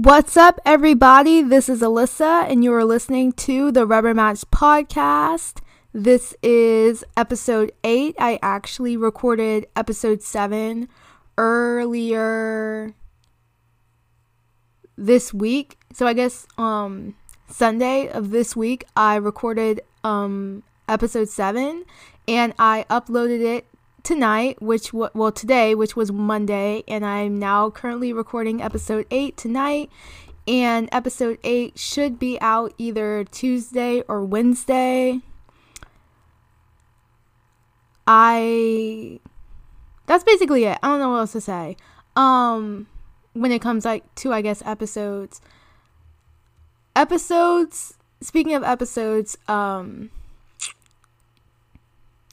What's up, everybody? This is Alyssa, and you are listening to the Rubber Match Podcast. This is episode 8. I actually recorded episode 7 earlier this week. So I guess um Sunday of this week I recorded um episode 7 and I uploaded it tonight, which w- well today, which was Monday, and I'm now currently recording episode 8 tonight. And episode 8 should be out either Tuesday or Wednesday. I that's basically it. I don't know what else to say. Um when it comes like to I guess episodes. Episodes speaking of episodes, um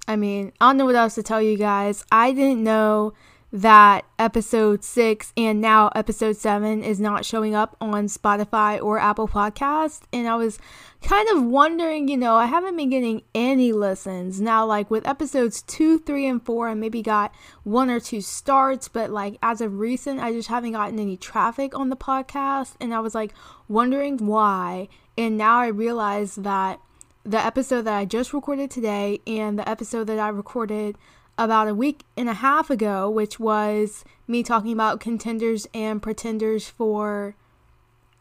I mean, I don't know what else to tell you guys. I didn't know that episode 6 and now episode 7 is not showing up on Spotify or Apple Podcast and I was kind of wondering, you know, I haven't been getting any listens. Now like with episodes 2, 3 and 4 I maybe got one or two starts, but like as of recent I just haven't gotten any traffic on the podcast and I was like wondering why. And now I realize that the episode that I just recorded today and the episode that I recorded about a week and a half ago, which was me talking about contenders and pretenders for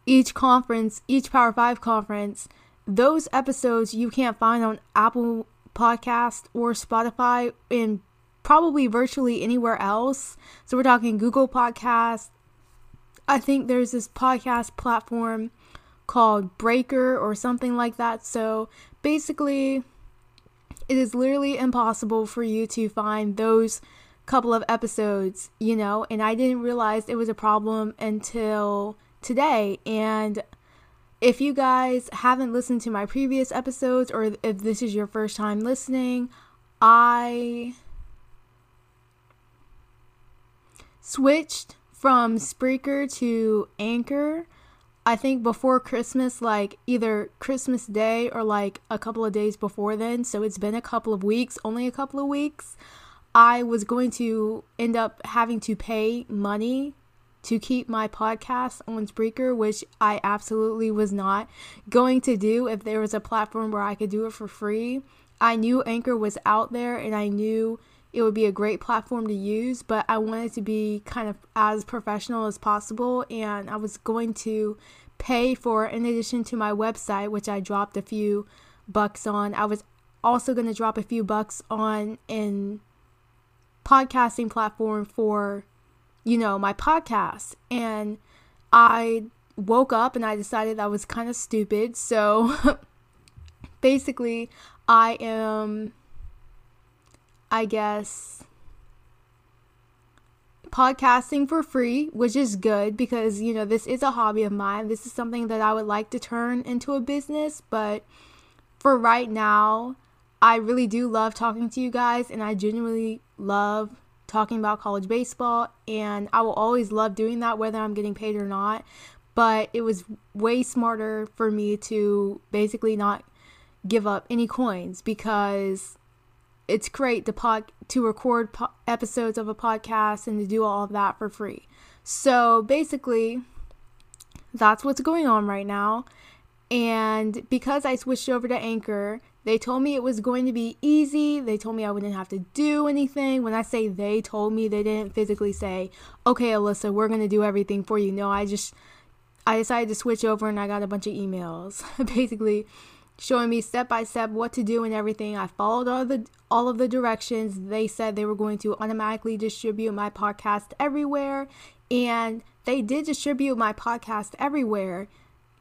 each conference, each Power 5 conference. Those episodes you can't find on Apple Podcast or Spotify and probably virtually anywhere else. So we're talking Google Podcast. I think there's this podcast platform called Breaker or something like that. So basically, it is literally impossible for you to find those couple of episodes, you know, and I didn't realize it was a problem until today. And if you guys haven't listened to my previous episodes or if this is your first time listening, I switched from Spreaker to Anchor I think before Christmas, like either Christmas Day or like a couple of days before then, so it's been a couple of weeks, only a couple of weeks, I was going to end up having to pay money to keep my podcast on Spreaker, which I absolutely was not going to do if there was a platform where I could do it for free. I knew Anchor was out there and I knew it would be a great platform to use, but I wanted to be kind of as professional as possible and I was going to pay for in addition to my website which I dropped a few bucks on. I was also going to drop a few bucks on in podcasting platform for you know, my podcast and I woke up and I decided that was kind of stupid. So basically, I am I guess, podcasting for free, which is good because, you know, this is a hobby of mine. This is something that I would like to turn into a business. But for right now, I really do love talking to you guys and I genuinely love talking about college baseball. And I will always love doing that, whether I'm getting paid or not. But it was way smarter for me to basically not give up any coins because it's great to pod to record po- episodes of a podcast and to do all of that for free. So basically, that's what's going on right now. And because I switched over to Anchor, they told me it was going to be easy. They told me I wouldn't have to do anything. When I say they told me, they didn't physically say, "Okay, Alyssa, we're going to do everything for you." No, I just I decided to switch over and I got a bunch of emails. Basically, showing me step by step what to do and everything. I followed all the all of the directions. They said they were going to automatically distribute my podcast everywhere and they did distribute my podcast everywhere.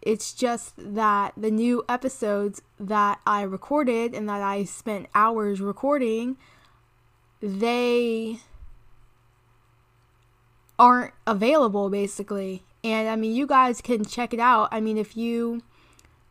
It's just that the new episodes that I recorded and that I spent hours recording, they aren't available basically. And I mean, you guys can check it out. I mean, if you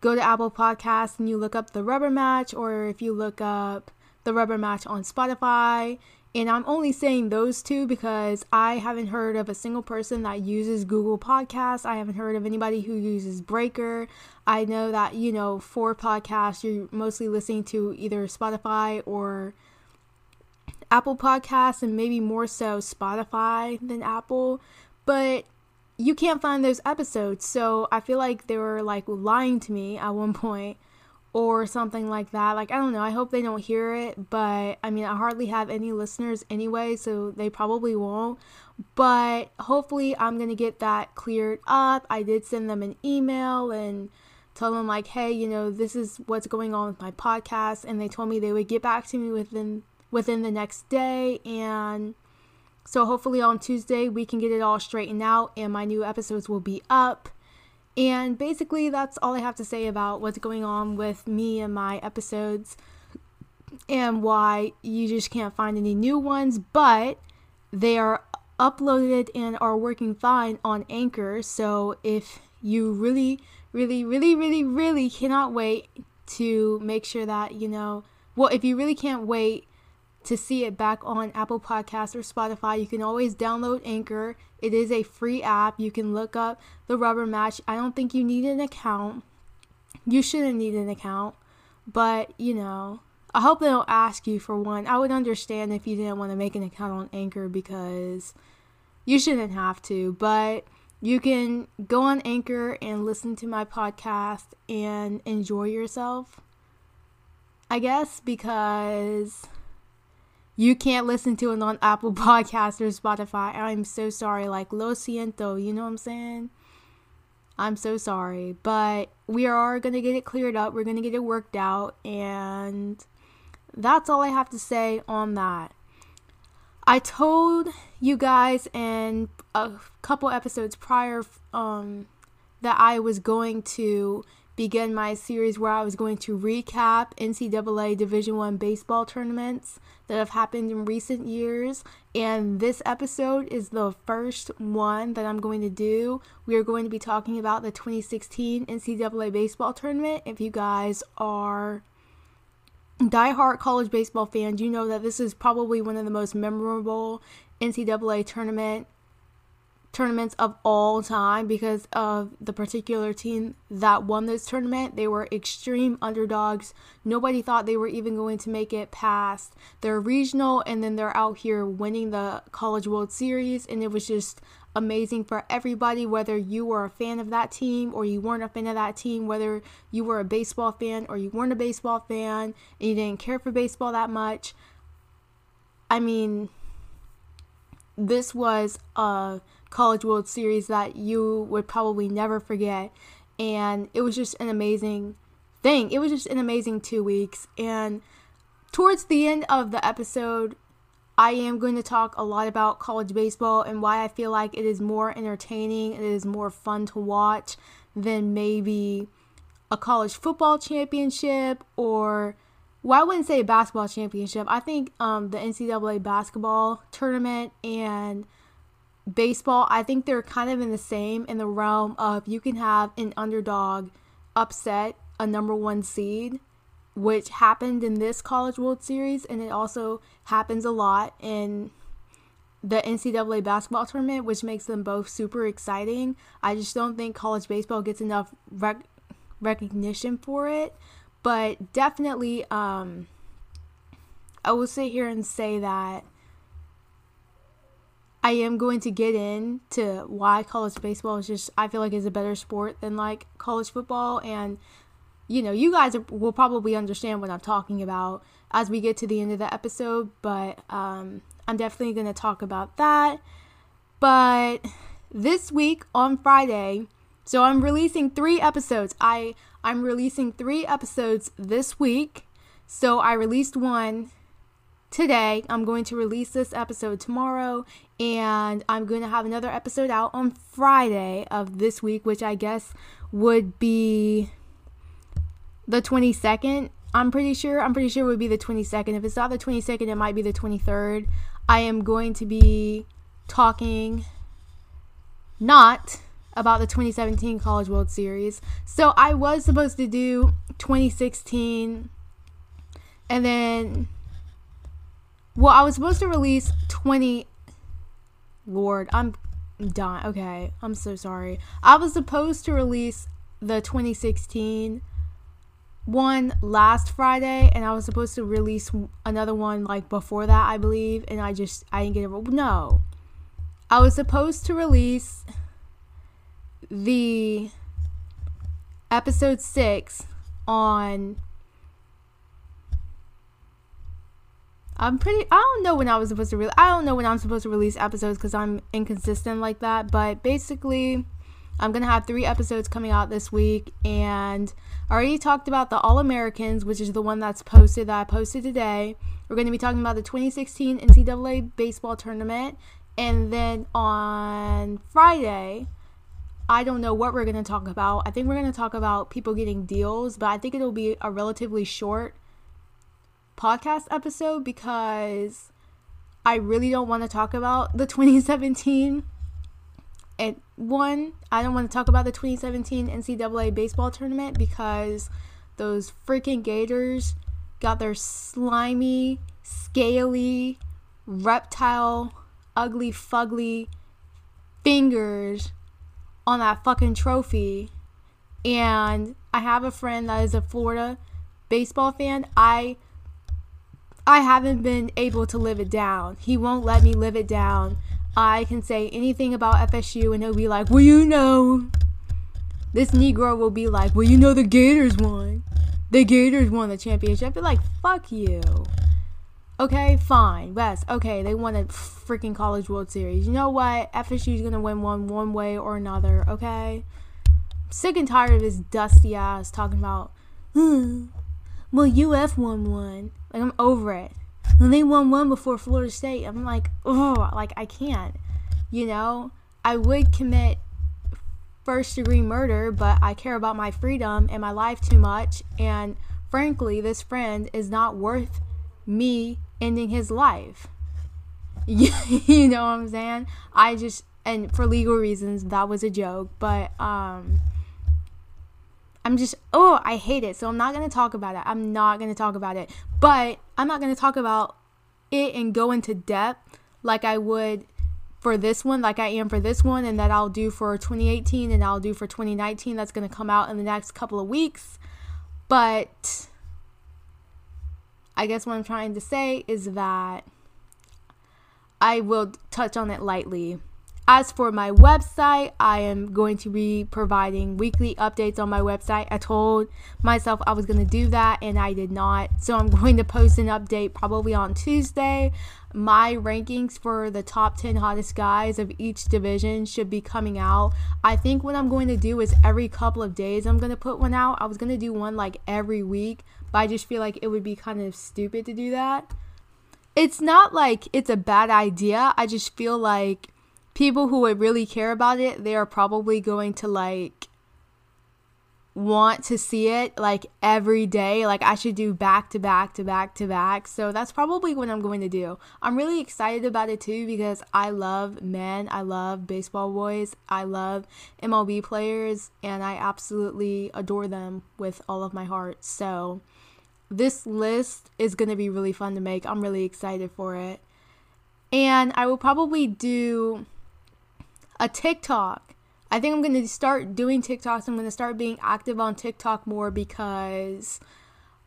go to Apple Podcasts and you look up the rubber match, or if you look up the rubber match on Spotify. And I'm only saying those two because I haven't heard of a single person that uses Google Podcasts. I haven't heard of anybody who uses Breaker. I know that, you know, for podcasts, you're mostly listening to either Spotify or Apple Podcasts, and maybe more so Spotify than Apple. But you can't find those episodes. So I feel like they were like lying to me at one point or something like that. Like, I don't know. I hope they don't hear it, but I mean, I hardly have any listeners anyway, so they probably won't. But hopefully, I'm going to get that cleared up. I did send them an email and tell them, like, hey, you know, this is what's going on with my podcast. And they told me they would get back to me within within the next day and so hopefully on Tuesday we can get it all straightened out and my new episodes will be up and basically, that's all I have to say about what's going on with me and my episodes and why you just can't find any new ones, but they are uploaded and are working fine on Anchor. So if you really, really, really, really, really cannot wait to make sure that, you know, well, if you really can't wait to see it back on Apple Podcasts or Spotify, you can always download Anchor. It is a free app. You can look up the rubber match. I don't think you need an account. You shouldn't need an account, but you know, I hope they don't ask you for one. I would understand if you didn't want to make an account on Anchor because you shouldn't have to, but you can go on Anchor and listen to my podcast and enjoy yourself. I guess because you can't listen to it on Apple Podcasts or Spotify. I'm so sorry. Like, lo siento, you know what I'm saying? I'm so sorry. But we are going to get it cleared up. We're going to get it worked out. And that's all I have to say on that. I told you guys in a couple episodes prior um, that I was going to begin my series where I was going to recap NCAA Division One baseball tournaments that have happened in recent years. And this episode is the first one that I'm going to do. We are going to be talking about the 2016 NCAA baseball tournament. If you guys are diehard college baseball fans, you know that this is probably one of the most memorable NCAA tournament tournaments of all time because of the particular team that won this tournament. They were extreme underdogs. Nobody thought they were even going to make it past their regional, and then they're out here winning the College World Series, and it was just amazing for everybody, whether you were a fan of that team or you weren't a fan of that team, whether you were a baseball fan or you weren't a baseball fan and you didn't care for baseball that much. I mean, this was a College World Series that you would probably never forget. And it was just an amazing thing. It was just an amazing two weeks. And towards the end of the episode, I am going to talk a lot about college baseball and why I feel like it is more entertaining, it is more fun to watch than maybe a college football championship or well, I wouldn't say a basketball championship. I think um, the NCAA basketball tournament and baseball, I think they're kind of in the same in the realm of you can have an underdog upset a number one seed, which happened in this College World Series, and it also happens a lot in the NCAA basketball tournament, which makes them both super exciting. I just don't think college baseball gets enough rec- recognition for it, but definitely, um, I will sit here and say that I am going to get into why college baseball is just I feel like is a better sport than like college football. And you know you guys will probably understand what I'm talking about as we get to the end of the episode. But um, I'm definitely going to talk about that. But this week on Friday so I'm releasing 3 episodes. I I'm releasing 3 episodes this week. So I released one today. I'm going to release this episode tomorrow, and I'm going to have another episode out on Friday of this week, which I guess would be the 22nd. I'm pretty sure. I'm pretty sure it would be the 22nd. If it's not the 22nd, it might be the 23rd. I am going to be talking not about the 2017 College World Series. So I was supposed to do 2016 and then well, I was supposed to release 20. Lord, I'm done. Okay, I'm so sorry. I was supposed to release the 2016 one last Friday, and I was supposed to release another one like before that, I believe, and I just I didn't get it. No, I was supposed to release the episode six on. I'm pretty. I don't know when I was supposed to. Re- I don't know when I'm supposed to release episodes because I'm inconsistent like that. But basically, I'm gonna have three episodes coming out this week, and I already talked about the All Americans, which is the one that's posted that I posted today. We're gonna be talking about the 2016 NCAA baseball tournament, and then on Friday, I don't know what we're going to talk about. I think we're going to talk about people getting deals, but I think it'll be a relatively short podcast episode because I really don't want to talk about the 2017 and one, I don't want to talk about the 2017 NCAA baseball tournament because those freaking Gators got their slimy, scaly, reptile, ugly, fugly fingers on that fucking trophy. And I have a friend that is a Florida baseball fan. I I haven't been able to live it down. He won't let me live it down. I can say anything about FSU and he'll be like, "Well, you know." This Negro will be like, "Well, you know the Gators won. The Gators won the championship." I'd be like, "Fuck you." Okay, fine. West. Okay, they won a freaking College World Series. You know what? FSU's gonna win one one way or another. Okay. I'm sick and tired of his dusty ass talking about. Hmm. Well, UF won one. Like I'm over it. And they won one before Florida State. I'm like, oh, like I can't. You know, I would commit first degree murder, but I care about my freedom and my life too much. And frankly, this friend is not worth me ending his life. you know what I'm saying? I just and for legal reasons that was a joke, but um I'm just oh, I hate it. So I'm not going to talk about it. I'm not going to talk about it. But I'm not going to talk about it and go into depth like I would for this one, like I am for this one, and that I'll do for 2018 and I'll do for 2019. That's going to come out in the next couple of weeks. But I guess what I'm trying to say is that I will touch on it lightly. As for my website, I am going to be providing weekly updates on my website. I told myself I was going to do that and I did not. So I'm going to post an update probably on Tuesday. My rankings for the top 10 hottest guys of each division should be coming out. I think what I'm going to do is every couple of days I'm going to put one out. I was going to do one like every week, but I just feel like it would be kind of stupid to do that. It's not like it's a bad idea. I just feel like people who would really care about it, they are probably going to like want to see it like every day. Like I should do back to back to back to back. So that's probably what I'm going to do. I'm really excited about it too because I love men. I love baseball boys. I love MLB players and I absolutely adore them with all of my heart. So this list is going to be really fun to make. I'm really excited for it. And I will probably do a TikTok. I think I'm going to start doing TikToks. I'm going to start being active on TikTok more because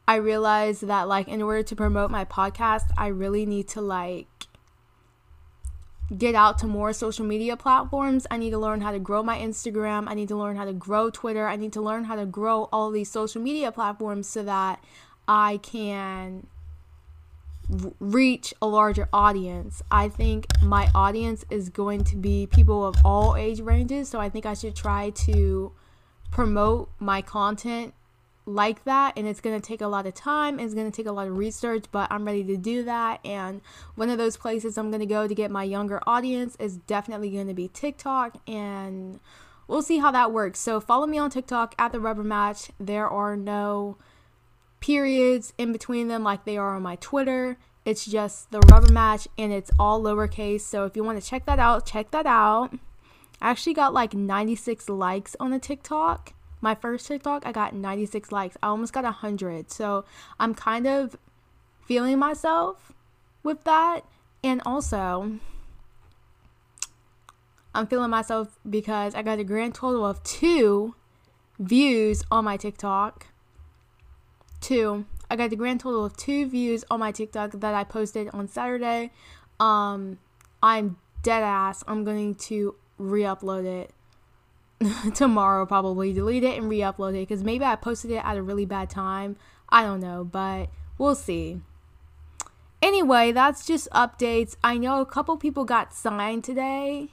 I realize that like in order to promote my podcast, I really need to like get out to more social media platforms. I need to learn how to grow my Instagram. I need to learn how to grow Twitter. I need to learn how to grow all these social media platforms so that I can reach a larger audience. I think my audience is going to be people of all age ranges, so I think I should try to promote my content like that and it's going to take a lot of time it's going to take a lot of research but i'm ready to do that and one of those places i'm going to go to get my younger audience is definitely going to be tiktok and we'll see how that works so follow me on tiktok at the rubber match there are no periods in between them like they are on my Twitter. It's just the rubber match and it's all lowercase. So if you want to check that out, check that out. I actually got like 96 likes on the TikTok. My first TikTok, I got 96 likes. I almost got 100. So I'm kind of feeling myself with that. And also, I'm feeling myself because I got a grand total of two views on my TikTok two. I got the grand total of two views on my TikTok that I posted on Saturday. Um, I'm dead ass. I'm going to re-upload it. tomorrow probably delete it and re-upload it because maybe I posted it at a really bad time. I don't know, but we'll see. Anyway, that's just updates. I know a couple people got signed today.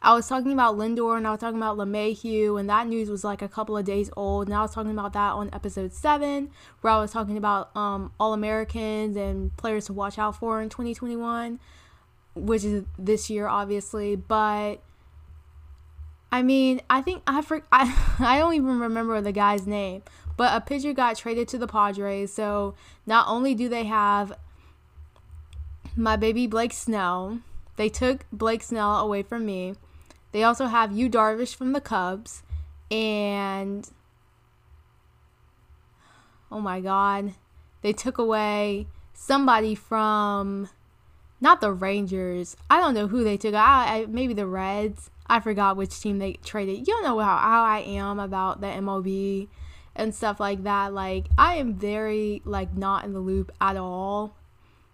I was talking about Lindor and I was talking about LeMahieu, and that news was like a couple of days old. And I was talking about that on episode seven, where I was talking about um, All Americans and players to watch out for in 2021, which is this year, obviously. But I mean, I think I for, I I don't even remember the guy's name, but a pitcher got traded to the Padres. So not only do they have my baby Blake Snell, they took Blake Snell away from me. They also have Yu Darvish from the Cubs, and oh my God, they took away somebody from not the Rangers. I don't know who they took. I, I maybe the Reds. I forgot which team they traded. You don't know how, how I am about the MLB and stuff like that. Like I am very like not in the loop at all.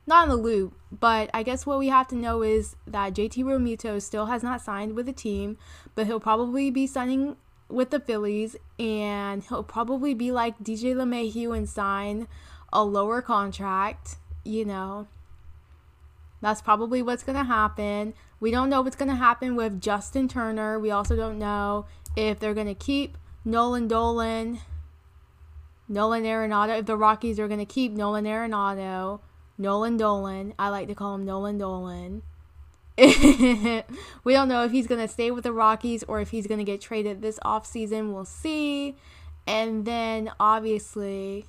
Not in the loop, but I guess what we have to know is that JT Realmuto still has not signed with the team, but he'll probably be signing with the Phillies and he'll probably be like DJ LeMahieu and sign a lower contract, you know. That's probably what's going to happen. We don't know what's going to happen with Justin Turner. We also don't know if they're going to keep Nolan Dolan, Nolan Arenado, if the Rockies are going to keep Nolan Arenado, Nolan Dolan. I like to call him Nolan Dolan. we don't know if he's going to stay with the Rockies or if he's going to get traded this offseason. We'll see. And then obviously,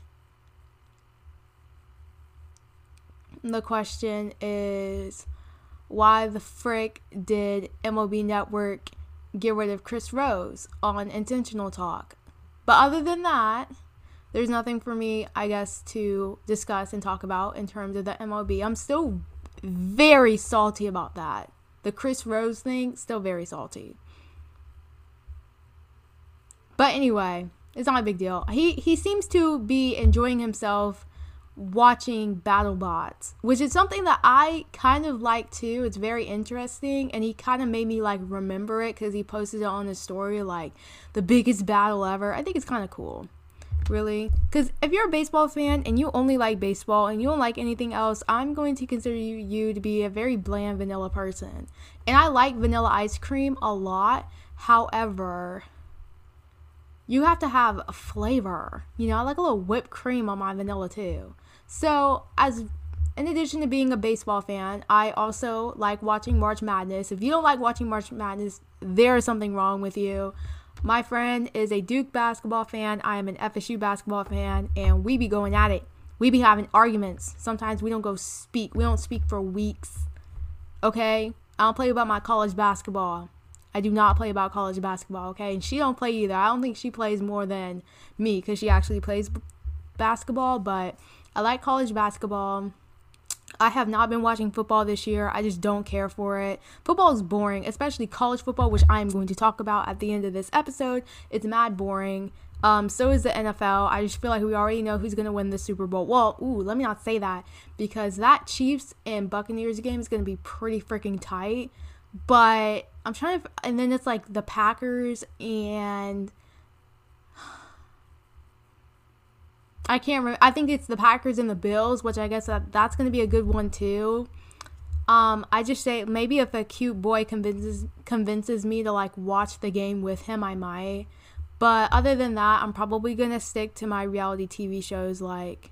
the question is why the frick did MLB Network get rid of Chris Rose on Intentional Talk? But other than that, there's nothing for me, I guess, to discuss and talk about in terms of the MLB. I'm still very salty about that. The Chris Rose thing, still very salty. But anyway, it's not a big deal. He he seems to be enjoying himself watching BattleBots, which is something that I kind of like too. It's very interesting, and he kind of made me like remember it because he posted it on his story, like the biggest battle ever. I think it's kind of cool, really. Because if you're a baseball fan and you only like baseball and you don't like anything else, I'm going to consider you, you to be a very bland vanilla person. And I like vanilla ice cream a lot. However, you have to have a flavor. You know, I like a little whipped cream on my vanilla too. So, as in addition to being a baseball fan, I also like watching March Madness. If you don't like watching March Madness, there is something wrong with you. My friend is a Duke basketball fan. I am an FSU basketball fan, and we be going at it. We be having arguments. Sometimes we don't go speak. We don't speak for weeks. Okay? I don't play about my college basketball. I do not play about college basketball, okay? And she don't play either. I don't think she plays more than me cuz she actually plays b- basketball, but I like college basketball. I have not been watching football this year. I just don't care for it. Football is boring, especially college football, which I am going to talk about at the end of this episode. It's mad boring. Um, so is the NFL. I just feel like we already know who's going to win the Super Bowl. Well, ooh, let me not say that because that Chiefs and Buccaneers game is going to be pretty freaking tight. But I'm trying to, and then it's like the Packers and I can't remember. I think it's the Packers and the Bills, which I guess that that's going to be a good one too. Um, I just say maybe if a cute boy convinces convinces me to like watch the game with him, I might. But other than that, I'm probably gonna stick to my reality TV shows. Like,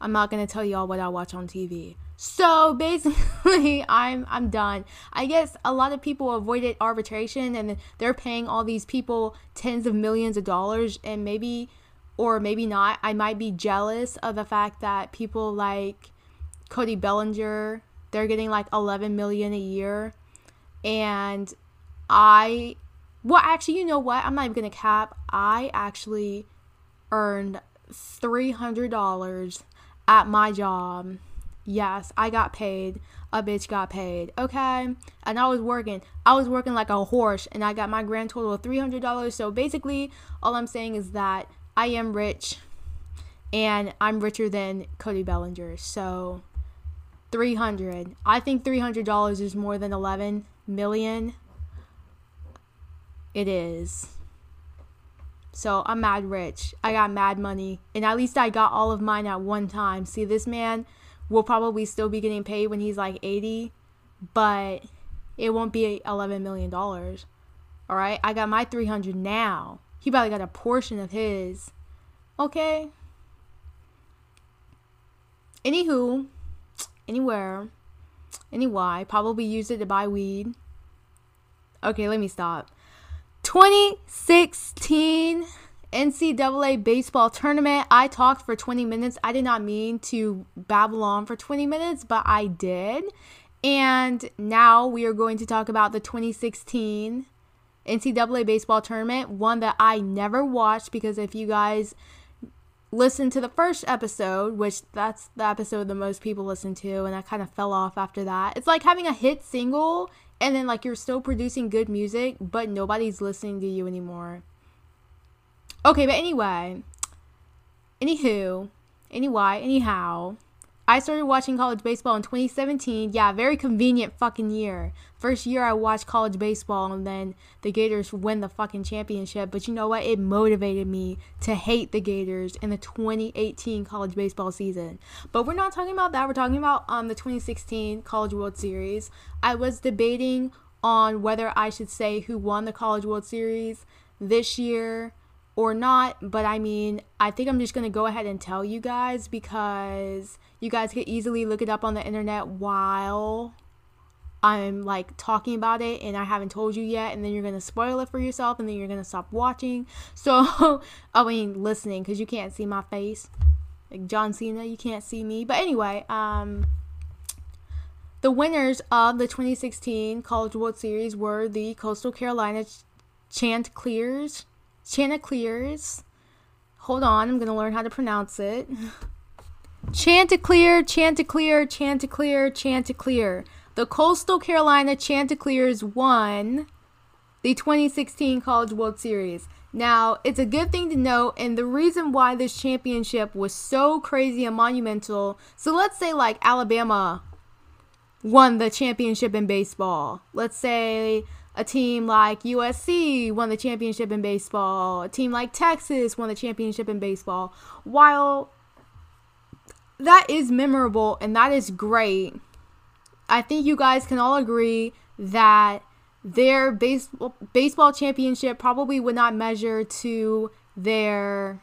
I'm not gonna tell y'all what I watch on TV. So basically, I'm I'm done. I guess a lot of people avoided arbitration, and they're paying all these people tens of millions of dollars, and maybe or maybe not. I might be jealous of the fact that people like Cody Bellinger, they're getting like 11 million a year. And I well actually you know what? I'm not even going to cap. I actually earned $300 at my job. Yes, I got paid. A bitch got paid. Okay? And I was working. I was working like a horse and I got my grand total of $300. So basically, all I'm saying is that I am rich and I'm richer than Cody Bellinger. So 300. I think $300 is more than 11 million. it is. So I'm mad rich. I got mad money. And at least I got all of mine at one time. See, this man will probably still be getting paid when he's like 80, but it won't be $11 million. All right. I got my 300 now. He probably got a portion of his. Okay. Anywho, anywhere, anyway, probably used it to buy weed. Okay, let me stop. 2016 NCAA baseball tournament. I talked for 20 minutes. I did not mean to babble on for 20 minutes, but I did. And now we are going to talk about the 2016 NCAA baseball tournament, one that I never watched because if you guys listen to the first episode, which that's the episode that most people listen to, and I kind of fell off after that. It's like having a hit single and then like you're still producing good music, but nobody's listening to you anymore. Okay, but anyway, anywho, anyway, anyhow, I started watching college baseball in 2017. Yeah, very convenient fucking year. First year I watched college baseball and then the Gators win the fucking championship. But you know what? It motivated me to hate the Gators in the 2018 college baseball season. But we're not talking about that. We're talking about um the 2016 College World Series. I was debating on whether I should say who won the College World Series this year or not, but I mean, I think I'm just going to go ahead and tell you guys because you guys could easily look it up on the internet while I'm like talking about it and I haven't told you yet, and then you're gonna spoil it for yourself, and then you're gonna stop watching. So, I mean, listening because you can't see my face, like John Cena, you can't see me. But anyway, um, the winners of the 2016 College World Series were the Coastal Carolina Chanticleers. Chanticleers. Hold on, I'm gonna learn how to pronounce it. Chanticleer, Chanticleer, Chanticleer, Chanticleer. The Coastal Carolina Chanticleers won the 2016 College World Series. Now, it's a good thing to note, and the reason why this championship was so crazy and monumental. So, let's say, like, Alabama won the championship in baseball. Let's say a team like USC won the championship in baseball. A team like Texas won the championship in baseball. While that is memorable and that is great. I think you guys can all agree that their baseball baseball championship probably would not measure to their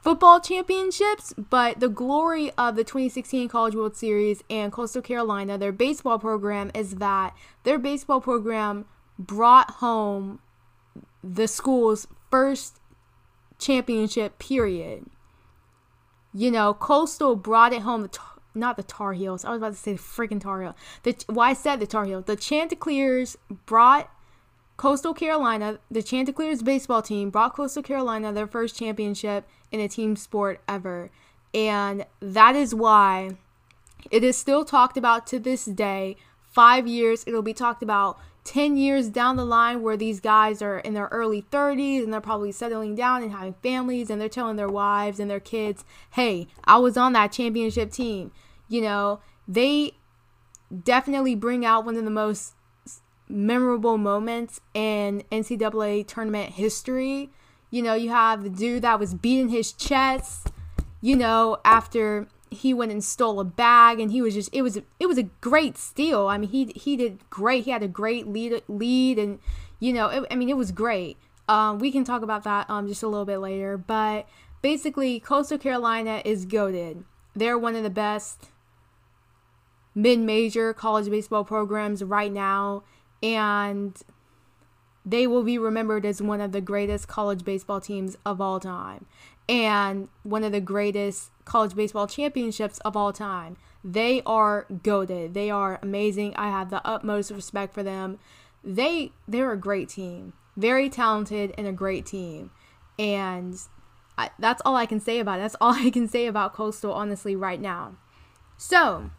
football championships, but the glory of the 2016 College World Series and Coastal Carolina, their baseball program is that their baseball program brought home the school's first championship period. You know, Coastal brought it home. The tar- not the Tar Heels. I was about to say the freaking Tar Heels. The why I said the Tar Heels. The Chanticleers brought Coastal Carolina. The Chanticleers baseball team brought Coastal Carolina their first championship in a team sport ever, and that is why it is still talked about to this day. Five years, it'll be talked about 10 years down the line where these guys are in their early 30s and they're probably settling down and having families and they're telling their wives and their kids, hey, I was on that championship team. You know, they definitely bring out one of the most memorable moments in NCAA tournament history. You know, you have the dude that was beating his chest, you know, after he went and stole a bag and he was just it was it was a great steal. I mean he he did great. He had a great lead lead and you know it, i mean it was great. Um, we can talk about that um, just a little bit later but basically coastal carolina is goaded. They're one of the best mid-major college baseball programs right now and they will be remembered as one of the greatest college baseball teams of all time and one of the greatest college baseball championships of all time. They are goaded. They are amazing. I have the utmost respect for them. They they're a great team. Very talented and a great team. And I, that's all I can say about it. That's all I can say about Coastal honestly right now. So,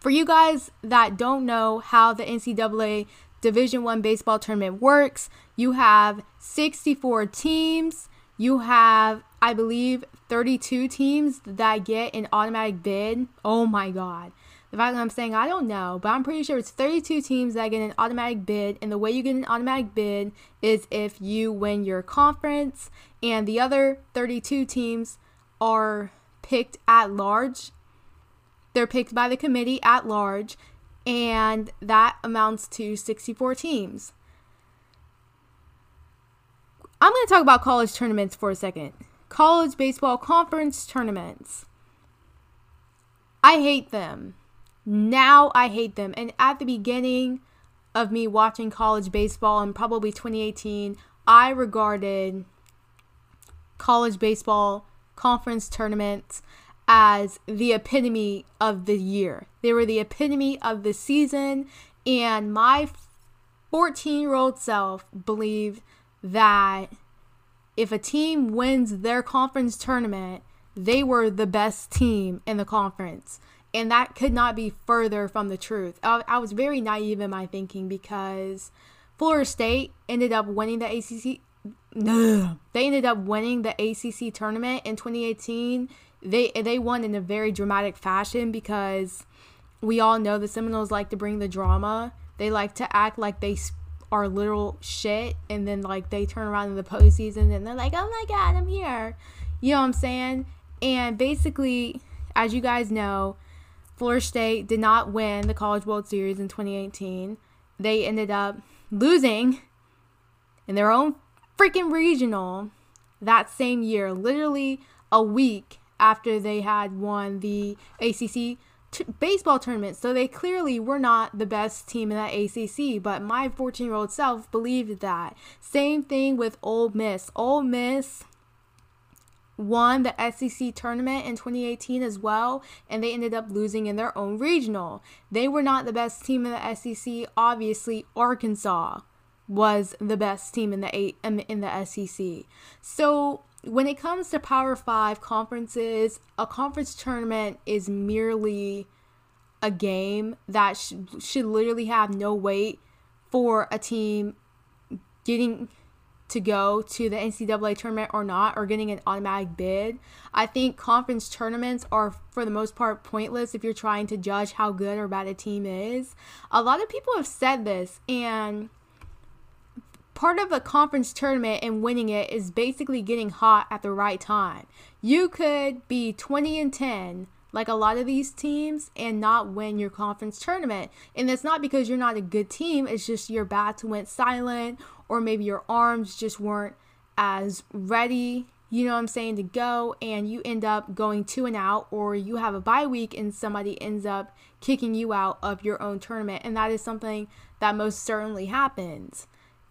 for you guys that don't know how the NCAA Division 1 baseball tournament works, you have 64 teams. You have I believe 32 teams that get an automatic bid. Oh my god. The fact that I'm saying I don't know, but I'm pretty sure it's 32 teams that get an automatic bid. And the way you get an automatic bid is if you win your conference, and the other 32 teams are picked at large. They're picked by the committee at large, and that amounts to 64 teams. I'm going to talk about college tournaments for a second. College baseball conference tournaments. I hate them. Now I hate them. And at the beginning of me watching college baseball in probably 2018, I regarded college baseball conference tournaments as the epitome of the year. They were the epitome of the season. And my 14 year old self believed that if a team wins their conference tournament, they were the best team in the conference. And that could not be further from the truth. I, I was very naive in my thinking because Florida State ended up winning the ACC. No, they ended up winning the ACC tournament in 2018. They they won in a very dramatic fashion because we all know the Seminoles like to bring the drama. They like to act like they are literal shit, and then like they turn around in the postseason and they're like, "Oh my god, I'm here," you know what I'm saying? And basically, as you guys know, Florida State did not win the College World Series in 2018. They ended up losing in their own freaking regional that same year, literally a week after they had won the ACC t- baseball tournament. So they clearly were not the best team in that ACC, but my 14 year old self believed that. Same thing with Ole Miss. Ole Miss won the SEC tournament in 2018 as well, and they ended up losing in their own regional. They were not the best team in the SEC. Obviously, Arkansas was the best team in the eight in the SEC. So when it comes to Power Five conferences, a conference tournament is merely a game that sh- should literally have no weight for a team getting to go to the NCAA tournament or not, or getting an automatic bid. I think conference tournaments are, for the most part, pointless if you're trying to judge how good or bad a team is. A lot of people have said this, and part of a conference tournament and winning it is basically getting hot at the right time. You could be 20 and 10 like a lot of these teams and not win your conference tournament. And it's not because you're not a good team, it's just your bats went silent or maybe your arms just weren't as ready, you know what I'm saying, to go and you end up going two and out or you have a bye week and somebody ends up kicking you out of your own tournament. And that is something that most certainly happens.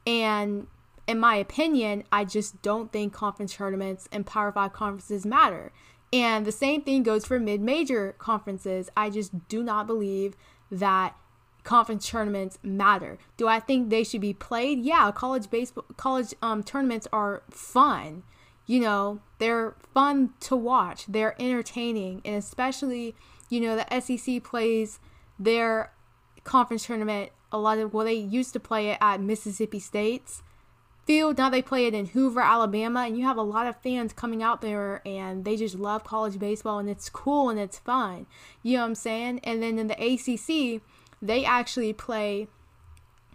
And in my opinion, I just don't think conference tournaments and Power 5 conferences matter. And the same thing goes for mid major conferences. I just do not believe that conference tournaments matter. Do I think they should be played? Yeah, college baseball college um tournaments are fun. You know, they're fun to watch. They're entertaining and especially, you know, the SEC plays their conference tournament a lot of well they used to play it at Mississippi State's field now they play it in Hoover Alabama and you have a lot of fans coming out there and they just love college baseball and it's cool and it's fun you know what I'm saying and then in the ACC they actually play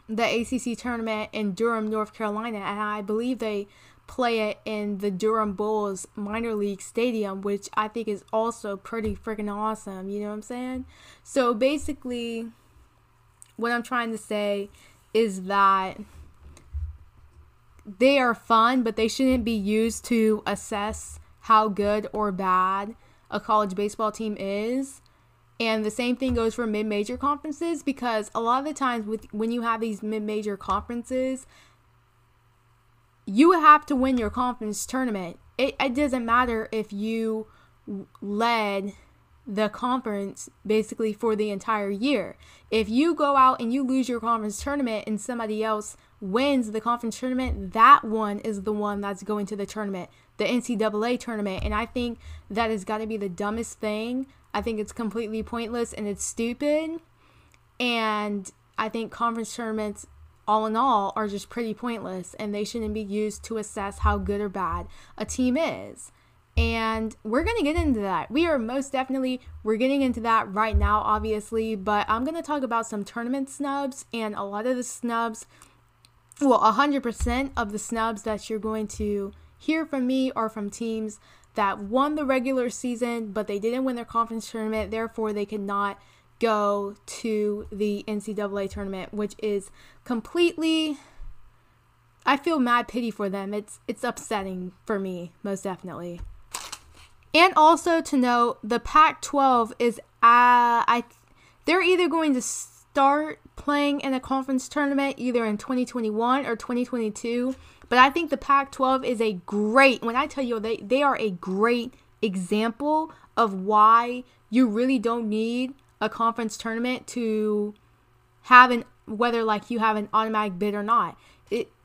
the ACC tournament in Durham North Carolina and I believe they play it in the Durham Bulls minor league stadium, which I think is also pretty freaking awesome. You know what I'm saying? So basically, what I'm trying to say is that they are fun, but they shouldn't be used to assess how good or bad a college baseball team is. And the same thing goes for mid-major conferences because a lot of the times with when you have these mid-major conferences, you have to win your conference tournament. It, it doesn't matter if you led the conference basically for the entire year. If you go out and you lose your conference tournament and somebody else wins the conference tournament, that one is the one that's going to the tournament, the NCAA tournament. And I think that has got to be the dumbest thing. I think it's completely pointless and it's stupid. And I think conference tournaments, all in all, are just pretty pointless and they shouldn't be used to assess how good or bad a team is. And we're to get into that. We are most definitely we're getting into that right now obviously, but I'm to talk about some tournament snubs and a lot of the snubs well, 100% of the snubs that you're going to hear from me are from teams that won the regular season, but they didn't win their conference tournament. Therefore, they cannot go to the NCAA tournament, which is completely. I feel mad pity for them. It's it's upsetting for me, most definitely. And also to note, the Pac-12 is uh, I they're either going to start playing in a conference tournament either in 2021 or 2022. But I think the Pac 12 is a great, when I tell you, they, they are a great example of why you really don't need a conference tournament to have an, whether like you have an automatic bid or not.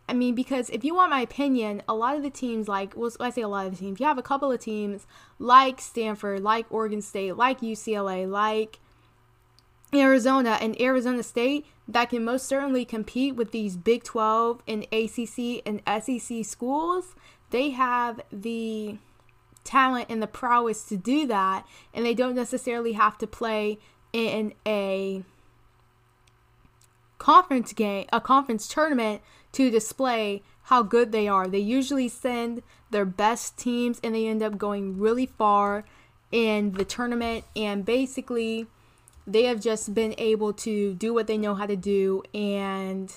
I mean, because if you want my opinion, a lot of the teams, like, well, I say a lot of the teams, you have a couple of teams like Stanford, like Oregon State, like UCLA, like Arizona and Arizona State that can most certainly compete with these Big 12 and ACC and SEC schools. They have the talent and the prowess to do that, and they don't necessarily have to play in a conference game, a conference tournament to display how good they are. They usually send their best teams and they end up going really far in the tournament. And basically they have just been able to do what they know how to do. And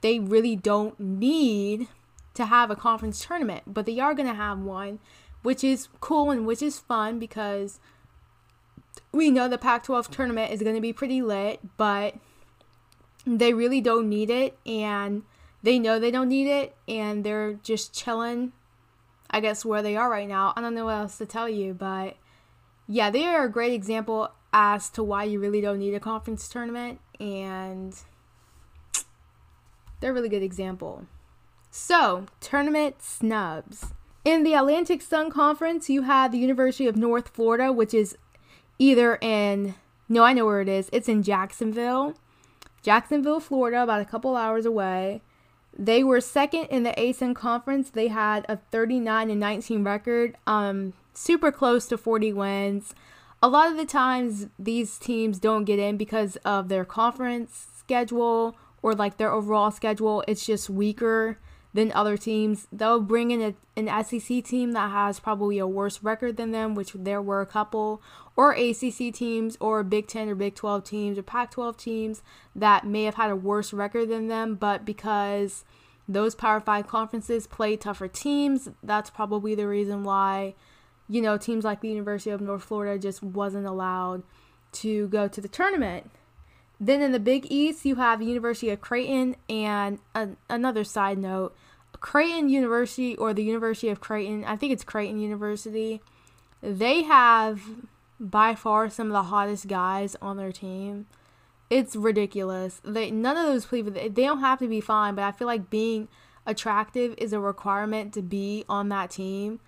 they really don't need to have a conference tournament, but they are going to have one, which is cool and which is fun because we know the Pac 12 tournament is going to be pretty lit, but they really don't need it. And they know they don't need it and they're just chilling, I guess, where they are right now. I don't know what else to tell you, but yeah, they are a great example as to why you really don't need a conference tournament, and they're a really good example. So, tournament snubs. In the Atlantic Sun Conference, you had the University of North Florida, which is either in, no, I know where it is. It's in Jacksonville, Jacksonville, Florida, about a couple hours away. They were second in the ASUN conference. They had a 39 and 19 record, um, super close to 40 wins a lot of the times these teams don't get in because of their conference schedule or like their overall schedule. It's just weaker than other teams. They'll bring in a, an SEC team that has probably a worse record than them, which there were a couple, or ACC teams, or Big 10 or Big 12 teams, or Pac 12 teams that may have had a worse record than them, but because those Power 5 conferences play tougher teams, that's probably the reason why you know, teams like the University of North Florida just wasn't allowed to go to the tournament. Then in the Big East, you have University of Creighton, and another side note Creighton University or the University of Creighton, I think it's Creighton University, they have by far some of the hottest guys on their team. It's ridiculous. They none of those people they don't have to be fine, but I feel like being attractive is a requirement to be on that team.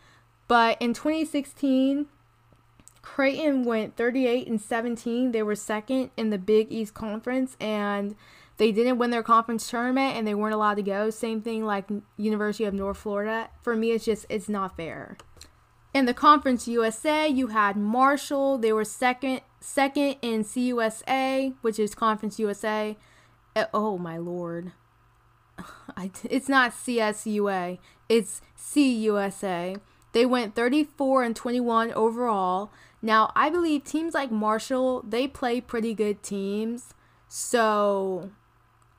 But in 2016, Creighton went 38 and 17. They were second in the Big East Conference and they didn't win their conference tournament and they weren't allowed to go. Same thing like University of North Florida. For me, it's just it's not fair. In the Conference USA, you had Marshall. They were second second in CUSA, which is Conference USA. Uh, oh my lord. I, it's not CSUA. It's CUSA. They went 34 and 21 overall. Now, I believe teams like Marshall, they play pretty good teams. So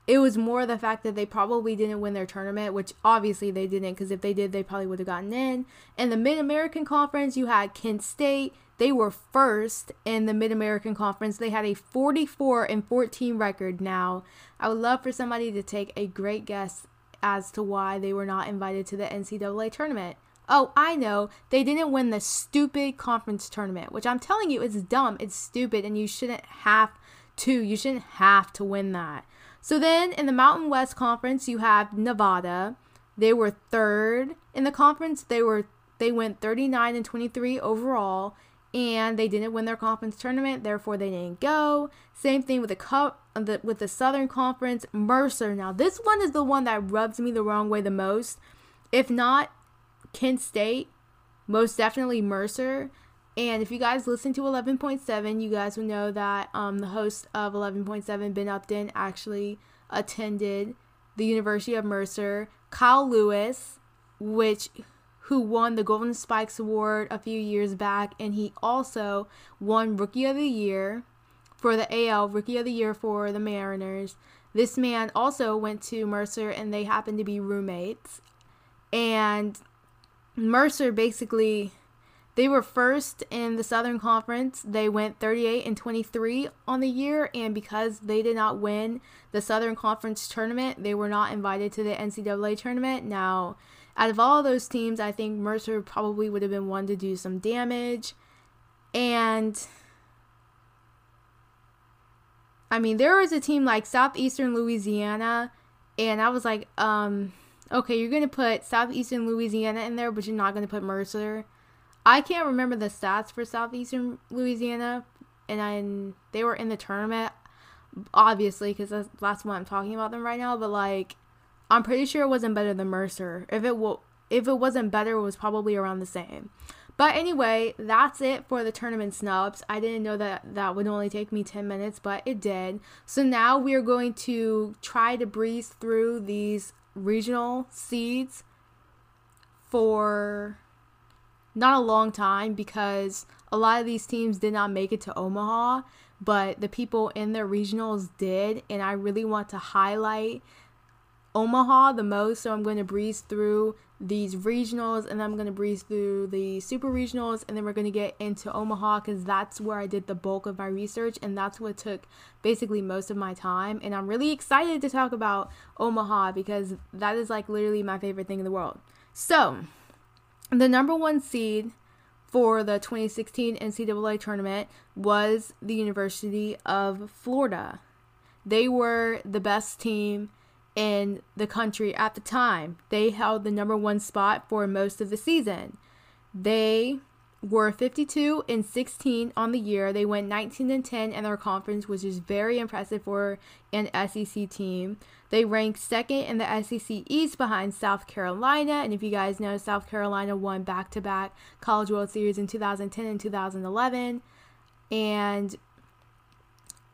it was more the fact that they probably didn't win their tournament, which obviously they didn't, because if they did, they probably would have gotten in. In the Mid American Conference, you had Kent State. They were first in the Mid American Conference. They had a 44 and 14 record. Now, I would love for somebody to take a great guess as to why they were not invited to the NCAA tournament. Oh, I know. They didn't win the stupid conference tournament, which I'm telling you is dumb. It's stupid, and you shouldn't have to. You shouldn't have to win that. So then in the Mountain West Conference, you have Nevada. They were third in the conference. They were they went 39 and 23 overall, and they didn't win their conference tournament. Therefore, they didn't go. Same thing with the cup the, with the Southern Conference. Mercer. Now this one is the one that rubs me the wrong way the most. If not Kent State, most definitely Mercer. And if you guys listen to 11.7, you guys will know that um, the host of 11.7, Ben Upton, actually attended the University of Mercer. Kyle Lewis, which who won the Golden Spikes Award a few years back, and he also won Rookie of the Year for the AL Rookie of the Year for the Mariners. This man also went to Mercer, and they happened to be roommates. And Mercer basically they were first in the Southern Conference. They went 38 and 23 on the year, and because they did not win the Southern Conference tournament, they were not invited to the NCAA tournament. Now, out of all those teams, I think Mercer probably would have been one to do some damage. And I mean, there was a team like Southeastern Louisiana, and I was like, um, okay, you're gonna put Southeastern Louisiana in there, but you're not gonna put Mercer. I can't remember the stats for Southeastern Louisiana, and I, they were in the tournament, obviously, because that's, that's what I'm talking about them right now. But like, I'm pretty sure it wasn't better than Mercer. If it will, if it wasn't better, it was probably around the same. But anyway, that's it for the tournament snubs. I didn't know that that would only take me 10 minutes, but it did. So now we are going to try to breeze through these regional seeds for not a long time because a lot of these teams did not make it to Omaha, but the people in their regionals did. And I really want to highlight Omaha the most. So I'm going to breeze through these regionals and I'm going to breeze through the super regionals and then we're going to get into Omaha because that's where I did the bulk of my research and that's what took basically most of my time. And I'm really excited to talk about Omaha because that is like literally my favorite thing in the world. So, the number one seed for the 2016 NCAA tournament was the University of Florida. They were the best team in the country at the time. They held the number one spot for most of the season. They were 52 and 16 on the year. They went 19 and 10 in their conference, which is very impressive for an SEC team. They ranked second in the SEC East behind South Carolina. And if you guys know, South Carolina won back to back College World Series in 2010 and 2011. And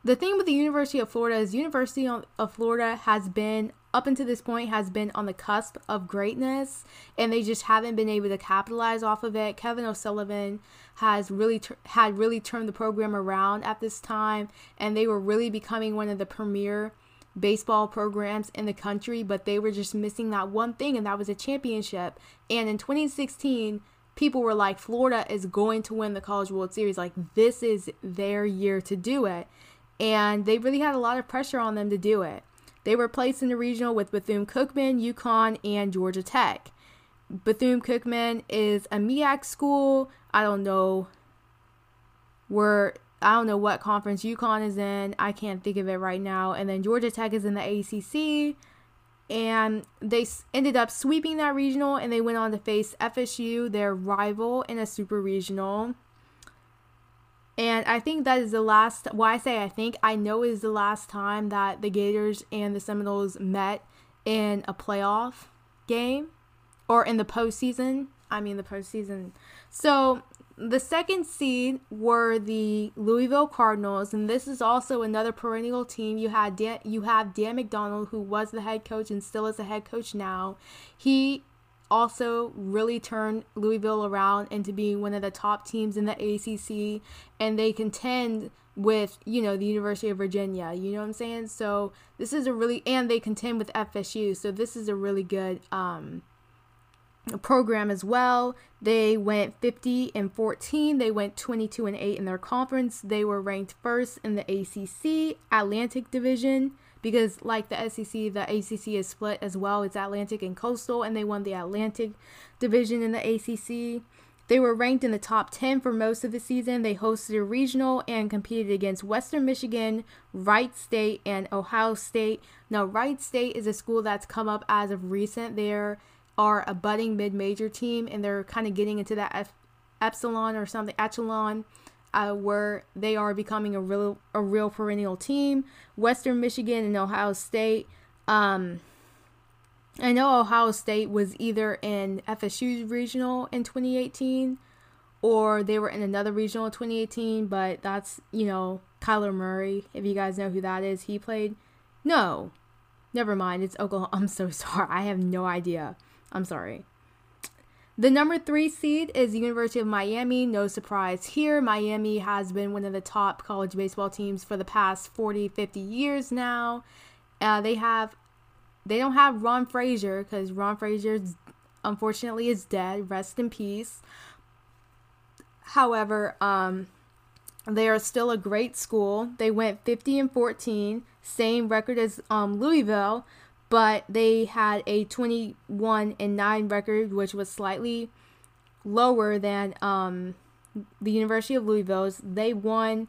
the thing with the University of Florida is University of Florida has been up until this point has been on the cusp of greatness and they just haven't been able to capitalize off of it. Kevin O'Sullivan has really had really turned the program around at this time and they were really becoming one of the premier baseball programs in the country, but they were just missing that one thing and that was a championship. And in 2016, people were like Florida is going to win the College World Series. Like this is their year to do it. And they really had a lot of pressure on them to do it. They were placed in the regional with Bethune Cookman, UConn, and Georgia Tech. Bethune Cookman is a MEAC school. I don't know where I don't know what conference UConn is in. I can't think of it right now. And then Georgia Tech is in the ACC. And they ended up sweeping that regional and they went on to face FSU, their rival, in a super regional. And I think that is the last, why I say I think, I know is the last time that the Gators and the Seminoles met in a playoff game or in the postseason. I mean, the postseason. So the second seed were the Louisville Cardinals, and this is also another perennial team. You had Dan, you have Dan McDonnell, who was the head coach and still is the head coach now. He also really turned Louisville around into being one of the top teams in the ACC, and they contend with you know the University of Virginia. You know what I'm saying? So this is a really and they contend with FSU. So this is a really good um, program as well. They went 50 and 14. They went 22 and 8 in their conference. They were ranked first in the ACC Atlantic Division because like the SEC, the ACC is split as well. It's Atlantic and Coastal, and they won the Atlantic division in the ACC. They were ranked in the top 10 for most of the season. They hosted a regional and competed against Western Michigan, Wright State, and Ohio State. Now, Wright State is a school that's come up as of recent. They are a budding mid major team, and they're kind of getting into that F- epsilon or something, echelon uh, where they are becoming a real a real perennial team. Western Michigan and Ohio State. Um, I know Ohio State was either in FSU's regional in 2018 or they were in another regional in 2018, but that's, you know, Kyler Murray, if you guys know who that is. He played. No, never mind. It's Oklahoma. I'm so sorry. I have no idea. I'm sorry. The number three seed is University of Miami. No surprise here. Miami has been one of the top college baseball teams for the past 40, 50 years now. Uh, they have, they don't have Ron Fraser because Ron Fraser, unfortunately, is dead. Rest in peace. However, um, they are still a great school. They went 50 and 14, same record as um, Louisville, but they had a 21 and 9 record, which was slightly lower than um, the University of Louisville's. They won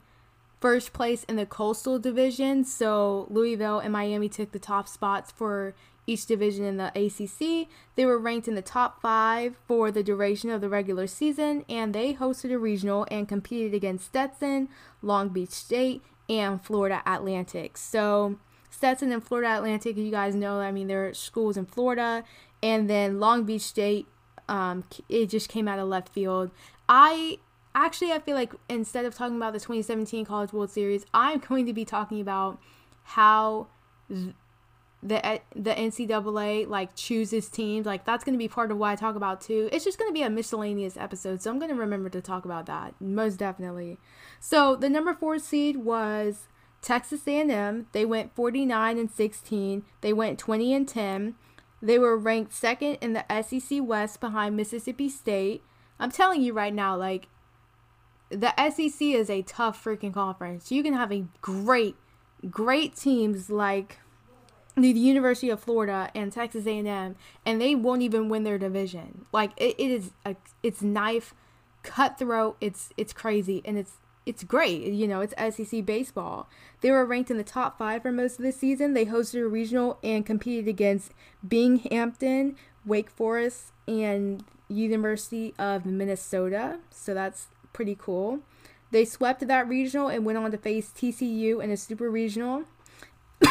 first place in the Coastal Division, so Louisville and Miami took the top spots for each division in the ACC. They were ranked in the top five for the duration of the regular season, and they hosted a regional and competed against Stetson, Long Beach State, and Florida Atlantic. So, Stetson and Florida Atlantic, you guys know, I mean, they're schools in Florida, and then Long Beach State, um, it just came out of left field. I actually, I feel like instead of talking about the 2017 College World Series, I'm going to be talking about how the the NCAA like chooses teams. Like that's going to be part of what I talk about too. It's just going to be a miscellaneous episode, so I'm going to remember to talk about that most definitely. So the number four seed was Texas A&M. They went 49 and 16. They went 20 and 10. They were ranked second in the SEC West behind Mississippi State. I'm telling you right now, like the SEC is a tough freaking conference. You can have a great, great teams like the University of Florida and Texas A&M, and they won't even win their division. Like it, it is a, it's knife, cutthroat. It's it's crazy, and it's it's great. You know, it's SEC baseball. They were ranked in the top five for most of the season. They hosted a regional and competed against Binghamton, Wake Forest, and University of Minnesota. So that's pretty cool. They swept that regional and went on to face TCU in a super regional.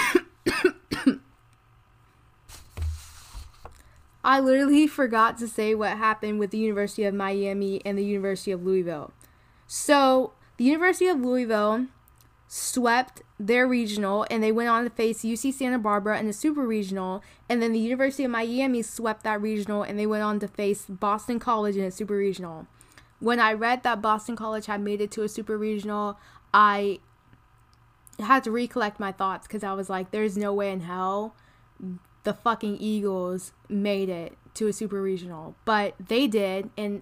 I literally forgot to say what happened with the University of Miami and the University of Louisville. So, the University of Louisville swept their regional and they went on to face UC Santa Barbara in the super regional. And then the University of Miami swept that regional and they went on to face Boston College in a super regional. When I read that Boston College had made it to a super regional, I had to recollect my thoughts because I was like, there's no way in hell the fucking Eagles made it to a super regional, but they did. And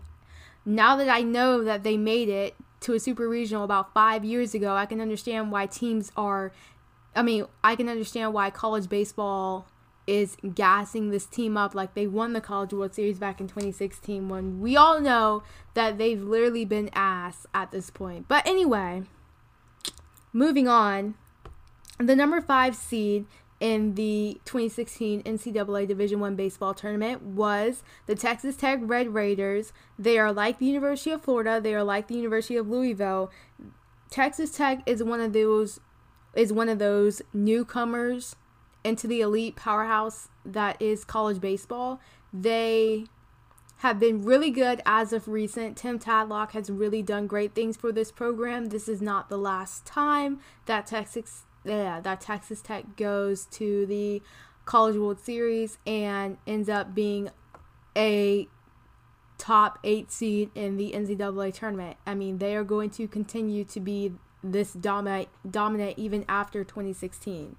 now that I know that they made it to a super regional about five years ago, I can understand why teams are. I mean, I can understand why college baseball is gassing this team up like they won the College World Series back in 2016 when we all know that they've literally been ass at this point. But anyway, moving on. The number five seed in the 2016 NCAA Division One baseball tournament was the Texas Tech Red Raiders. They are like the University of Florida. They are like the University of Louisville. Texas Tech is one of those is one of those newcomers into the elite powerhouse that is college baseball. They have been really good as of recent. Tim Tadlock has really done great things for this program. This is not the last time that Texas yeah, that Texas Tech goes to the College World Series and ends up being a top eight seed in the NCAA tournament. I mean, they are going to continue to be this dominant, dominant even after 2016.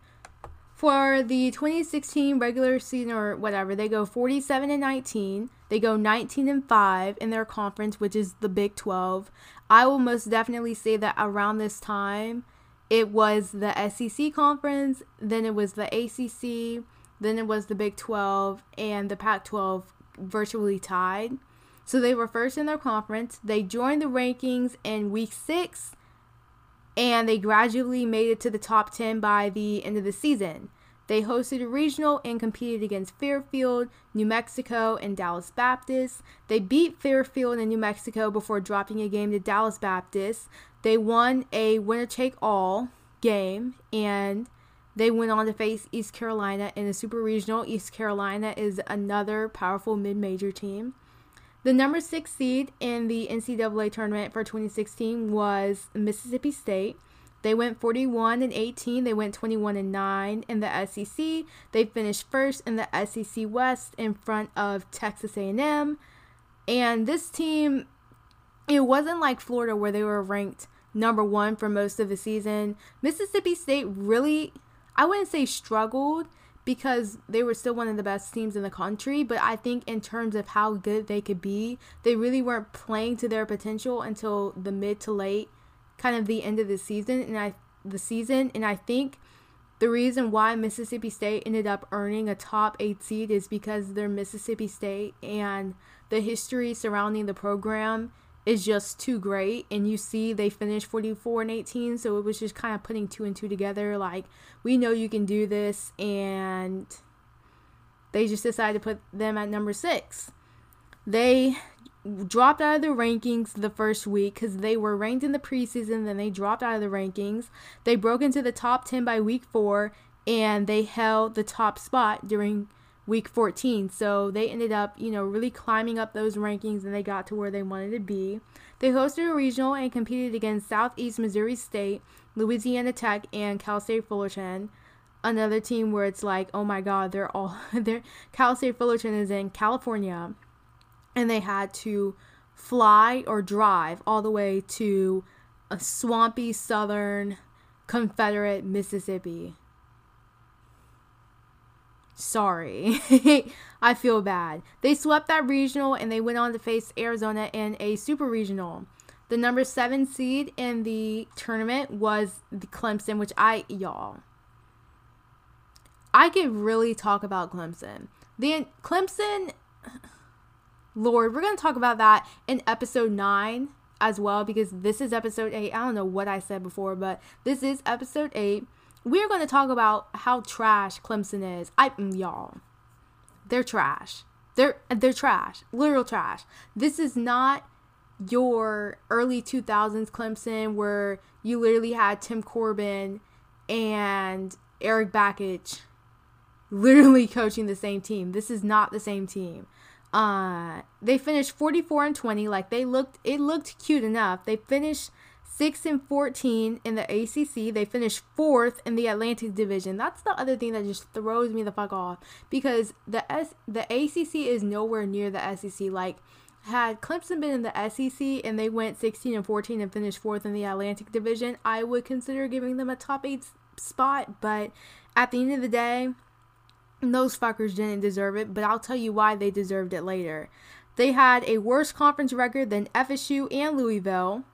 For the 2016 regular season or whatever, they go 47 and 19. They go 19 and 5 in their conference, which is the Big 12. I will most definitely say that around this time, it was the SEC conference, then it was the ACC, then it was the Big 12, and the Pac 12 virtually tied. So they were first in their conference. They joined the rankings in week six, and they gradually made it to the top 10 by the end of the season. They hosted a regional and competed against Fairfield, New Mexico, and Dallas Baptist. They beat Fairfield and New Mexico before dropping a game to Dallas Baptist. They won a winner take all game and They went on to face East Carolina in the Super Regional. East Carolina is another powerful mid major team. The number six seed in the NCAA tournament for 2016 was Mississippi State. They went 41 and 18. They went 21 and 9 in the SEC. They finished first in the SEC West in front of Texas A&M. And this team, it wasn't like Florida where they were ranked number one for most of the season. Mississippi State really, I wouldn't say struggled because they were still one of the best teams in the country. But I think in terms of how good they could be, they really weren't playing to their potential until the mid to late kind of the end of the season and I the season and I think the reason why Mississippi State ended up earning a top 8 seed is because they're Mississippi State and the history surrounding the program is just too great and you see they finished 44 and 18 so it was just kind of putting two and two together like we know you can do this and they just decided to put them at number 6 they dropped out of the rankings the first week because they were ranked in the preseason, then they dropped out of the rankings. They broke into the top 10 by week four, and they held the top spot during week 14. So they ended up, you know, really climbing up those rankings and they got to where they wanted to be. They hosted a regional and competed against Southeast Missouri State, Louisiana Tech, and Cal State Fullerton. Another team where it's like, oh my God, they're all, they're, Cal State Fullerton is in California and they had to fly or drive all the way to a swampy southern Confederate Mississippi. Sorry. I feel bad. They swept that regional and they went on to face Arizona in a super regional. The number seven seed in the tournament was the Clemson, which I, y'all, I could really talk about Clemson. The Clemson Lord, we're going to talk about that in episode 9 as well because this is episode 8. I don't know what I said before, but this is episode 8. We're going to talk about how trash Clemson is. I mm, y'all. They're trash. They're they're trash. Literal trash. This is not your early 2000s Clemson where you literally had Tim Corbin and Erik Bakich literally coaching the same team. This is not the same team. Uh, they finished 44 and 20. Like they looked, it looked cute enough. They finished 6 and 14 in the ACC. They finished fourth in the Atlantic Division. That's the other thing that just throws me the fuck off because the S the ACC is nowhere near the SEC. Like had Clemson been in the SEC and they went 16 and 14 and finished fourth in the Atlantic Division, I would consider giving them a top eight spot. But at the end of the day, those fuckers didn't deserve it, but I'll tell you why they deserved it later. They had a worse conference record than FSU and Louisville,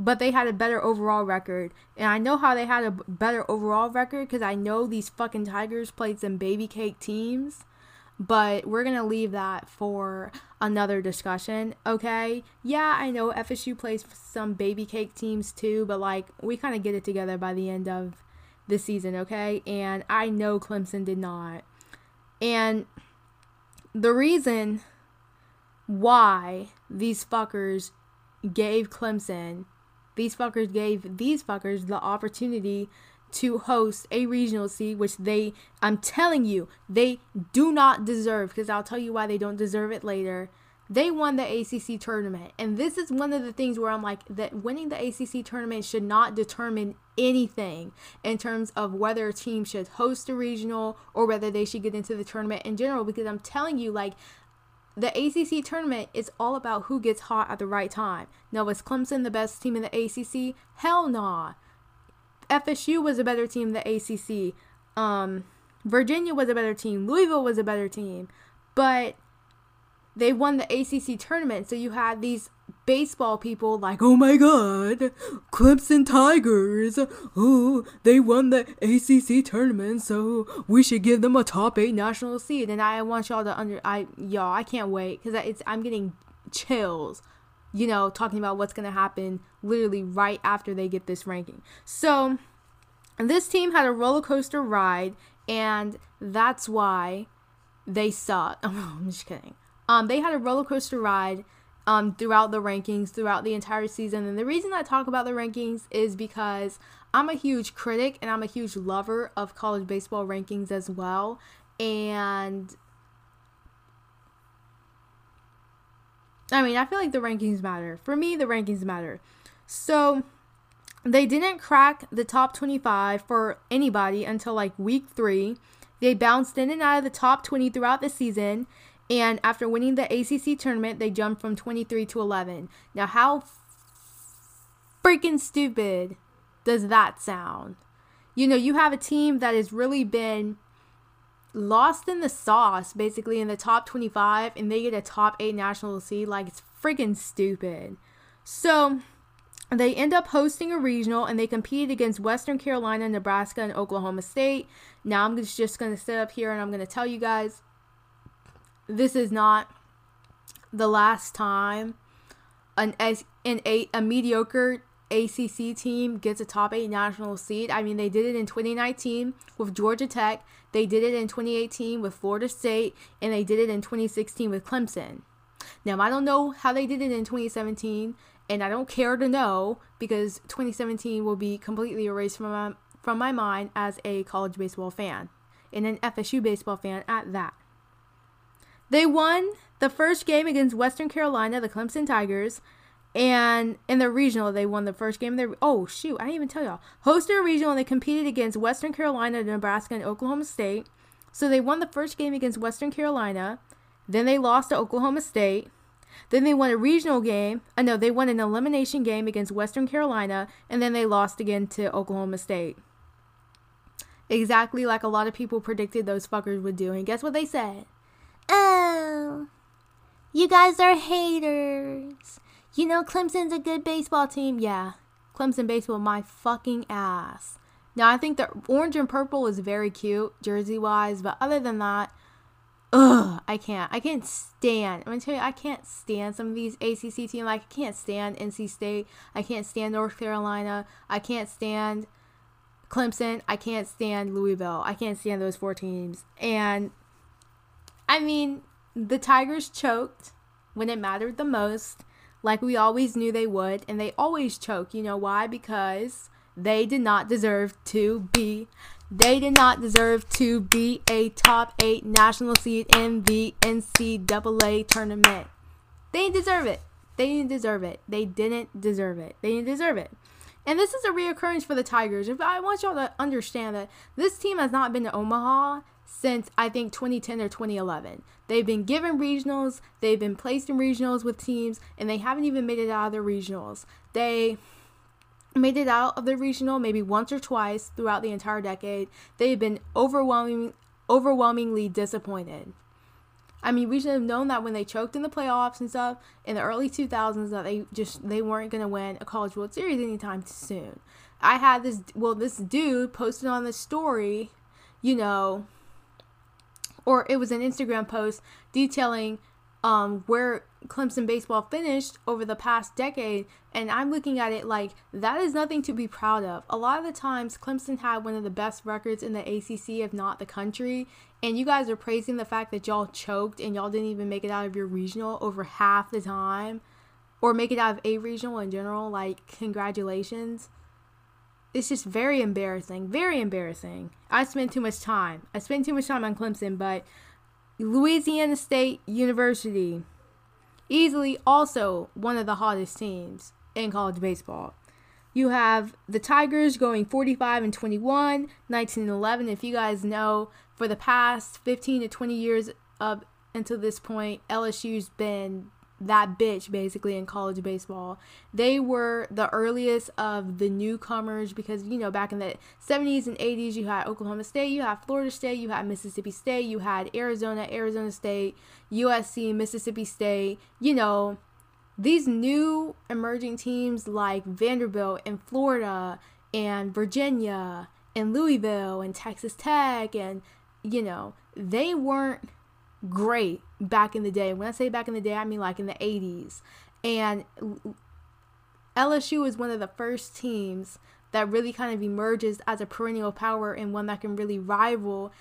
but they had a better overall record. And I know how they had a better overall record because I know these fucking Tigers played some baby cake teams. But we're going to leave that for another discussion, okay? Yeah, I know FSU plays some baby cake teams too, but like we kind of get it together by the end of the season, okay? And I know Clemson did not. And the reason why these fuckers gave Clemson, these fuckers gave these fuckers the opportunity to host a regional seed, which they, I'm telling you, they do not deserve, because I'll tell you why they don't deserve it later they won the ACC tournament. And this is one of the things where I'm like, that winning the ACC tournament should not determine anything in terms of whether a team should host a regional or whether they should get into the tournament in general. Because I'm telling you, like, the ACC tournament is all about who gets hot at the right time. Now, was Clemson the best team in the ACC? Hell nah. FSU was a better team than the ACC. Um, Virginia was a better team. Louisville was a better team. But they won the ACC tournament. So you had these baseball people like, oh my god, Clemson Tigers. Oh, they won the ACC tournament, so we should give them a top eight national seed. And I want y'all to under, I y'all, I can't wait because it's I'm getting chills. You know, talking about what's gonna happen literally right after they get this ranking. So this team had a roller coaster ride, and that's why they suck. Oh, I'm just kidding. Um, they had a roller coaster ride um, throughout the rankings throughout the entire season. And the reason I talk about the rankings is because I'm a huge critic and I'm a huge lover of college baseball rankings as well. And I mean, I feel like the rankings matter. For me, the rankings matter. So they didn't crack the top 25 for anybody until like week three. They bounced in and out of the top 20 throughout the season. And after winning the ACC tournament, they jumped from 23 to 11. Now, how freaking stupid does that sound? You know, you have a team that has really been lost in the sauce, basically in the top 25, and they get a top 8 national seed. Like, it's freaking stupid. So, they end up hosting a regional and they competed against Western Carolina, Nebraska, and Oklahoma State. Now I'm just going to sit up here and I'm going to tell you guys this is not the last time an, an a, a mediocre ACC team gets a top eight national seed. I mean, they did it in 2019 with Georgia Tech, they did it in 2018 with Florida State, and they did it in 2016 with Clemson. Now, I don't know how they did it in 2017 and I don't care to know because 2017 will be completely erased from my, from my mind as a college baseball fan and an FSU baseball fan at that. They won the first game against Western Carolina, the Clemson Tigers, and in the regional they won the first game. They oh shoot, I didn't even tell y'all. Hosted a regional and they competed against Western Carolina, Nebraska, and Oklahoma State. So they won the first game against Western Carolina. Then they lost to Oklahoma State. Then they won a regional game. I uh, know they won an elimination game against Western Carolina, and then they lost again to Oklahoma State. Exactly like a lot of people predicted those fuckers would do. And guess what they said? Oh, you guys are haters. You know, Clemson's a good baseball team. Yeah, Clemson baseball, my fucking ass. Now, I think the orange and purple is very cute, jersey wise, but other than that, ugh, I can't. I can't stand. I'm gonna tell you, I can't stand some of these ACC teams. Like, I can't stand NC State. I can't stand North Carolina. I can't stand Clemson. I can't stand Louisville. I can't stand those four teams. And I mean, the Tigers choked when it mattered the most, like we always knew they would, and they always choke. You know why? Because they did not deserve to be they did not deserve to be a top eight national seed in the NCAA tournament. They didn't deserve it. They didn't deserve it. They didn't deserve it. They didn't deserve it. And this is a reoccurrence for the Tigers. I want y'all to understand that this team has not been to Omaha since I think 2010 or 2011. They've been given regionals, they've been placed in regionals with teams, and they haven't even made it out of the regionals. They made it out of the regional maybe once or twice throughout the entire decade. They've been overwhelming, overwhelmingly disappointed. I mean, we should have known that when they choked in the playoffs and stuff in the early 2000s that they just they weren't going to win a College World Series anytime soon. I had this well this dude posted on the story, you know, or it was an Instagram post detailing um, where Clemson baseball finished over the past decade, and I'm looking at it like that is nothing to be proud of. A lot of the times, Clemson had one of the best records in the ACC, if not the country, and you guys are praising the fact that y'all choked and y'all didn't even make it out of your regional over half the time, or make it out of a regional in general. Like, congratulations. It's just very embarrassing. Very embarrassing. I spent too much time. I spent too much time on Clemson, but Louisiana State University, easily also one of the hottest teams in college baseball. You have the Tigers going 45 and 21, 19 and 11. If you guys know, for the past 15 to 20 years up until this point, LSU's been that bitch basically in college baseball. They were the earliest of the newcomers because you know back in the 70s and 80s you had Oklahoma State, you had Florida State, you had Mississippi State, you had Arizona, Arizona State, USC, Mississippi State, you know, these new emerging teams like Vanderbilt and Florida and Virginia and Louisville and Texas Tech and you know, they weren't great back in the day. When I say back in the day, I mean like in the 80s. And LSU is one of the first teams that really kind of emerges as a perennial power and one that can really rival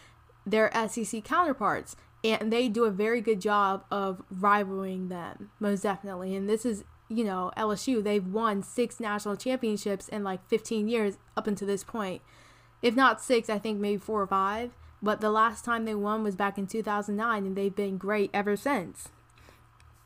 their SEC counterparts. and they do a very good job of rivaling them, most definitely. And this is, you know, LSU. They've won six national championships in like 15 years up until this point. If not six, I think maybe four or five. But the last time they won was back in 2009, and they've been great ever since.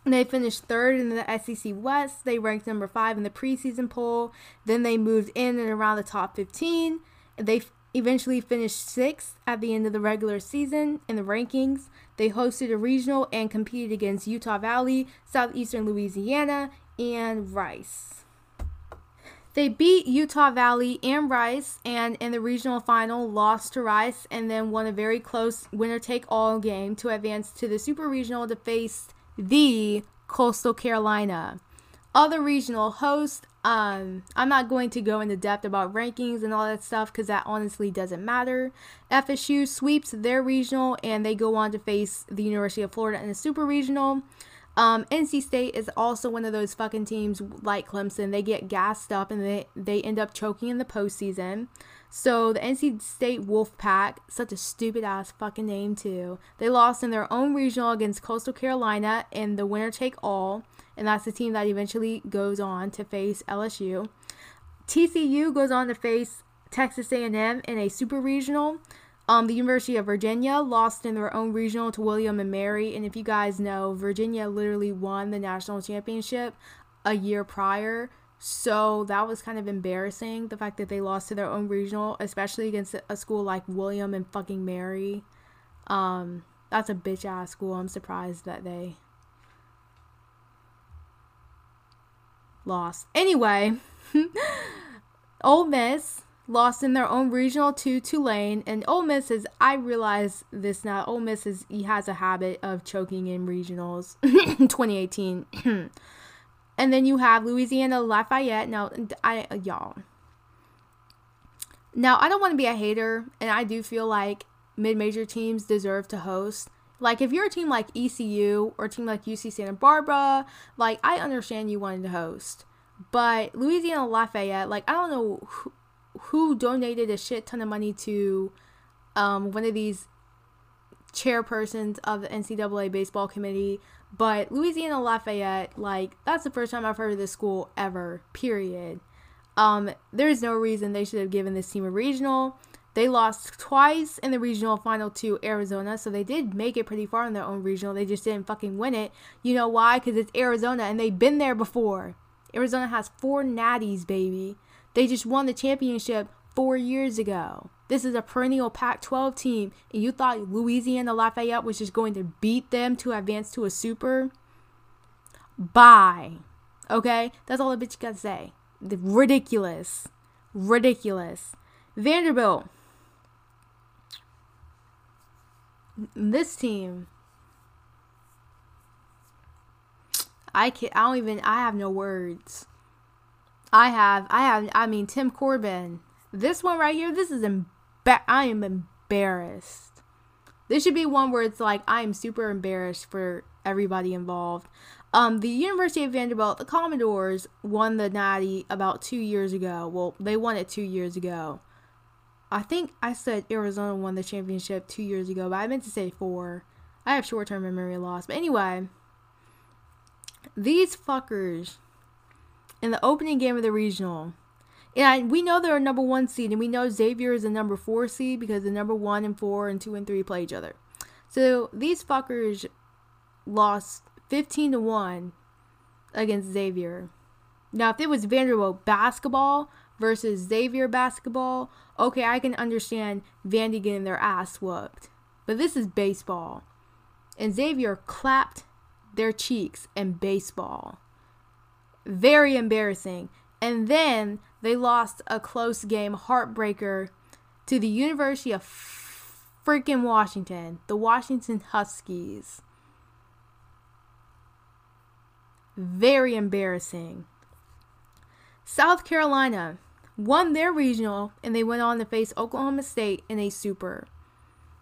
They finished third in the SEC West. They ranked number five in the preseason poll. Then they moved in and around the top 15. They eventually finished sixth at the end of the regular season in the rankings. They hosted a regional and competed against Utah Valley, Southeastern Louisiana, and Rice. They beat Utah Valley and Rice, and in the regional final, lost to Rice, and then won a very close winner take all game to advance to the super regional to face the Coastal Carolina. Other regional hosts, um, I'm not going to go into depth about rankings and all that stuff because that honestly doesn't matter. FSU sweeps their regional and they go on to face the University of Florida in the super regional. Um, NC State is also one of those fucking teams like Clemson. They get gassed up and they, they end up choking in the postseason. So the NC State Wolfpack, such a stupid ass fucking name too. They lost in their own regional against Coastal Carolina in the winner take all, and that's the team that eventually goes on to face LSU. TCU goes on to face Texas A&M in a super regional. Um, the University of Virginia lost in their own regional to William and Mary, and if you guys know, Virginia literally won the national championship a year prior so that was kind of embarrassing, the fact that they lost to their own regional, especially against a school like William and fucking Mary. Um, that's a bitch ass school. I'm surprised that they lost. Anyway, Ole Miss lost in their own regional to Tulane, and Ole Miss is I realize this now. Ole Miss is he has a habit of choking in regionals. 2018. And then you have Louisiana Lafayette. Now, I uh, y'all. Now, I don't want to be a hater, and I do feel like mid-major teams deserve to host. Like if you're a team like ECU or a team like UC Santa Barbara, like I understand you wanted to host. But Louisiana Lafayette, like I don't know who, who donated a shit ton of money to um, one of these chairpersons of the NCAA baseball committee but Louisiana Lafayette, like, that's the first time I've heard of this school ever, period. Um, there's no reason they should have given this team a regional. They lost twice in the regional final to Arizona, so they did make it pretty far in their own regional. They just didn't fucking win it. You know why? Because it's Arizona and they've been there before. Arizona has four natties, baby. They just won the championship four years ago. This is a perennial Pac 12 team, and you thought Louisiana Lafayette was just going to beat them to advance to a super? Bye. Okay? That's all the bitch got to say. Ridiculous. Ridiculous. Vanderbilt. This team. I can't. I don't even I have no words. I have I have I mean Tim Corbin. This one right here, this is embarrassing I am embarrassed. This should be one where it's like I am super embarrassed for everybody involved. Um, the University of Vanderbilt, the Commodores won the Natty about two years ago. Well, they won it two years ago. I think I said Arizona won the championship two years ago, but I meant to say four. I have short term memory loss. But anyway, these fuckers in the opening game of the regional and we know they're a number one seed, and we know Xavier is a number four seed because the number one and four and two and three play each other. So these fuckers lost 15 to 1 against Xavier. Now, if it was Vanderbilt basketball versus Xavier basketball, okay, I can understand Vandy getting their ass whooped. But this is baseball. And Xavier clapped their cheeks in baseball. Very embarrassing. And then they lost a close game heartbreaker to the University of freaking Washington, the Washington Huskies. Very embarrassing. South Carolina won their regional and they went on to face Oklahoma State in a super.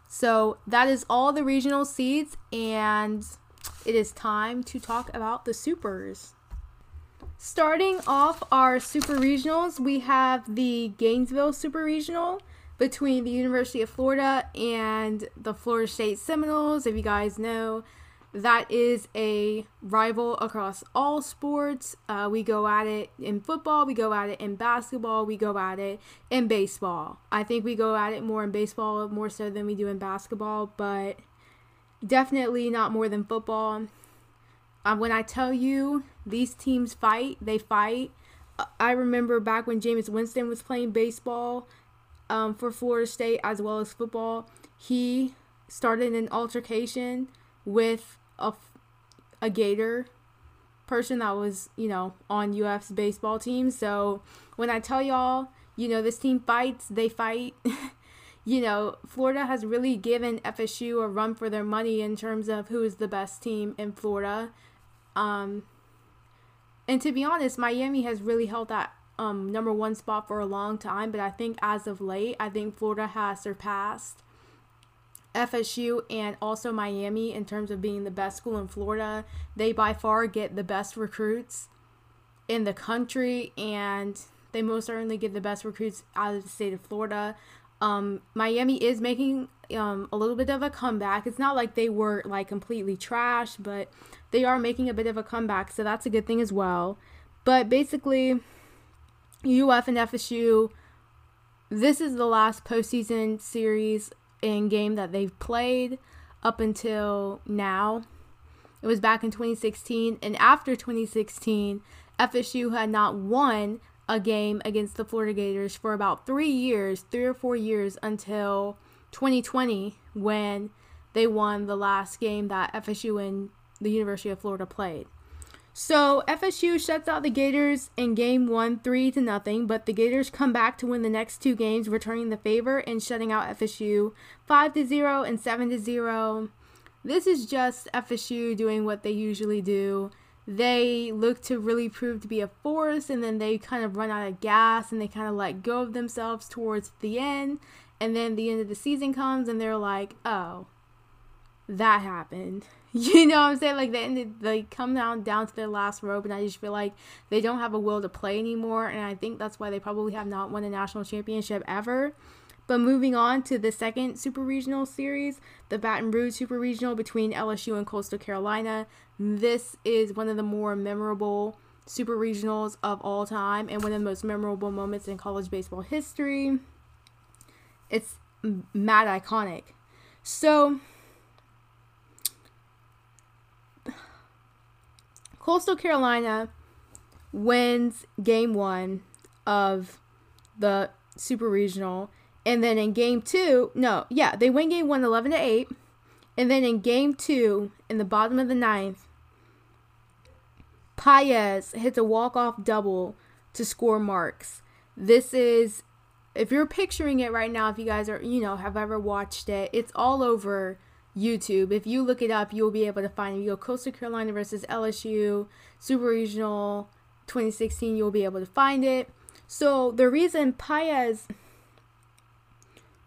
So that is all the regional seeds, and it is time to talk about the supers. Starting off our super regionals, we have the Gainesville Super Regional between the University of Florida and the Florida State Seminoles. If you guys know, that is a rival across all sports. Uh, we go at it in football, we go at it in basketball, we go at it in baseball. I think we go at it more in baseball more so than we do in basketball, but definitely not more than football. Uh, when I tell you these teams fight, they fight. I remember back when Jameis Winston was playing baseball um, for Florida State as well as football. He started an altercation with a, a Gator person that was, you know, on UF's baseball team. So when I tell y'all, you know, this team fights, they fight. you know, Florida has really given FSU a run for their money in terms of who is the best team in Florida. Um, and to be honest, Miami has really held that um, number one spot for a long time, but I think as of late, I think Florida has surpassed FSU and also Miami in terms of being the best school in Florida. They by far get the best recruits in the country, and they most certainly get the best recruits out of the state of Florida. Um, Miami is making um, a little bit of a comeback. It's not like they were like completely trash, but they are making a bit of a comeback, so that's a good thing as well. But basically, UF and FSU, this is the last postseason series and game that they've played up until now. It was back in 2016, and after 2016, FSU had not won a game against the Florida Gators for about three years, three or four years until 2020 when they won the last game that FSU and the University of Florida played. So FSU shuts out the Gators in game one, three to nothing, but the Gators come back to win the next two games, returning the favor and shutting out FSU five to zero and seven to zero. This is just FSU doing what they usually do. They look to really prove to be a force, and then they kind of run out of gas and they kind of let go of themselves towards the end. And then the end of the season comes, and they're like, oh, that happened. You know what I'm saying? Like they ended, they come down down to their last rope, and I just feel like they don't have a will to play anymore. And I think that's why they probably have not won a national championship ever. But moving on to the second super regional series, the Baton Rouge Super Regional between LSU and Coastal Carolina. This is one of the more memorable super regionals of all time and one of the most memorable moments in college baseball history. It's mad iconic. So, Coastal Carolina wins game one of the Super Regional. And then in game two, no, yeah, they win game one 11 to 8. And then in game two, in the bottom of the ninth, Paez hits a walk-off double to score marks. This is, if you're picturing it right now, if you guys are, you know, have ever watched it, it's all over YouTube. If you look it up, you'll be able to find it. You go Coastal Carolina versus LSU, Super Regional 2016, you'll be able to find it. So the reason Paez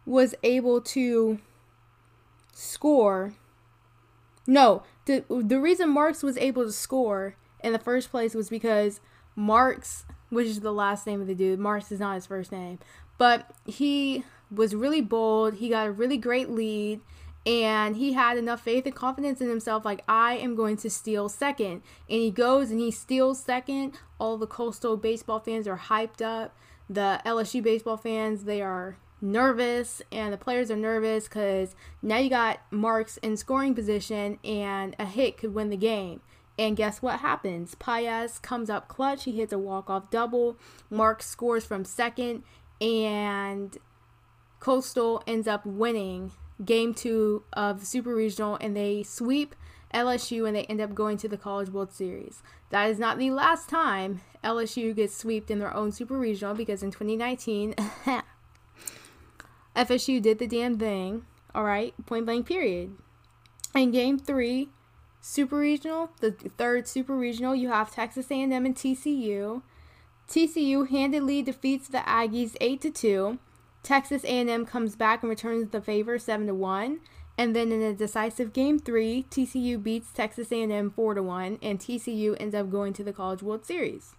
was able to score no, the the reason Marks was able to score in the first place was because Marks, which is the last name of the dude, Marks is not his first name, but he was really bold. He got a really great lead and he had enough faith and confidence in himself like i am going to steal second. And he goes and he steals second. All the coastal baseball fans are hyped up. The lsu baseball fans they are nervous and the players are nervous because now you got marks in scoring position and a hit could win the game. And guess what happens? Paez comes up clutch. He hits a walk-off double. Marks scores from second and coastal ends up winning game two of the Super Regional and they sweep LSU and they end up going to the College World Series. That is not the last time LSU gets swept in their own Super Regional because in 2019, FSU did the damn thing. All right, point blank period. In game three, Super Regional, the third Super Regional, you have Texas A&M and TCU. TCU handedly defeats the Aggies 8 to 2. Texas A&M comes back and returns the favor 7 to 1. And then in a decisive game 3, TCU beats Texas A&M 4 to 1 and TCU ends up going to the College World Series.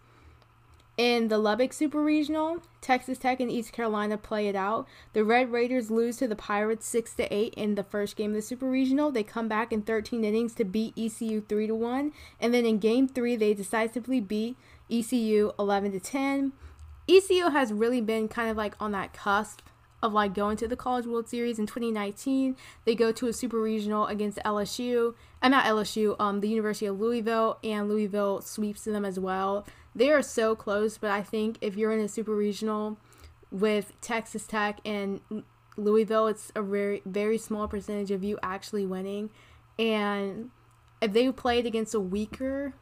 In the Lubbock Super Regional, Texas Tech and East Carolina play it out. The Red Raiders lose to the Pirates 6 to 8 in the first game of the Super Regional. They come back in 13 innings to beat ECU 3 to 1, and then in game 3 they decisively beat ECU 11 to 10. ECU has really been kind of like on that cusp of like going to the College World Series in 2019. They go to a super regional against LSU. I'm uh, not LSU, um, the University of Louisville, and Louisville sweeps them as well. They are so close, but I think if you're in a super regional with Texas Tech and Louisville, it's a very very small percentage of you actually winning. And if they played against a weaker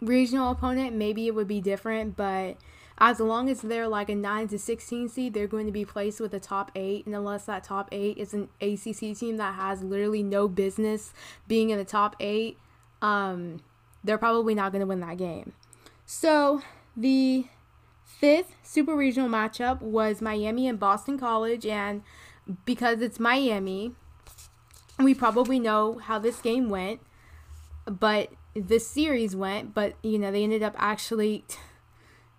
regional opponent, maybe it would be different, but as long as they're like a 9 to 16 seed, they're going to be placed with the top 8. And unless that top 8 is an ACC team that has literally no business being in the top 8, um, they're probably not going to win that game. So the fifth super regional matchup was Miami and Boston College. And because it's Miami, we probably know how this game went. But this series went, but you know, they ended up actually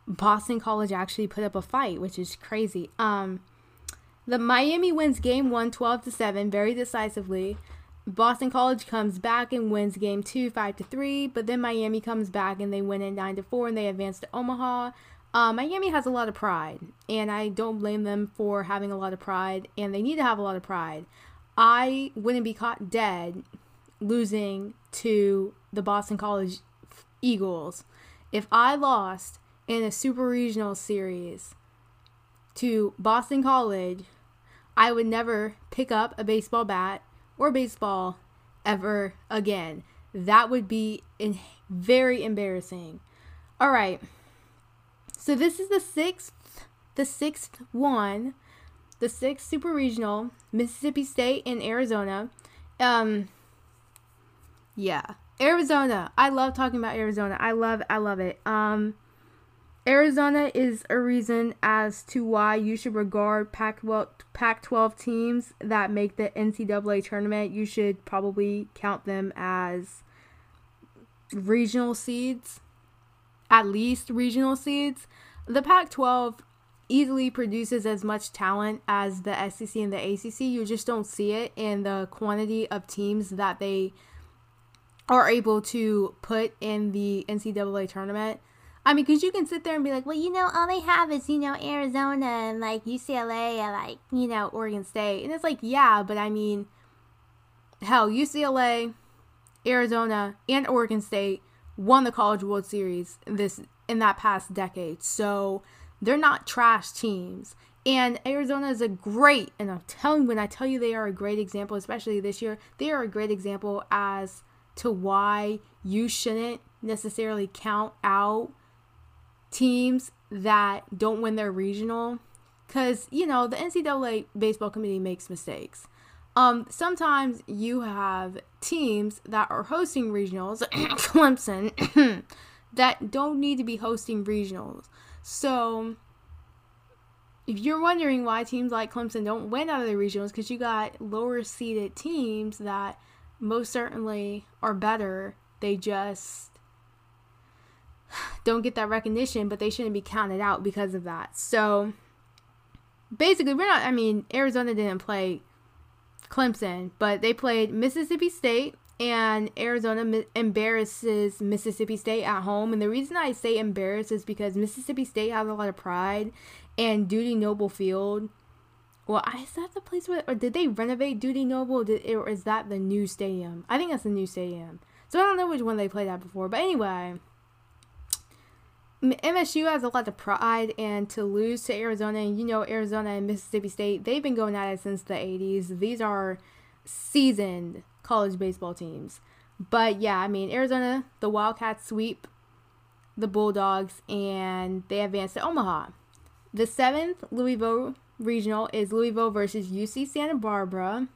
Boston College actually put up a fight, which is crazy. Um, the Miami wins game one, 12 to 7, very decisively. Boston College comes back and wins game two, 5 to 3, but then Miami comes back and they win it 9 to 4 and they advance to Omaha. Uh, Miami has a lot of pride, and I don't blame them for having a lot of pride, and they need to have a lot of pride. I wouldn't be caught dead losing to the Boston College Eagles. If I lost in a super regional series to Boston College, I would never pick up a baseball bat or baseball ever again. That would be in- very embarrassing. All right. So this is the sixth, the sixth one, the sixth super regional, Mississippi State and Arizona. Um, yeah, Arizona. I love talking about Arizona. I love, I love it. Um, Arizona is a reason as to why you should regard Pac 12 teams that make the NCAA tournament. You should probably count them as regional seeds, at least regional seeds. The Pac 12 easily produces as much talent as the SEC and the ACC. You just don't see it in the quantity of teams that they are able to put in the NCAA tournament. I mean, because you can sit there and be like, well, you know, all they have is, you know, Arizona and like UCLA and like, you know, Oregon State. And it's like, yeah, but I mean, hell, UCLA, Arizona, and Oregon State won the College World Series this in that past decade. So they're not trash teams. And Arizona is a great, and I'm telling when I tell you they are a great example, especially this year, they are a great example as to why you shouldn't necessarily count out teams that don't win their regional because you know the ncaa baseball committee makes mistakes. Um, sometimes you have teams that are hosting regionals clemson that don't need to be hosting regionals. So if you're wondering why teams like clemson don't win out of the regionals because you got lower seeded teams that most certainly are better they just don't get that recognition, but they shouldn't be counted out because of that. So basically, we're not, I mean, Arizona didn't play Clemson, but they played Mississippi State, and Arizona embarrasses Mississippi State at home. And the reason I say embarrass is because Mississippi State has a lot of pride, and Dudy Noble Field. Well, is that the place where, or did they renovate Dudy Noble, did, or is that the new stadium? I think that's the new stadium. So I don't know which one they played at before, but anyway, MSU has a lot of pride, and to lose to Arizona, and you know, Arizona and Mississippi State, they've been going at it since the 80s. These are seasoned college baseball teams. But yeah, I mean, Arizona, the Wildcats sweep the Bulldogs, and they advance to Omaha. The seventh Louisville regional is Louisville versus UC Santa Barbara.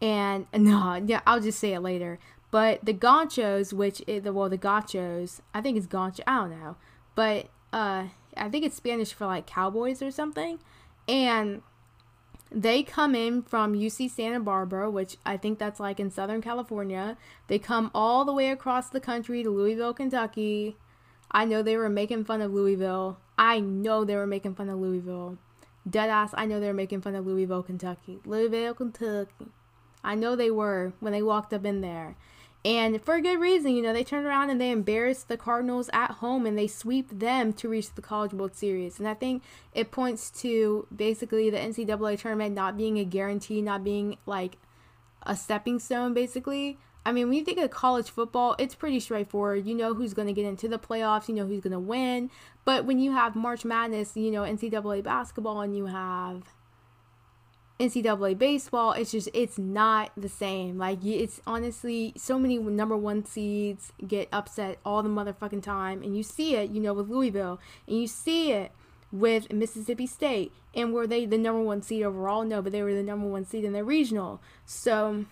And no, yeah, I'll just say it later. But the Gauchos, which is the well, the Gauchos, I think it's Gaucho, I don't know, but uh, I think it's Spanish for like cowboys or something, and they come in from UC Santa Barbara, which I think that's like in Southern California. They come all the way across the country to Louisville, Kentucky. I know they were making fun of Louisville. I know they were making fun of Louisville. Deadass, I know they were making fun of Louisville, Kentucky. Louisville, Kentucky. I know they were when they walked up in there. And for a good reason, you know, they turned around and they embarrassed the Cardinals at home and they sweep them to reach the College World Series. And I think it points to basically the NCAA tournament not being a guarantee, not being like a stepping stone, basically. I mean, when you think of college football, it's pretty straightforward. You know who's going to get into the playoffs, you know who's going to win. But when you have March Madness, you know, NCAA basketball, and you have NCAA baseball, it's just it's not the same. Like it's honestly so many number one seeds get upset all the motherfucking time, and you see it, you know, with Louisville, and you see it with Mississippi State, and were they the number one seed overall? No, but they were the number one seed in their regional, so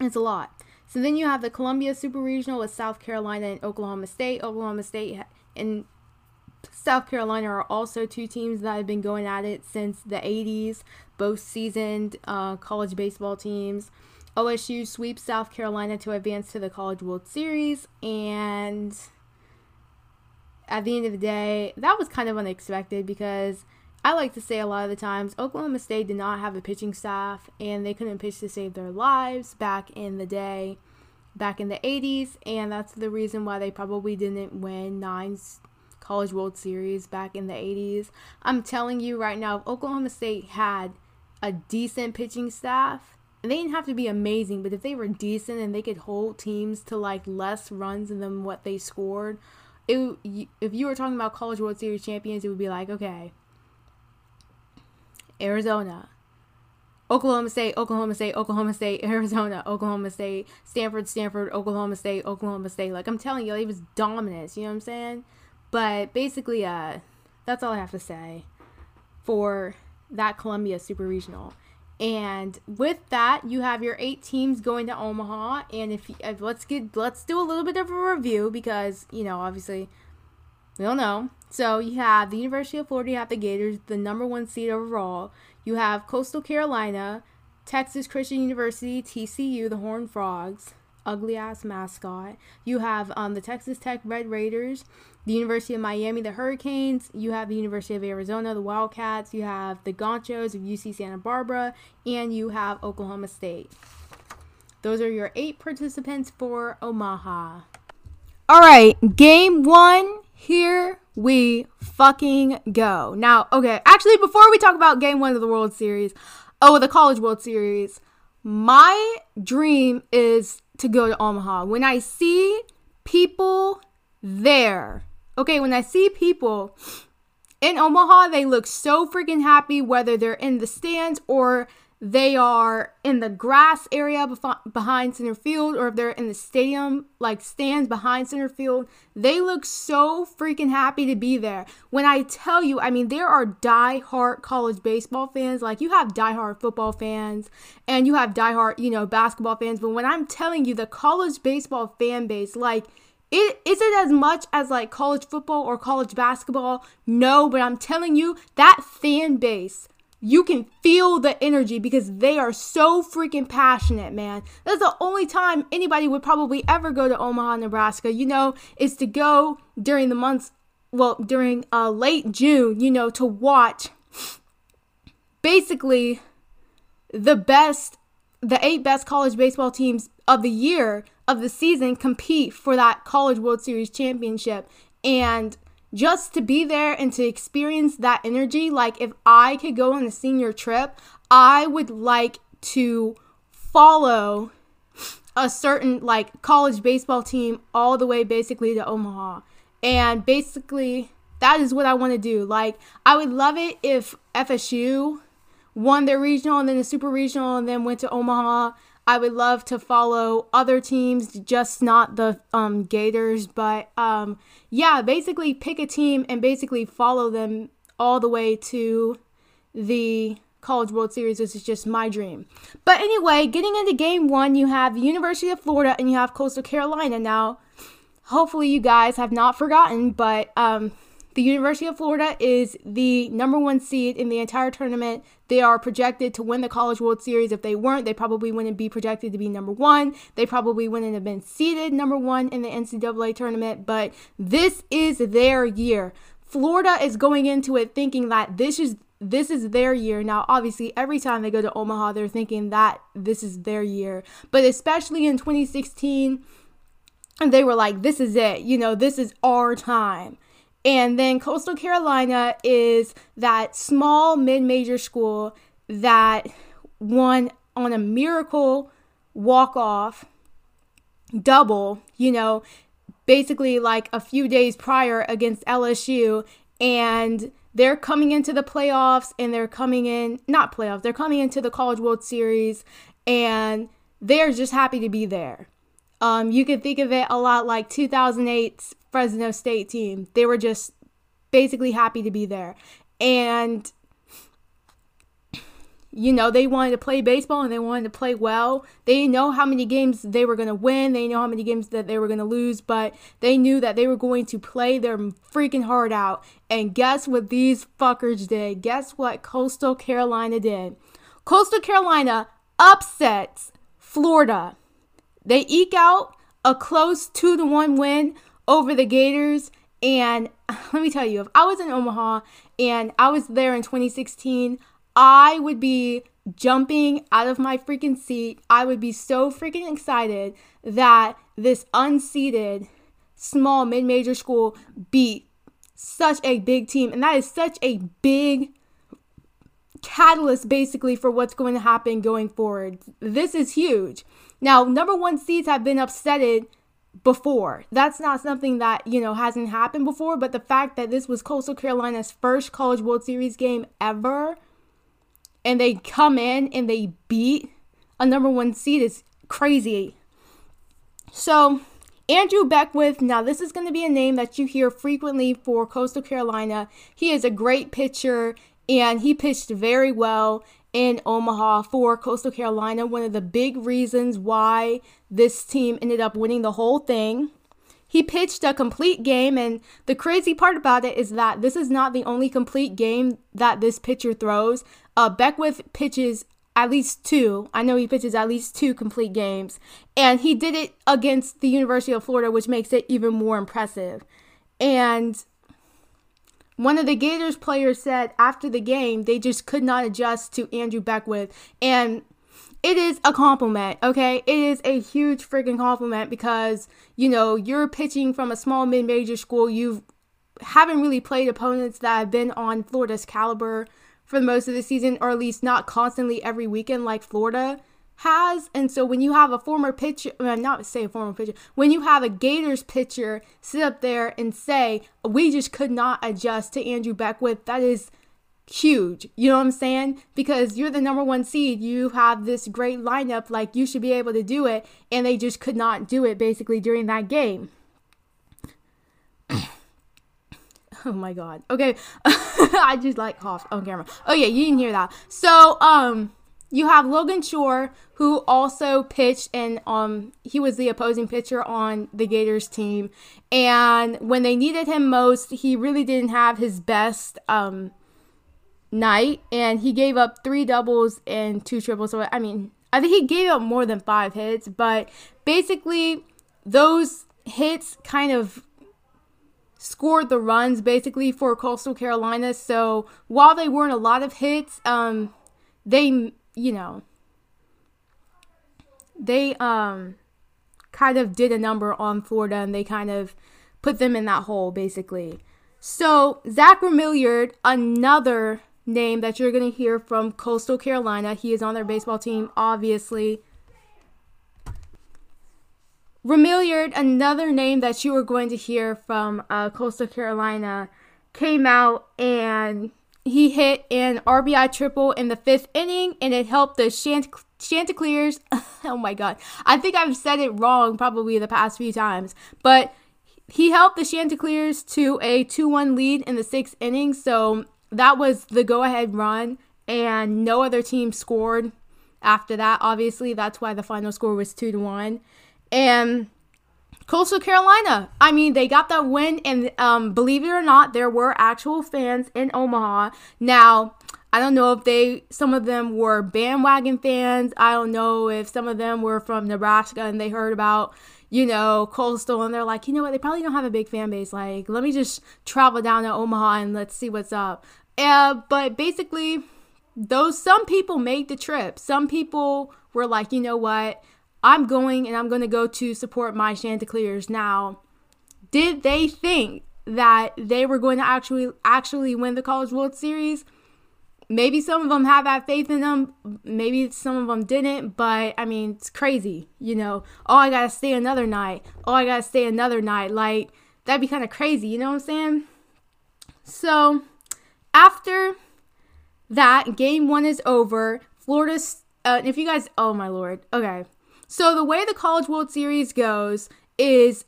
it's a lot. So then you have the Columbia Super Regional with South Carolina and Oklahoma State. Oklahoma State and South Carolina are also two teams that have been going at it since the 80s, both seasoned uh, college baseball teams. OSU sweeps South Carolina to advance to the College World Series, and at the end of the day, that was kind of unexpected because I like to say a lot of the times Oklahoma State did not have a pitching staff and they couldn't pitch to save their lives back in the day, back in the 80s, and that's the reason why they probably didn't win nine College World Series back in the 80s. I'm telling you right now, if Oklahoma State had a decent pitching staff, and they didn't have to be amazing, but if they were decent and they could hold teams to like less runs than what they scored, it if you were talking about College World Series champions, it would be like, okay, Arizona, Oklahoma State, Oklahoma State, Oklahoma State, Arizona, Oklahoma State, Stanford, Stanford, Oklahoma State, Oklahoma State. Like I'm telling you, it was dominance. You know what I'm saying? But basically, uh, that's all I have to say for that Columbia Super Regional. And with that, you have your eight teams going to Omaha. And if, if let's get let's do a little bit of a review because you know obviously we don't know. So you have the University of Florida, you have the Gators, the number one seed overall. You have Coastal Carolina, Texas Christian University, TCU, the Horned Frogs, ugly ass mascot. You have um, the Texas Tech Red Raiders, the University of Miami, the Hurricanes. You have the University of Arizona, the Wildcats. You have the Gauchos of UC Santa Barbara, and you have Oklahoma State. Those are your eight participants for Omaha. All right, game one. Here we fucking go. Now, okay, actually, before we talk about game one of the World Series, oh, the College World Series, my dream is to go to Omaha. When I see people there, okay, when I see people in Omaha, they look so freaking happy, whether they're in the stands or they are in the grass area behind center field or if they're in the stadium like stands behind center field they look so freaking happy to be there when i tell you i mean there are die-hard college baseball fans like you have die-hard football fans and you have die-hard you know basketball fans but when i'm telling you the college baseball fan base like it, is it as much as like college football or college basketball? No, but I'm telling you, that fan base you can feel the energy because they are so freaking passionate, man. That's the only time anybody would probably ever go to Omaha, Nebraska, you know, is to go during the months, well, during uh, late June, you know, to watch basically the best, the eight best college baseball teams of the year, of the season, compete for that College World Series championship. And just to be there and to experience that energy. Like, if I could go on a senior trip, I would like to follow a certain like college baseball team all the way basically to Omaha. And basically, that is what I want to do. Like, I would love it if FSU won their regional and then the super regional and then went to Omaha. I would love to follow other teams, just not the um, Gators. But um, yeah, basically pick a team and basically follow them all the way to the College World Series. This is just my dream. But anyway, getting into game one, you have University of Florida and you have Coastal Carolina. Now, hopefully, you guys have not forgotten, but um, The University of Florida is the number one seed in the entire tournament. They are projected to win the College World Series. If they weren't, they probably wouldn't be projected to be number one. They probably wouldn't have been seeded number one in the NCAA tournament. But this is their year. Florida is going into it thinking that this is this is their year. Now, obviously, every time they go to Omaha, they're thinking that this is their year. But especially in 2016, they were like, this is it. You know, this is our time. And then Coastal Carolina is that small mid major school that won on a miracle walk off double, you know, basically like a few days prior against LSU. And they're coming into the playoffs and they're coming in, not playoffs, they're coming into the College World Series and they're just happy to be there. Um, you can think of it a lot like 2008's Fresno State team. They were just basically happy to be there. And you know, they wanted to play baseball and they wanted to play well. They know how many games they were going to win. They know how many games that they were going to lose, but they knew that they were going to play their freaking heart out. And guess what these fuckers did? Guess what Coastal Carolina did? Coastal Carolina upsets Florida. They eke out a close 2 to 1 win over the Gators and let me tell you, if I was in Omaha and I was there in 2016, I would be jumping out of my freaking seat. I would be so freaking excited that this unseeded small mid major school beat such a big team. And that is such a big catalyst basically for what's going to happen going forward. This is huge. Now, number one seeds have been upsetted before. That's not something that, you know, hasn't happened before, but the fact that this was Coastal Carolina's first College World Series game ever and they come in and they beat a number 1 seed is crazy. So, Andrew Beckwith, now this is going to be a name that you hear frequently for Coastal Carolina. He is a great pitcher and he pitched very well in Omaha for Coastal Carolina. One of the big reasons why this team ended up winning the whole thing. He pitched a complete game, and the crazy part about it is that this is not the only complete game that this pitcher throws. Uh, Beckwith pitches at least two. I know he pitches at least two complete games, and he did it against the University of Florida, which makes it even more impressive. And one of the Gators players said after the game they just could not adjust to Andrew Beckwith. And it is a compliment, okay? It is a huge freaking compliment because, you know, you're pitching from a small mid major school. You haven't really played opponents that have been on Florida's caliber for most of the season, or at least not constantly every weekend like Florida has. And so when you have a former pitcher, not say a former pitcher, when you have a Gators pitcher sit up there and say, we just could not adjust to Andrew Beckwith, that is huge. You know what I'm saying? Because you're the number one seed. You have this great lineup, like you should be able to do it. And they just could not do it basically during that game. oh my god. Okay. I just like coughed on camera. Oh yeah, you didn't hear that. So, um, you have Logan Shore, who also pitched, and um, he was the opposing pitcher on the Gators team. And when they needed him most, he really didn't have his best um, night, and he gave up three doubles and two triples. So I mean, I think he gave up more than five hits, but basically those hits kind of scored the runs basically for Coastal Carolina. So while they weren't a lot of hits, um, they you know, they um kind of did a number on Florida and they kind of put them in that hole basically. So Zach Remillard, another name that you're gonna hear from Coastal Carolina. He is on their baseball team, obviously. Remillard, another name that you are going to hear from uh, Coastal Carolina, came out and he hit an RBI triple in the fifth inning, and it helped the Chant- Chanticleers. oh my God. I think I've said it wrong probably the past few times, but he helped the Chanticleers to a 2 1 lead in the sixth inning. So that was the go ahead run, and no other team scored after that. Obviously, that's why the final score was 2 to 1. And Coastal Carolina. I mean, they got that win, and um, believe it or not, there were actual fans in Omaha. Now, I don't know if they, some of them were bandwagon fans. I don't know if some of them were from Nebraska and they heard about, you know, Coastal and they're like, you know what, they probably don't have a big fan base. Like, let me just travel down to Omaha and let's see what's up. Uh, but basically, those some people made the trip. Some people were like, you know what, I'm going and I'm going to go to support my Chanticleers. Now, did they think that they were going to actually actually win the College World Series? Maybe some of them have that faith in them. Maybe some of them didn't. But I mean, it's crazy. You know, oh, I gotta stay another night. Oh, I gotta stay another night. Like that'd be kind of crazy. You know what I'm saying? So after that, game one is over. Florida's. Uh, if you guys, oh my lord. Okay. So the way the College World Series goes is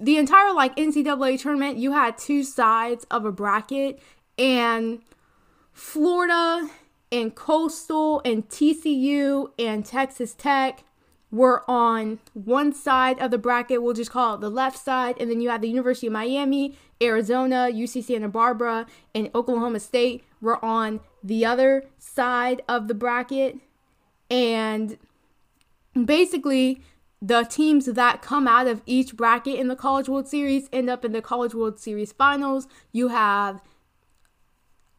the entire like NCAA tournament. You had two sides of a bracket, and Florida and Coastal and TCU and Texas Tech were on one side of the bracket. We'll just call it the left side. And then you had the University of Miami, Arizona, UC Santa Barbara, and Oklahoma State were on the other side of the bracket. And basically the teams that come out of each bracket in the College World Series end up in the College World Series finals. You have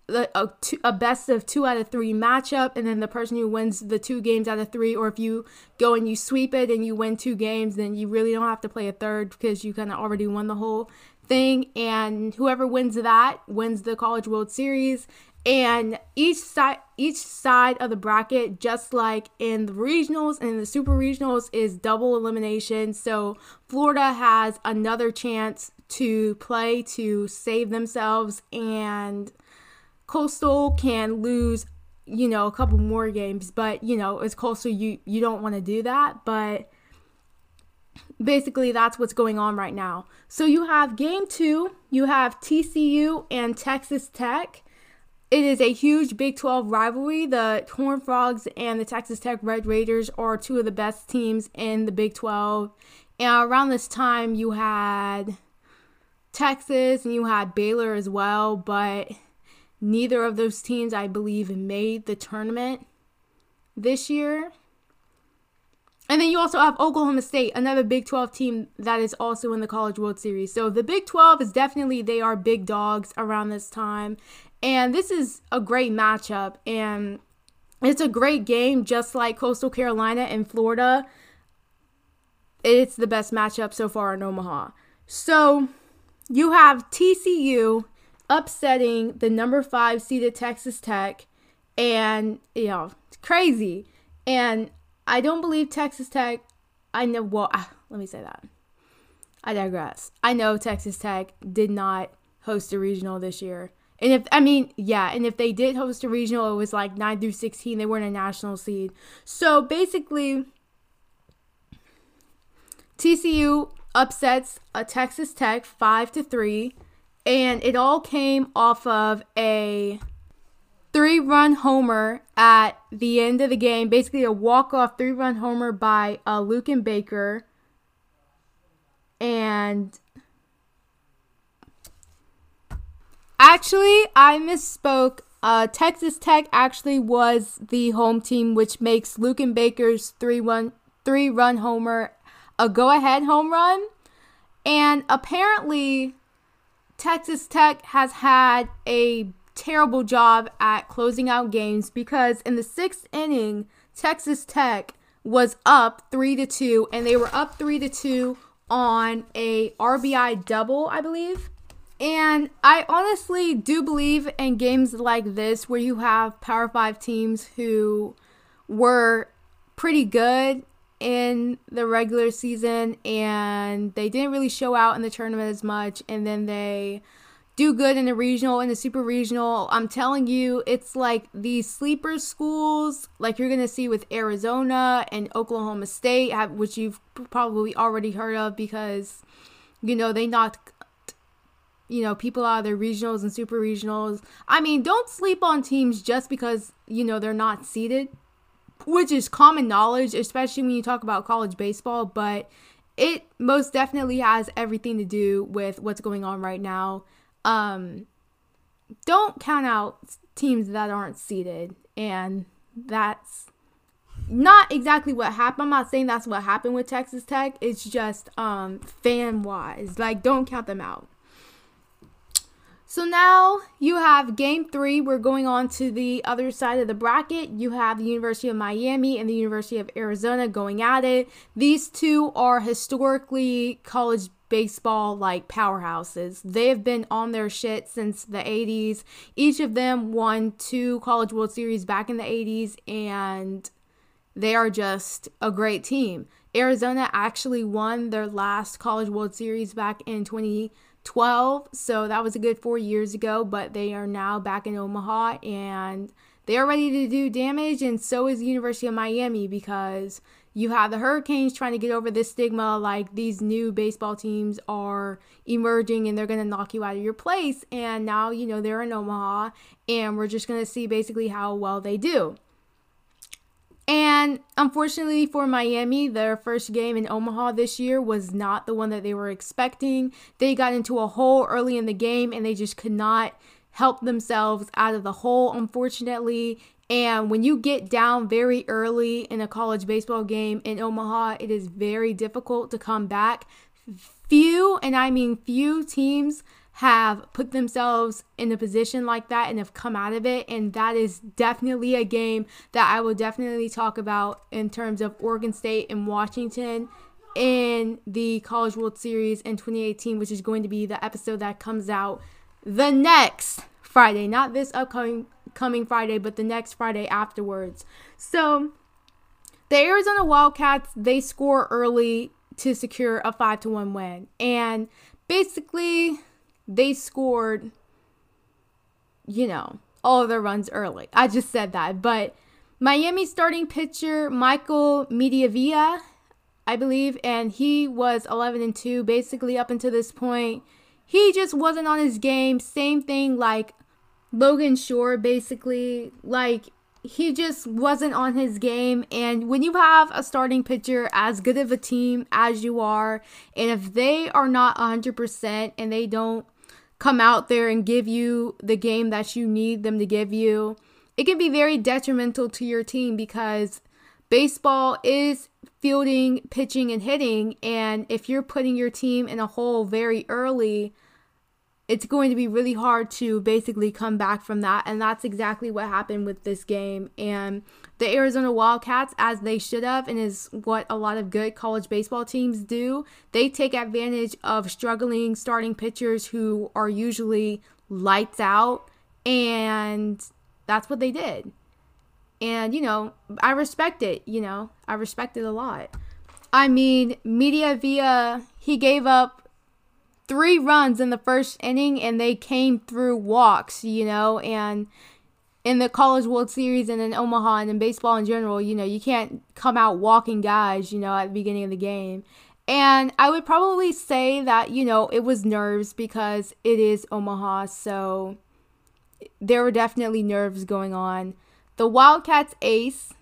a, a, best of two out of three matchup, and then the person who wins the two games out of three, or if you go and you sweep it and you win two games, then you really don't have to play a third because you kind of already won the whole thing. And whoever wins that wins the College World Series and each side each side of the bracket just like in the regionals and the super regionals is double elimination. So florida has another chance to play to save themselves and coastal can lose you know a couple more games. But you know as coastal you you don't want to do that. But basically that's what's going on right now. So you have game two you have tcu and texas tech it is a huge Big 12 rivalry. The Horned Frogs and the Texas Tech Red Raiders are two of the best teams in the Big 12. And around this time, you had Texas and you had Baylor as well, but neither of those teams, I believe, made the tournament this year. And then you also have Oklahoma State, another Big 12 team that is also in the College World Series. So the Big 12 is definitely, they are big dogs around this time. And this is a great matchup. And it's a great game, just like Coastal Carolina and Florida. It's the best matchup so far in Omaha. So you have TCU upsetting the number five seeded Texas Tech. And, you know, it's crazy. And I don't believe Texas Tech. I know, well, ah, let me say that. I digress. I know Texas Tech did not host a regional this year. And if I mean, yeah, and if they did host a regional, it was like 9 through 16. They weren't a national seed. So basically TCU upsets a Texas Tech 5 to 3, and it all came off of a three-run homer at the end of the game, basically a walk-off three-run homer by uh, Luken Baker. And Actually, I misspoke. Uh, Texas Tech actually was the home team, which makes Luken Baker's three one three run homer a go ahead home run. And apparently, Texas Tech has had a terrible job at closing out games because in the sixth inning, Texas Tech was up three to two, and they were up three to two on a RBI double, I believe. And I honestly do believe in games like this where you have Power 5 teams who were pretty good in the regular season and they didn't really show out in the tournament as much and then they do good in the regional and the super regional. I'm telling you, it's like these sleeper schools, like you're gonna see with Arizona and Oklahoma State, which you've probably already heard of because you know they knocked you know, people out of their regionals and super regionals. I mean, don't sleep on teams just because, you know, they're not seeded, which is common knowledge, especially when you talk about college baseball. But it most definitely has everything to do with what's going on right now. Um, don't count out teams that aren't seeded, and that's not exactly what happened. I'm not saying that's what happened with Texas Tech. It's just um, fan wise, like don't count them out. So now you have game three. We're going on to the other side of the bracket. You have the University of Miami and the University of Arizona going at it. These two are historically college baseball like powerhouses. They have been on their shit since the 80s. Each of them won two College World Series back in the 80s, and they are just a great team. Arizona actually won their last College World Series back in 20- 12. So that was a good four years ago, but they are now back in Omaha and they are ready to do damage. And so is the University of Miami because you have the Hurricanes trying to get over this stigma like these new baseball teams are emerging and they're going to knock you out of your place. And now, you know, they're in Omaha and we're just going to see basically how well they do. And unfortunately for Miami, their first game in Omaha this year was not the one that they were expecting. They got into a hole early in the game and they just could not help themselves out of the hole, unfortunately. And when you get down very early in a college baseball game in Omaha, it is very difficult to come back. Few, and I mean few teams have put themselves in a position like that and have come out of it. And that is definitely a game that I will definitely talk about in terms of Oregon State and Washington in the College World Series in 2018, which is going to be the episode that comes out the next Friday, not this upcoming coming Friday, but the next Friday afterwards. So the Arizona Wildcats, they score early to secure a 5 to 1 win. And basically they scored, you know, all their runs early. I just said that. But Miami starting pitcher Michael Mediavilla, I believe, and he was 11 and 2 basically up until this point. He just wasn't on his game. Same thing like Logan Shore, basically. Like, he just wasn't on his game. And when you have a starting pitcher as good of a team as you are, and if they are not 100% and they don't come out there and give you the game that you need them to give you, it can be very detrimental to your team because baseball is fielding, pitching, and hitting. And if you're putting your team in a hole very early, it's going to be really hard to basically come back from that. And that's exactly what happened with this game. And the Arizona Wildcats, as they should have, and is what a lot of good college baseball teams do, they take advantage of struggling starting pitchers who are usually lights out. And that's what they did. And, you know, I respect it, you know, I respect it a lot. I mean, Mediavilla, he gave up three runs in the first inning and they came through walks, you know, and in the College World Series and in Omaha and in baseball in general, you know, you can't come out walking guys, you know, at the beginning of the game. And I would probably say that, you know, it was nerves because it is Omaha, so there were definitely nerves going on. The Wildcats ace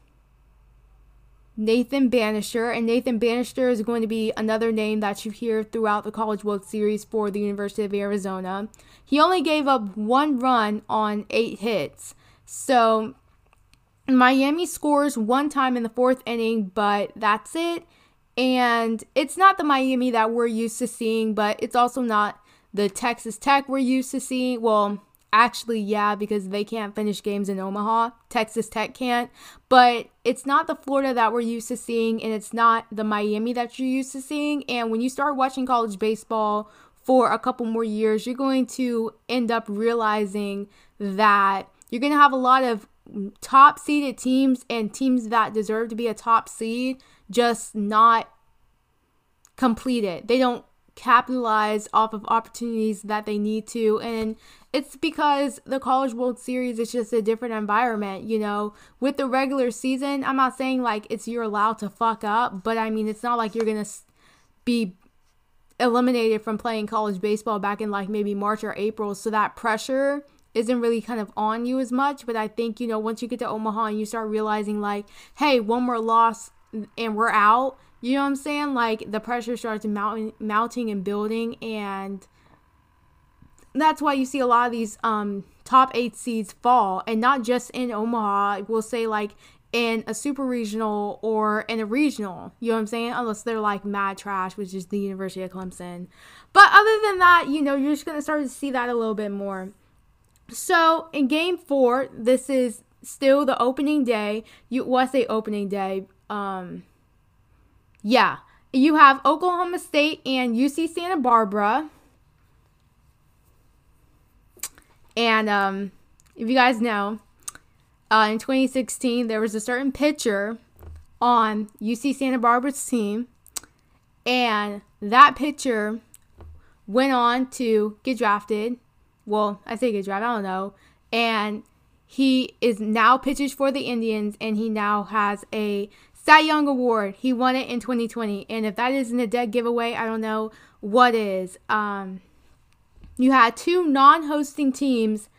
Nathan Bannister. And Nathan Bannister is going to be another name that you hear throughout the College World Series for the University of Arizona. He only gave up one run on eight hits. So Miami scores one time in the fourth inning, but that's it. And it's not the Miami that we're used to seeing, but it's also not the Texas Tech we're used to seeing. Well, Actually, yeah, because they can't finish games in Omaha. Texas Tech can't. But it's not the Florida that we're used to seeing, and it's not the Miami that you're used to seeing. And when you start watching college baseball for a couple more years, you're going to end up realizing that you're going to have a lot of top seeded teams and teams that deserve to be a top seed just not complete it. They don't capitalize off of opportunities that they need to. And it's because the College World Series is just a different environment, you know. With the regular season, I'm not saying like it's you're allowed to fuck up, but I mean, it's not like you're going to be eliminated from playing college baseball back in like maybe March or April. So that pressure isn't really kind of on you as much. But I think, you know, once you get to Omaha and you start realizing like, hey, one more loss and we're out, You know what I'm saying? Like the pressure starts mounting, mounting and building, and that's why you see a lot of these um, top eight seeds fall, and not just in Omaha. We'll say like in a super regional or in a regional. You know what I'm saying? Unless they're like mad trash, which is the University of Clemson. But other than that, you know, you're just gonna start to see that a little bit more. So in game four, this is still the opening day. You was a opening day. Um, yeah, you have Oklahoma State and UC Santa Barbara. And um, if you guys know, uh, in 2016, there was a certain pitcher on UC Santa Barbara's team, and that pitcher went on to get drafted. Well, I say get drafted, I don't know. And he is now pitches for the Indians, and he now has a Cy Young Award. He won it in 2020, and if that isn't a dead giveaway, I don't know what is. Um, you had two non-hosting teams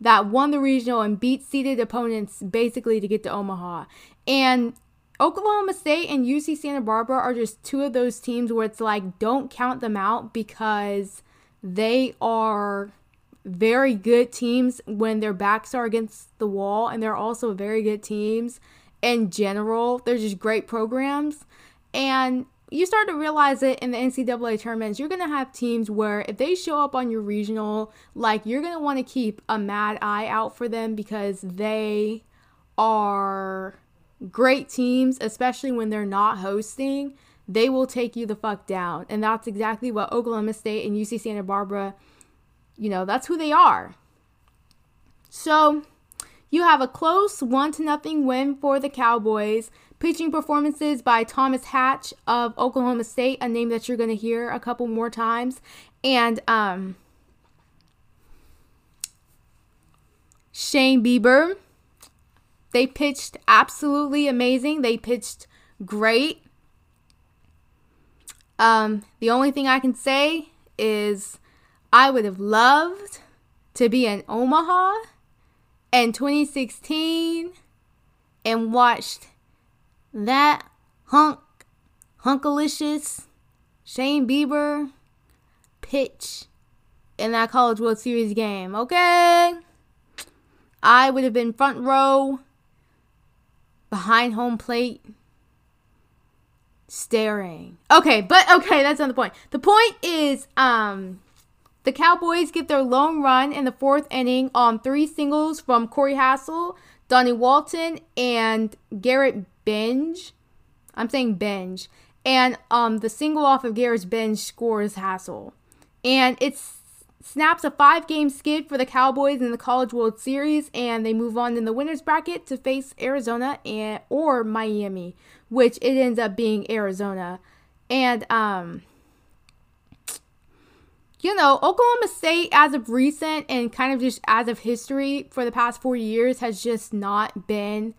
that won the regional and beat seeded opponents basically to get to Omaha. And Oklahoma State and UC Santa Barbara are just two of those teams where it's like don't count them out because they are very good teams when their backs are against the wall and they're also very good teams in general. They're just great programs. And you start to realize it in the NCAA tournaments. You're going to have teams where if they show up on your regional, like you're going to want to keep a mad eye out for them because they are great teams, especially when they're not hosting. They will take you the fuck down. And that's exactly what Oklahoma State and UC Santa Barbara, you know, that's who they are. So, you have a close 1 to nothing win for the Cowboys. Pitching performances by Thomas Hatch of Oklahoma State, a name that you're going to hear a couple more times. And um, Shane Bieber. They pitched absolutely amazing. They pitched great. Um, the only thing I can say is I would have loved to be in Omaha in 2016 and watched that hunk, hunkalicious Shane Bieber pitch in that College World Series game, okay? I would have been front row behind home plate staring. Okay, but okay, that's not the point. The point is um the Cowboys get their lone run in the fourth inning on three singles from Corey Hassel, Donnie Walton, and Garrett Bench. I'm saying Binge. And um, the single off of Garrett's Binge scores Hassel. And it snaps a five game skid for the Cowboys in the College World Series, and they move on in the winner's bracket to face Arizona and or Miami, which it ends up being Arizona. And um, you know, Oklahoma State, as of recent and kind of just as of history for the past four years, has just not been.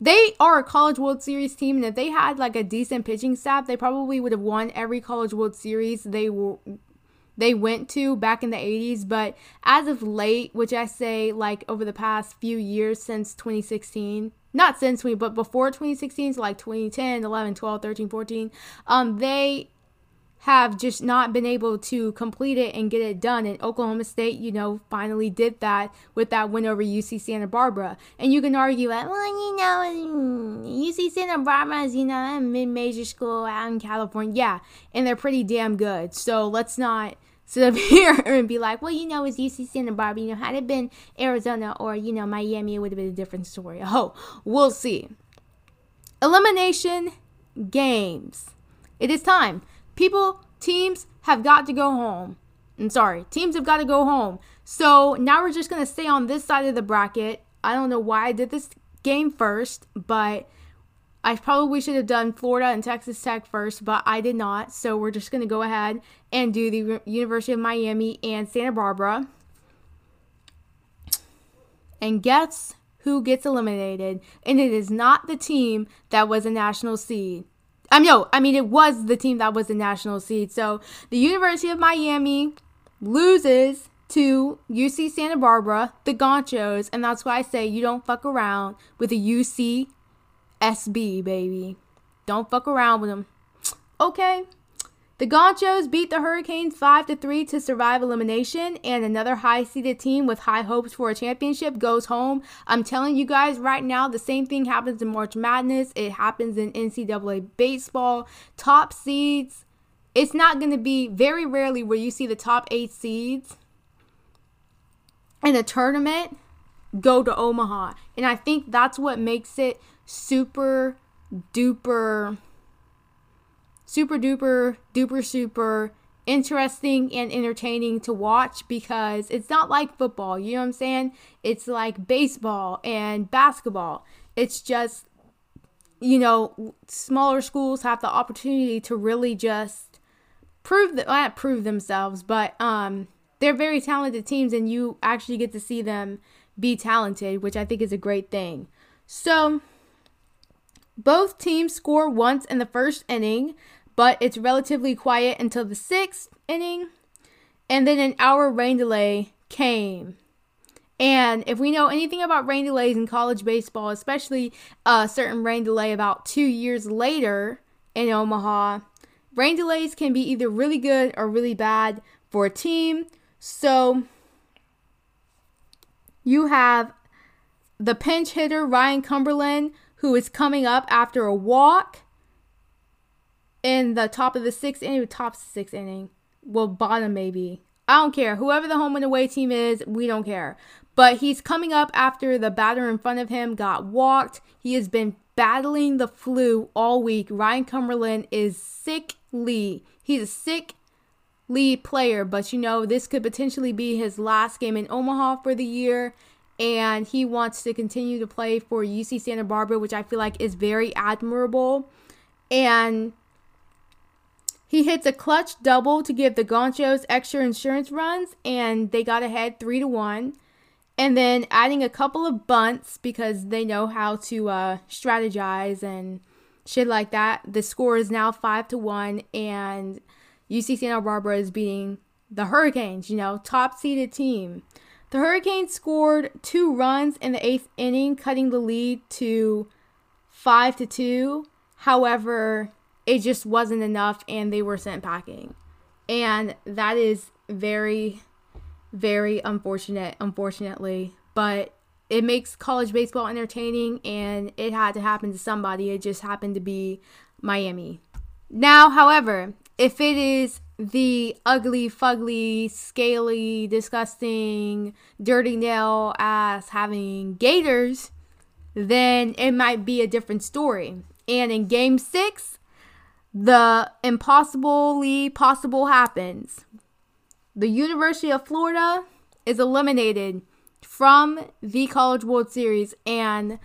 They are a College World Series team, and if they had like a decent pitching staff, they probably would have won every College World Series they were they went to back in the 80s. But as of late, which I say like over the past few years since 2016, not since we, but before 2016, so like 2010, 11, 12, 13, 14, um, they have just not been able to complete it and get it done. And Oklahoma State, you know, finally did that with that win over UC Santa Barbara. And you can argue that, well, you know, mm, UC Santa Barbara is, you know, a mid major school out in California. Yeah, and they're pretty damn good. So let's not sit up here and be like, well, you know, it's UC Santa Barbara. You know, had it been Arizona or, you know, Miami, it would have been a different story. Oh, we'll see. Elimination games. It is time people, teams have got to go home. I'm sorry, teams have got to go home. So now we're just going to stay on this side of the bracket. I don't know why I did this game first, but I probably should have done Florida and Texas Tech first, but I did not. So we're just going to go ahead and do the University of Miami and Santa Barbara. And guess who gets eliminated? And it is not the team that was a national seed. I mean, no, I mean it was the team that was the national seed. So the University of Miami loses to UC Santa Barbara, the Gauchos, and that's why I say you don't fuck around with the UC SB, baby. Don't fuck around with them. Okay. The Gauchos beat the Hurricanes 5 to 3 to survive elimination, and another high seeded team with high hopes for a championship goes home. I'm telling you guys right now, the same thing happens in March Madness, it happens in NCAA baseball. Top seeds, it's not going to be very rarely where you see the top eight seeds in a tournament go to Omaha. And I think that's what makes it super duper super duper duper super interesting and entertaining to watch because it's not like football, you know what I'm saying? It's like baseball and basketball. It's just you know, smaller schools have the opportunity to really just prove that not prove themselves, but um they're very talented teams and you actually get to see them be talented, which I think is a great thing. So, both teams score once in the first inning but it's relatively quiet until the sixth inning. And then an hour rain delay came. And if we know anything about rain delays in college baseball, especially a certain rain delay about two years later in Omaha, rain delays can be either really good or really bad for a team. So you have the pinch hitter, Ryan Cumberland, who is coming up after a walk in the top of the sixth inning, top sixth inning, well, bottom maybe. I don't care. Whoever the home and away team is, we don't care. But he's coming up after the batter in front of him got walked. He has been battling the flu all week. Ryan Cumberland is sickly. He's a sick lead player, but you know, this could potentially be his last game in Omaha for the year. And he wants to continue to play for UC Santa Barbara, which I feel like is very admirable. And he hits a clutch double to give the Gauchos extra insurance runs, and they got ahead three to one. And then adding a couple of bunts because they know how to uh, strategize and shit like that. The score is now five to one, and UC Santa Barbara is beating the Hurricanes. You know, top seeded team. The Hurricanes scored two runs in the eighth inning, cutting the lead to five to two. However, it just wasn't enough and they were sent packing. And that is very, very unfortunate, unfortunately. But it makes college baseball entertaining and it had to happen to somebody. It just happened to be Miami. Now, however, if it is the ugly, fugly, scaly, disgusting, dirty nail ass having gators, then it might be a different story. And in game six, the impossibly possible happens. The University of Florida is eliminated from the College World Series. And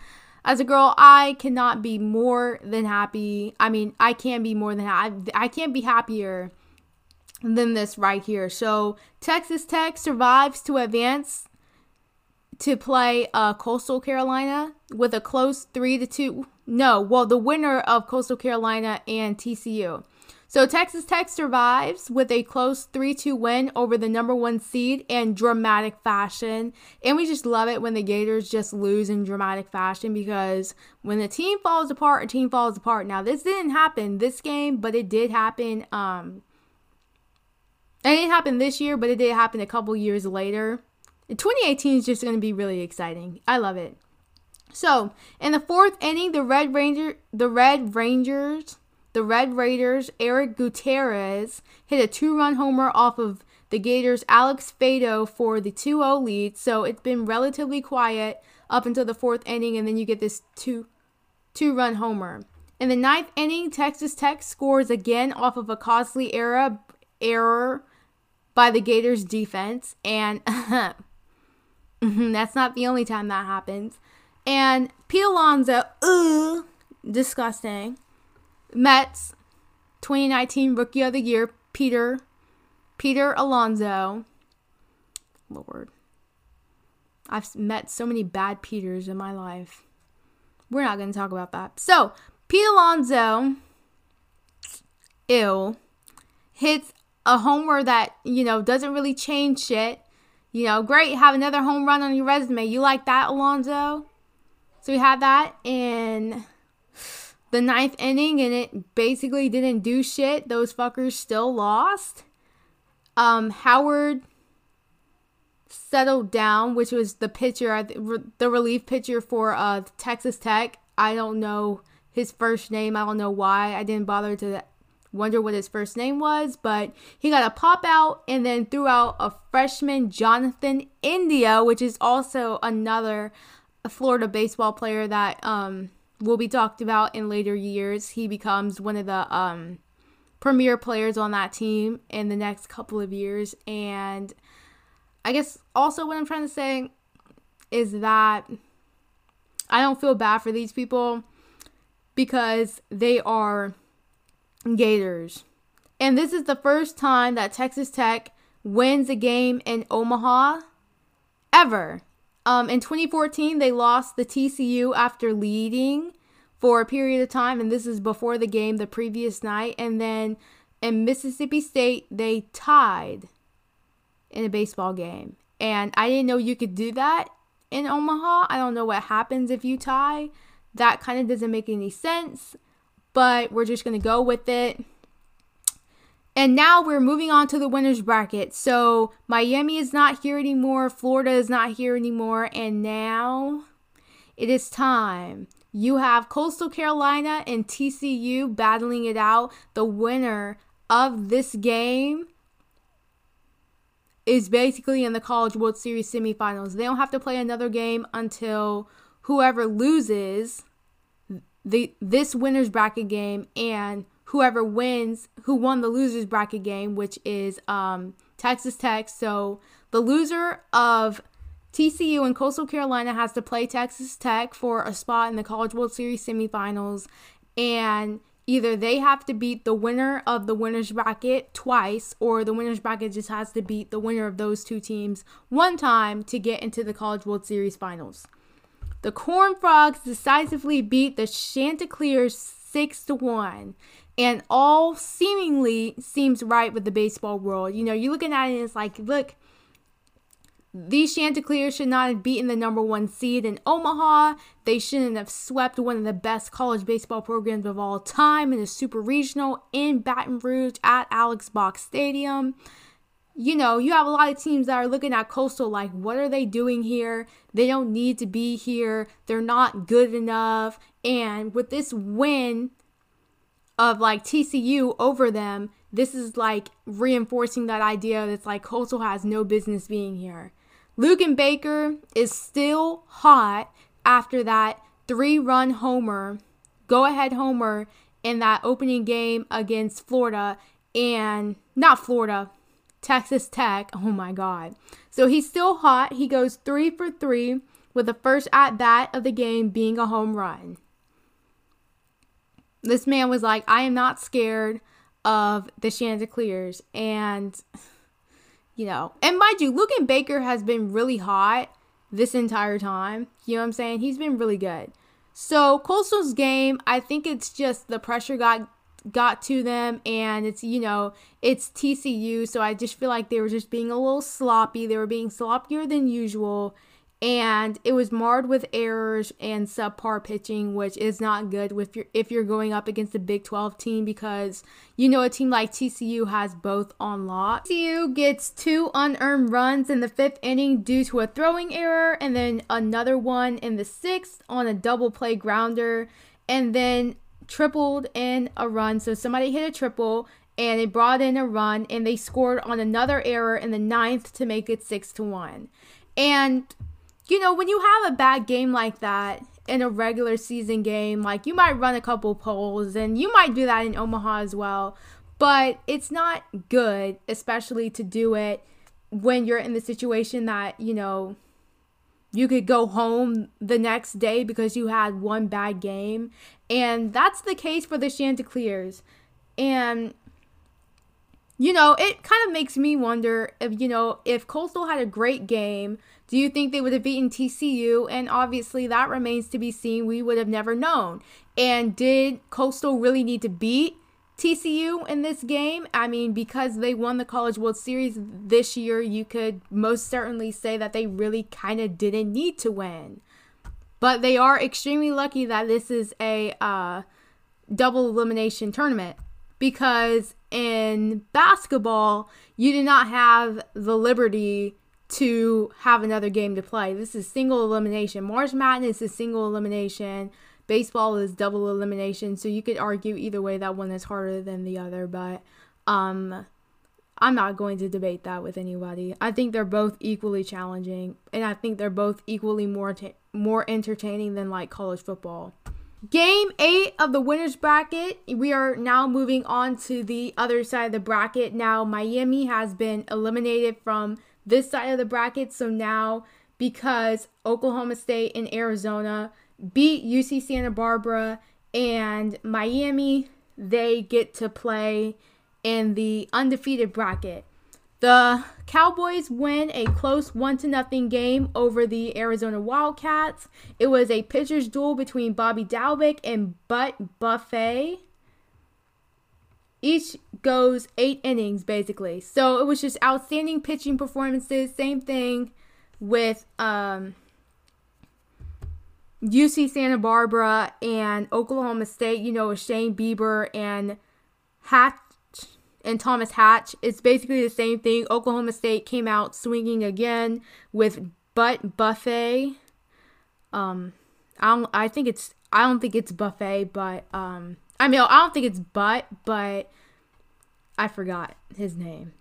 as a girl, I cannot be more than happy. I mean, I can be more than happy. I can't be happier than this right here. So, Texas Tech survives to advance to play uh, Coastal Carolina with a close 3 to 2 no, well, the winner of Coastal Carolina and TCU. So Texas Tech survives with a close 3 2 win over the number one seed in dramatic fashion. And we just love it when the Gators just lose in dramatic fashion because when the team falls apart, a team falls apart. Now, this didn't happen this game, but it did happen. Um, it didn't happen this year, but it did happen a couple years later. 2018 is just going to be really exciting. I love it. So, in the fourth inning, the Red Ranger, the Red Rangers, the Red Raiders, Eric Gutierrez hit a two-run homer off of the Gators' Alex Faedo for the 2-0 lead. So it's been relatively quiet up until the fourth inning, and then you get this two two-run homer. In the ninth inning, Texas Tech scores again off of a costly error error by the Gators defense, and that's not the only time that happens. And Pete Alonso, ugh, disgusting. Mets 2019 Rookie of the Year, Peter, Peter Alonso. Lord. I've met so many bad Peters in my life. We're not going to talk about that. So, Pete Alonso, ill, hits a homer that, you know, doesn't really change shit. You know, great, have another home run on your resume. You like that, Alonso? So we had that in the ninth inning and it basically didn't do shit. Those fuckers still lost. Um, Howard settled down, which was the pitcher, the relief pitcher for uh, Texas Tech. I don't know his first name. I don't know why. I didn't bother to wonder what his first name was, but he got a pop out and then threw out a freshman, Jonathan India, which is also another Florida baseball player that um, will be talked about in later years. He becomes one of the um, premier players on that team in the next couple of years. And I guess also what I'm trying to say is that I don't feel bad for these people because they are Gators. And this is the first time that Texas Tech wins a game in Omaha ever. Um, in 2014, they lost the TCU after leading for a period of time, and this is before the game the previous night. And then in Mississippi State, they tied in a baseball game. And I didn't know you could do that in Omaha. I don't know what happens if you tie. That kind of doesn't make any sense but we're just going to go with it. And now we're moving on to the winners bracket. So Miami is not here anymore, Florida is not here anymore, and now it is time. You have Coastal Carolina and TCU battling it out. The winner of this game is basically in the College World Series semifinals. They don't have to play another game until whoever loses the this winners bracket game and whoever wins who won the losers bracket game which is um, texas tech. So the loser of tcu and coastal carolina has to play texas tech for a spot in the college world series semifinals. And either they have to beat the winner of the winners bracket twice or the winners bracket just has to beat the winner of those two teams one time to get into the college world series finals. The Horned Frogs decisively beat the Chanticleers 6 to 1. And all seemingly seems right with the baseball world. You know, you're looking at it and it's like, look, these Chanticleers should not have beaten the number one seed in Omaha. They shouldn't have swept one of the best college baseball programs of all time in a super regional in Baton Rouge at Alex Box Stadium you know, you have a lot of teams that are looking at Coastal like, what are they doing here? They don't need to be here. They're not good enough. And with this win of like TCU over them, this is like reinforcing that idea that's like Coastal has no business being here. Luken Baker is still hot after that three run homer, go ahead homer in that opening game against Florida and not Florida, Texas Tech. Oh my God. So he's still hot. He goes three for three with the first at bat of the game being a home run. This man was like, I am not scared of the Chanticleers. And, you know, and mind you, Luken Baker has been really hot this entire time. You know what I'm saying? He's been really good. So, Coastal's game, I think it's just the pressure got got to them and it's you know it's TCU so I just feel like they were just being a little sloppy they were being sloppier than usual and it was marred with errors and subpar pitching which is not good with your if you're going up against a Big 12 team because you know a team like TCU has both on lock. TCU gets two unearned runs in the 5th inning due to a throwing error and then another one in the 6th on a double play grounder and then tripled in a run. So somebody hit a triple and it brought in a run and they scored on another error in the ninth to make it six to one. And you know, when you have a bad game like that in a regular season game, like you might run a couple polls and you might do that in Omaha as well, but it's not good, especially to do it when you're in the situation that, you know, you could go home the next day because you had one bad game. And that's the case for the Chanticleers. And, you know, it kind of makes me wonder if, you know, if Coastal had a great game, do you think they would have beaten TCU? And obviously that remains to be seen. We would have never known. And did Coastal really need to beat TCU in this game. I mean, because they won the College World Series this year, you could most certainly say that they really kind of didn't need to win. But they are extremely lucky that this is a uh, double elimination tournament because in basketball, you do not have the liberty to have another game to play. This is single elimination. March Madness is single elimination. Baseball is double elimination. So you could argue either way that one is harder than the other, but um I'm not going to debate that with anybody. I think they're both equally challenging and I think they're both equally more more entertaining than like college football. Game eight of the winners bracket. We are now moving on to the other side of the bracket. Now, Miami has been eliminated from this side of the bracket. So now, because Oklahoma State and Arizona beat UC Santa Barbara and Miami, they get to play in the undefeated bracket. The Cowboys win a close 1 to nothing game over the Arizona Wildcats. It was a pitcher's duel between Bobby Dalbec and Butt Buffet. Each goes 8 innings basically. So it was just outstanding pitching performances. Same thing with um UC Santa Barbara and Oklahoma State, you know, with Shane Bieber and Hatch and Thomas Hatch. It's basically the same thing. Oklahoma State came out swinging again with Butt Buffet. Um, I don't. I think it's. I don't think it's buffet, but um, I mean, I don't think it's butt, but I forgot his name.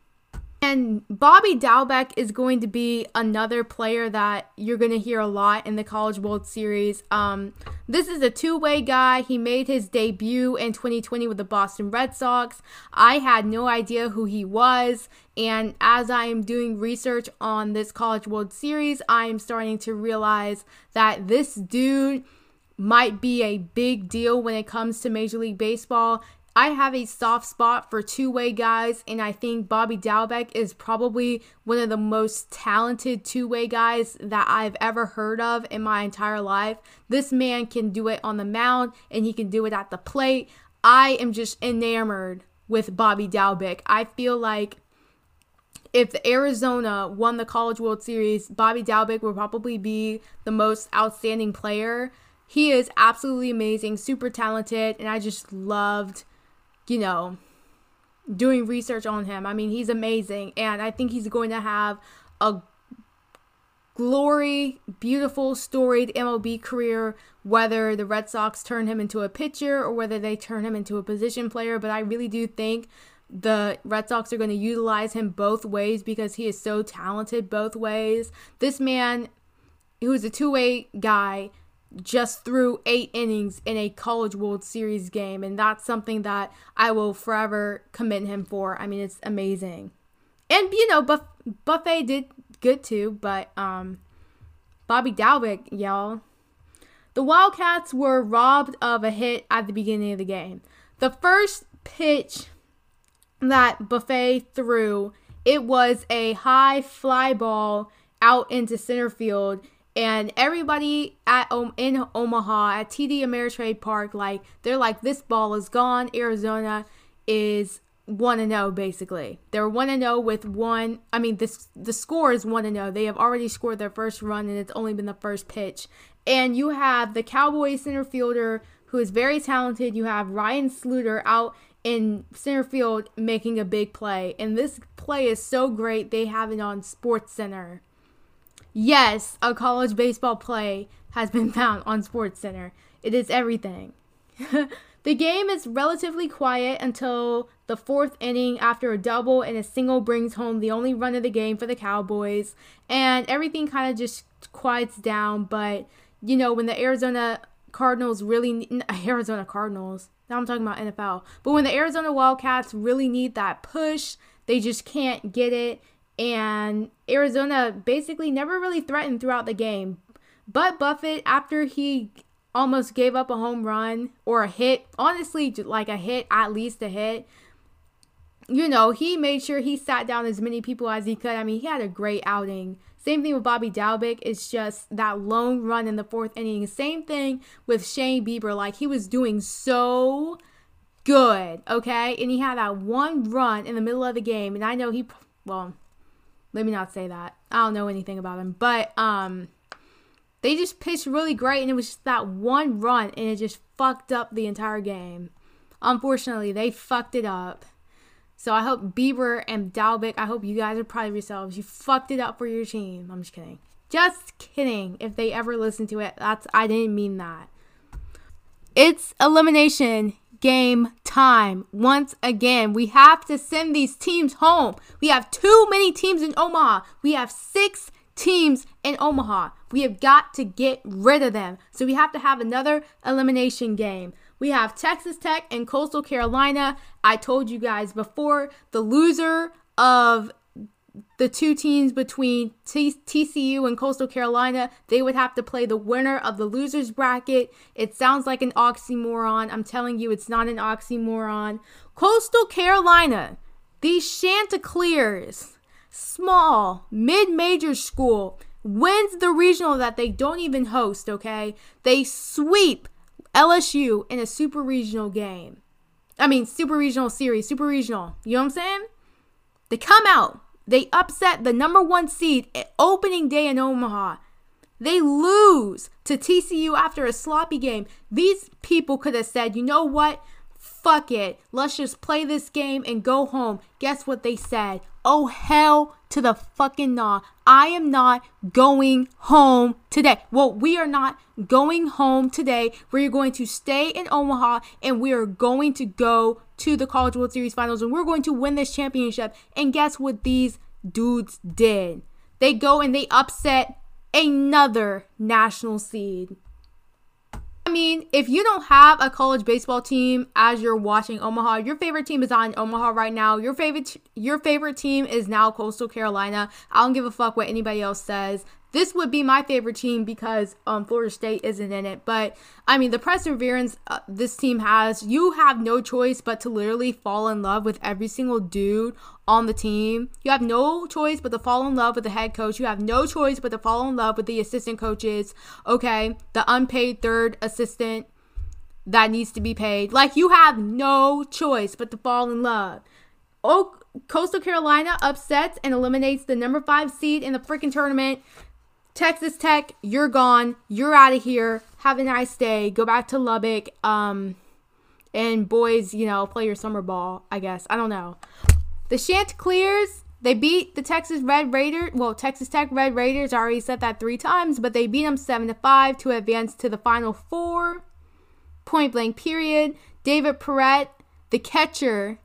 And Bobby Dalbec is going to be another player that you're going to hear a lot in the College World Series. Um, this is a two way guy. He made his debut in 2020 with the Boston Red Sox. I had no idea who he was. And as I am doing research on this College World Series, I am starting to realize that this dude might be a big deal when it comes to Major League Baseball. I have a soft spot for two way guys, and I think Bobby Dalbec is probably one of the most talented two way guys that I've ever heard of in my entire life. This man can do it on the mound and he can do it at the plate. I am just enamored with Bobby Dalbec. I feel like if Arizona won the College World Series, Bobby Dalbec would probably be the most outstanding player. He is absolutely amazing, super talented, and I just loved you know, doing research on him. I mean, he's amazing, and I think he's going to have a glory, beautiful, storied MLB career, whether the Red Sox turn him into a pitcher or whether they turn him into a position player. But I really do think the Red Sox are going to utilize him both ways because he is so talented both ways. This man, who is a two way guy, just threw eight innings in a College World Series game, and that's something that I will forever commend him for. I mean, it's amazing. And you know, Buff- Buffet did good too, but um, Bobby Dalbec, y'all. The Wildcats were robbed of a hit at the beginning of the game. The first pitch that Buffet threw, it was a high fly ball out into center field and everybody at in Omaha at TD Ameritrade Park, like they're like, this ball is gone. Arizona is one to oh, zero basically. They're one to oh zero with one. I mean, this the score is one to oh. zero. They have already scored their first run, and it's only been the first pitch. And you have the Cowboys center fielder who is very talented. You have Ryan Sluter out in center field making a big play, and this play is so great. They have it on Sports Center Yes, a college baseball play has been found on SportsCenter. It is everything. the game is relatively quiet until the fourth inning after a double and a single brings home the only run of the game for the Cowboys. And everything kind of just quiets down. But, you know, when the Arizona Cardinals really, need, Arizona Cardinals, now I'm talking about NFL, but when the Arizona Wildcats really need that push, they just can't get it and Arizona basically never really threatened throughout the game. But Buffett, after he almost gave up a home run or a hit, honestly, like a hit, at least a hit, you know, he made sure he sat down as many people as he could. I mean, he had a great outing. Same thing with Bobby Dalbec. It's just that lone run in the fourth inning. Same thing with Shane Bieber. Like, he was doing so good, okay? And he had that one run in the middle of the game. And I know he, well, let me not say that. I don't know anything about him, but um, they just pitched really great, and it was just that one run, and it just fucked up the entire game. unfortunately, they fucked it up. So I hope Bieber and Dalbec, I hope you guys are proud of yourselves. You fucked it up for your team. I'm just kidding. Just kidding. If they ever listen to it, that's I didn't mean that. It's elimination game time. Once again, we have to send these teams home. We have too many teams in Omaha. We have 6 teams in Omaha. We have got to get rid of them. So we have to have another elimination game. We have Texas Tech and Coastal Carolina. I told you guys before the loser of the two teams between T- TCU and Coastal Carolina, they would have to play the winner of the losers bracket. It sounds like an oxymoron. I'm telling you, it's not an oxymoron. Coastal Carolina, these Chanticleers, small, mid major school, wins the regional that they don't even host, okay? They sweep LSU in a super regional game. I mean, super regional series, super regional. You know what I'm saying? They come out they upset the number one seed opening day in Omaha. They lose to TCU after a sloppy game. These people could have said, you know what? Fuck it. Let's just play this game and go home. Guess what they said? Oh, hell to the fucking nah. I am not going home today. Well, we are not going home today. We're going to stay in Omaha and we are going to go to the College World Series finals and we're going to win this championship. And guess what these dudes did? They go and they upset another national seed. I mean, if you don't have a college baseball team as you're watching Omaha, your favorite team is on Omaha right now. Your favorite your favorite team is now Coastal Carolina. I don't give a fuck what anybody else says this would be my favorite team because um, Florida State isn't in it. But I mean, the perseverance uh, this team has, you have no choice but to literally fall in love with every single dude on the team. You have no choice but to fall in love with the head coach. You have no choice but to fall in love with the assistant coaches. Okay, the unpaid third assistant that needs to be paid. Like, you have no choice but to fall in love. Oh, Coastal Carolina upsets and eliminates the number five seed in the freaking tournament. Texas Tech, you're gone. You're out of here. Have a nice day. Go back to Lubbock. Um, and boys, you know, play your summer ball. I guess I don't know. The Chanticleers, they beat the Texas Red Raiders. Well, Texas Tech Red Raiders. I already said that three times, but they beat them seven to five to advance to the Final Four. Point blank. Period. David Parrett, the catcher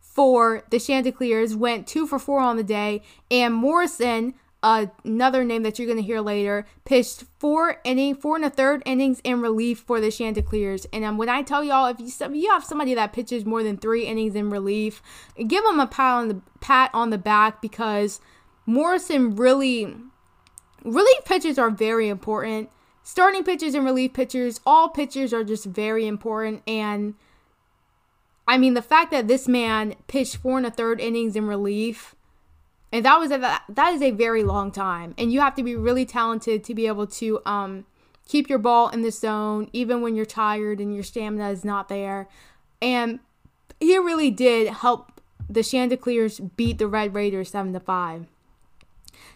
for the Chanticleers, went two for four on the day, and Morrison another name that you're going to hear later, pitched four inning, four and a third innings in relief for the Chanticleers. And um, when I tell y'all, if you, if you have somebody that pitches more than three innings in relief, give them a pat on the pat on the back because Morrison really, relief pitches are very important. Starting pitchers and relief pitchers, all pitchers are just very important. And I mean, the fact that this man pitched four and a third innings in relief and that was a that is a very long time. And you have to be really talented to be able to um keep your ball in the zone even when you're tired and your stamina is not there. And he really did help the chanticleers beat the red raiders 7 to 5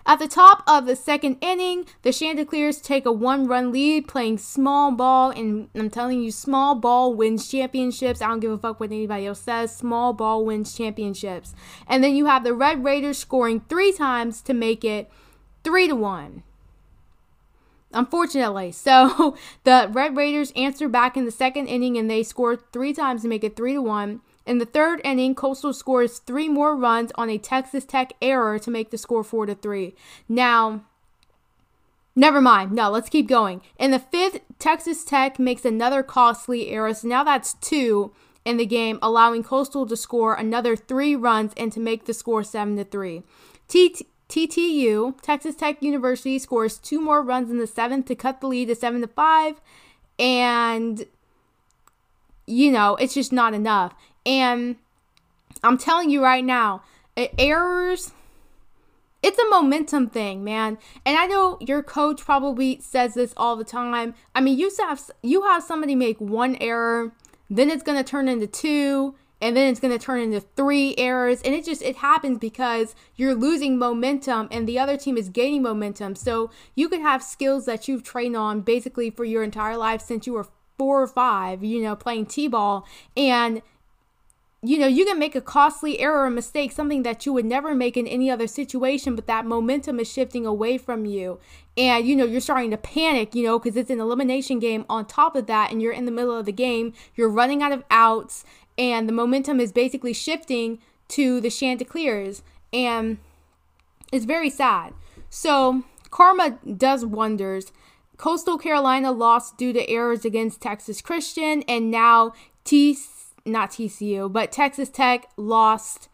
at the top of the second inning, the Chanticleers take a one run lead playing small ball, and I'm telling you, small ball wins championships. I don't give a fuck what anybody else says. Small ball wins championships. And then you have the Red Raiders scoring three times to make it three to one unfortunately. So the Red Raiders answer back in the second inning and they score three times to make it three to one. In the third inning, Coastal scores three more runs on a Texas Tech error to make the score 4 to 3. Now, never mind. No, let's keep going. In the fifth, Texas Tech makes another costly error. So now that's two in the game, allowing Coastal to score another three runs and to make the score 7 to 3. TTU, Texas Tech University, scores two more runs in the seventh to cut the lead to 7 to 5. And you know, it's just not enough. And I'm telling you right now, errors it's a momentum thing, man. And I know your coach probably says this all the time. I mean, you have you have somebody make one error, then it's going to turn into two, and then it's going to turn into three errors, and it just it happens because you're losing momentum and the other team is gaining momentum. So, you could have skills that you've trained on basically for your entire life since you were four or five, you know, playing T ball. And, you know, you can make a costly error or mistake, something that you would never make in any other situation, but that momentum is shifting away from you. And, you know, you're starting to panic, you know, because it's an elimination game on top of that, and you're in the middle of the game, you're running out of outs, and the momentum is basically shifting to the Chanticleers. And it's very sad. So, karma does wonders. Coastal Carolina lost due to errors against Texas Christian, and now T not TCU, but Texas Tech lost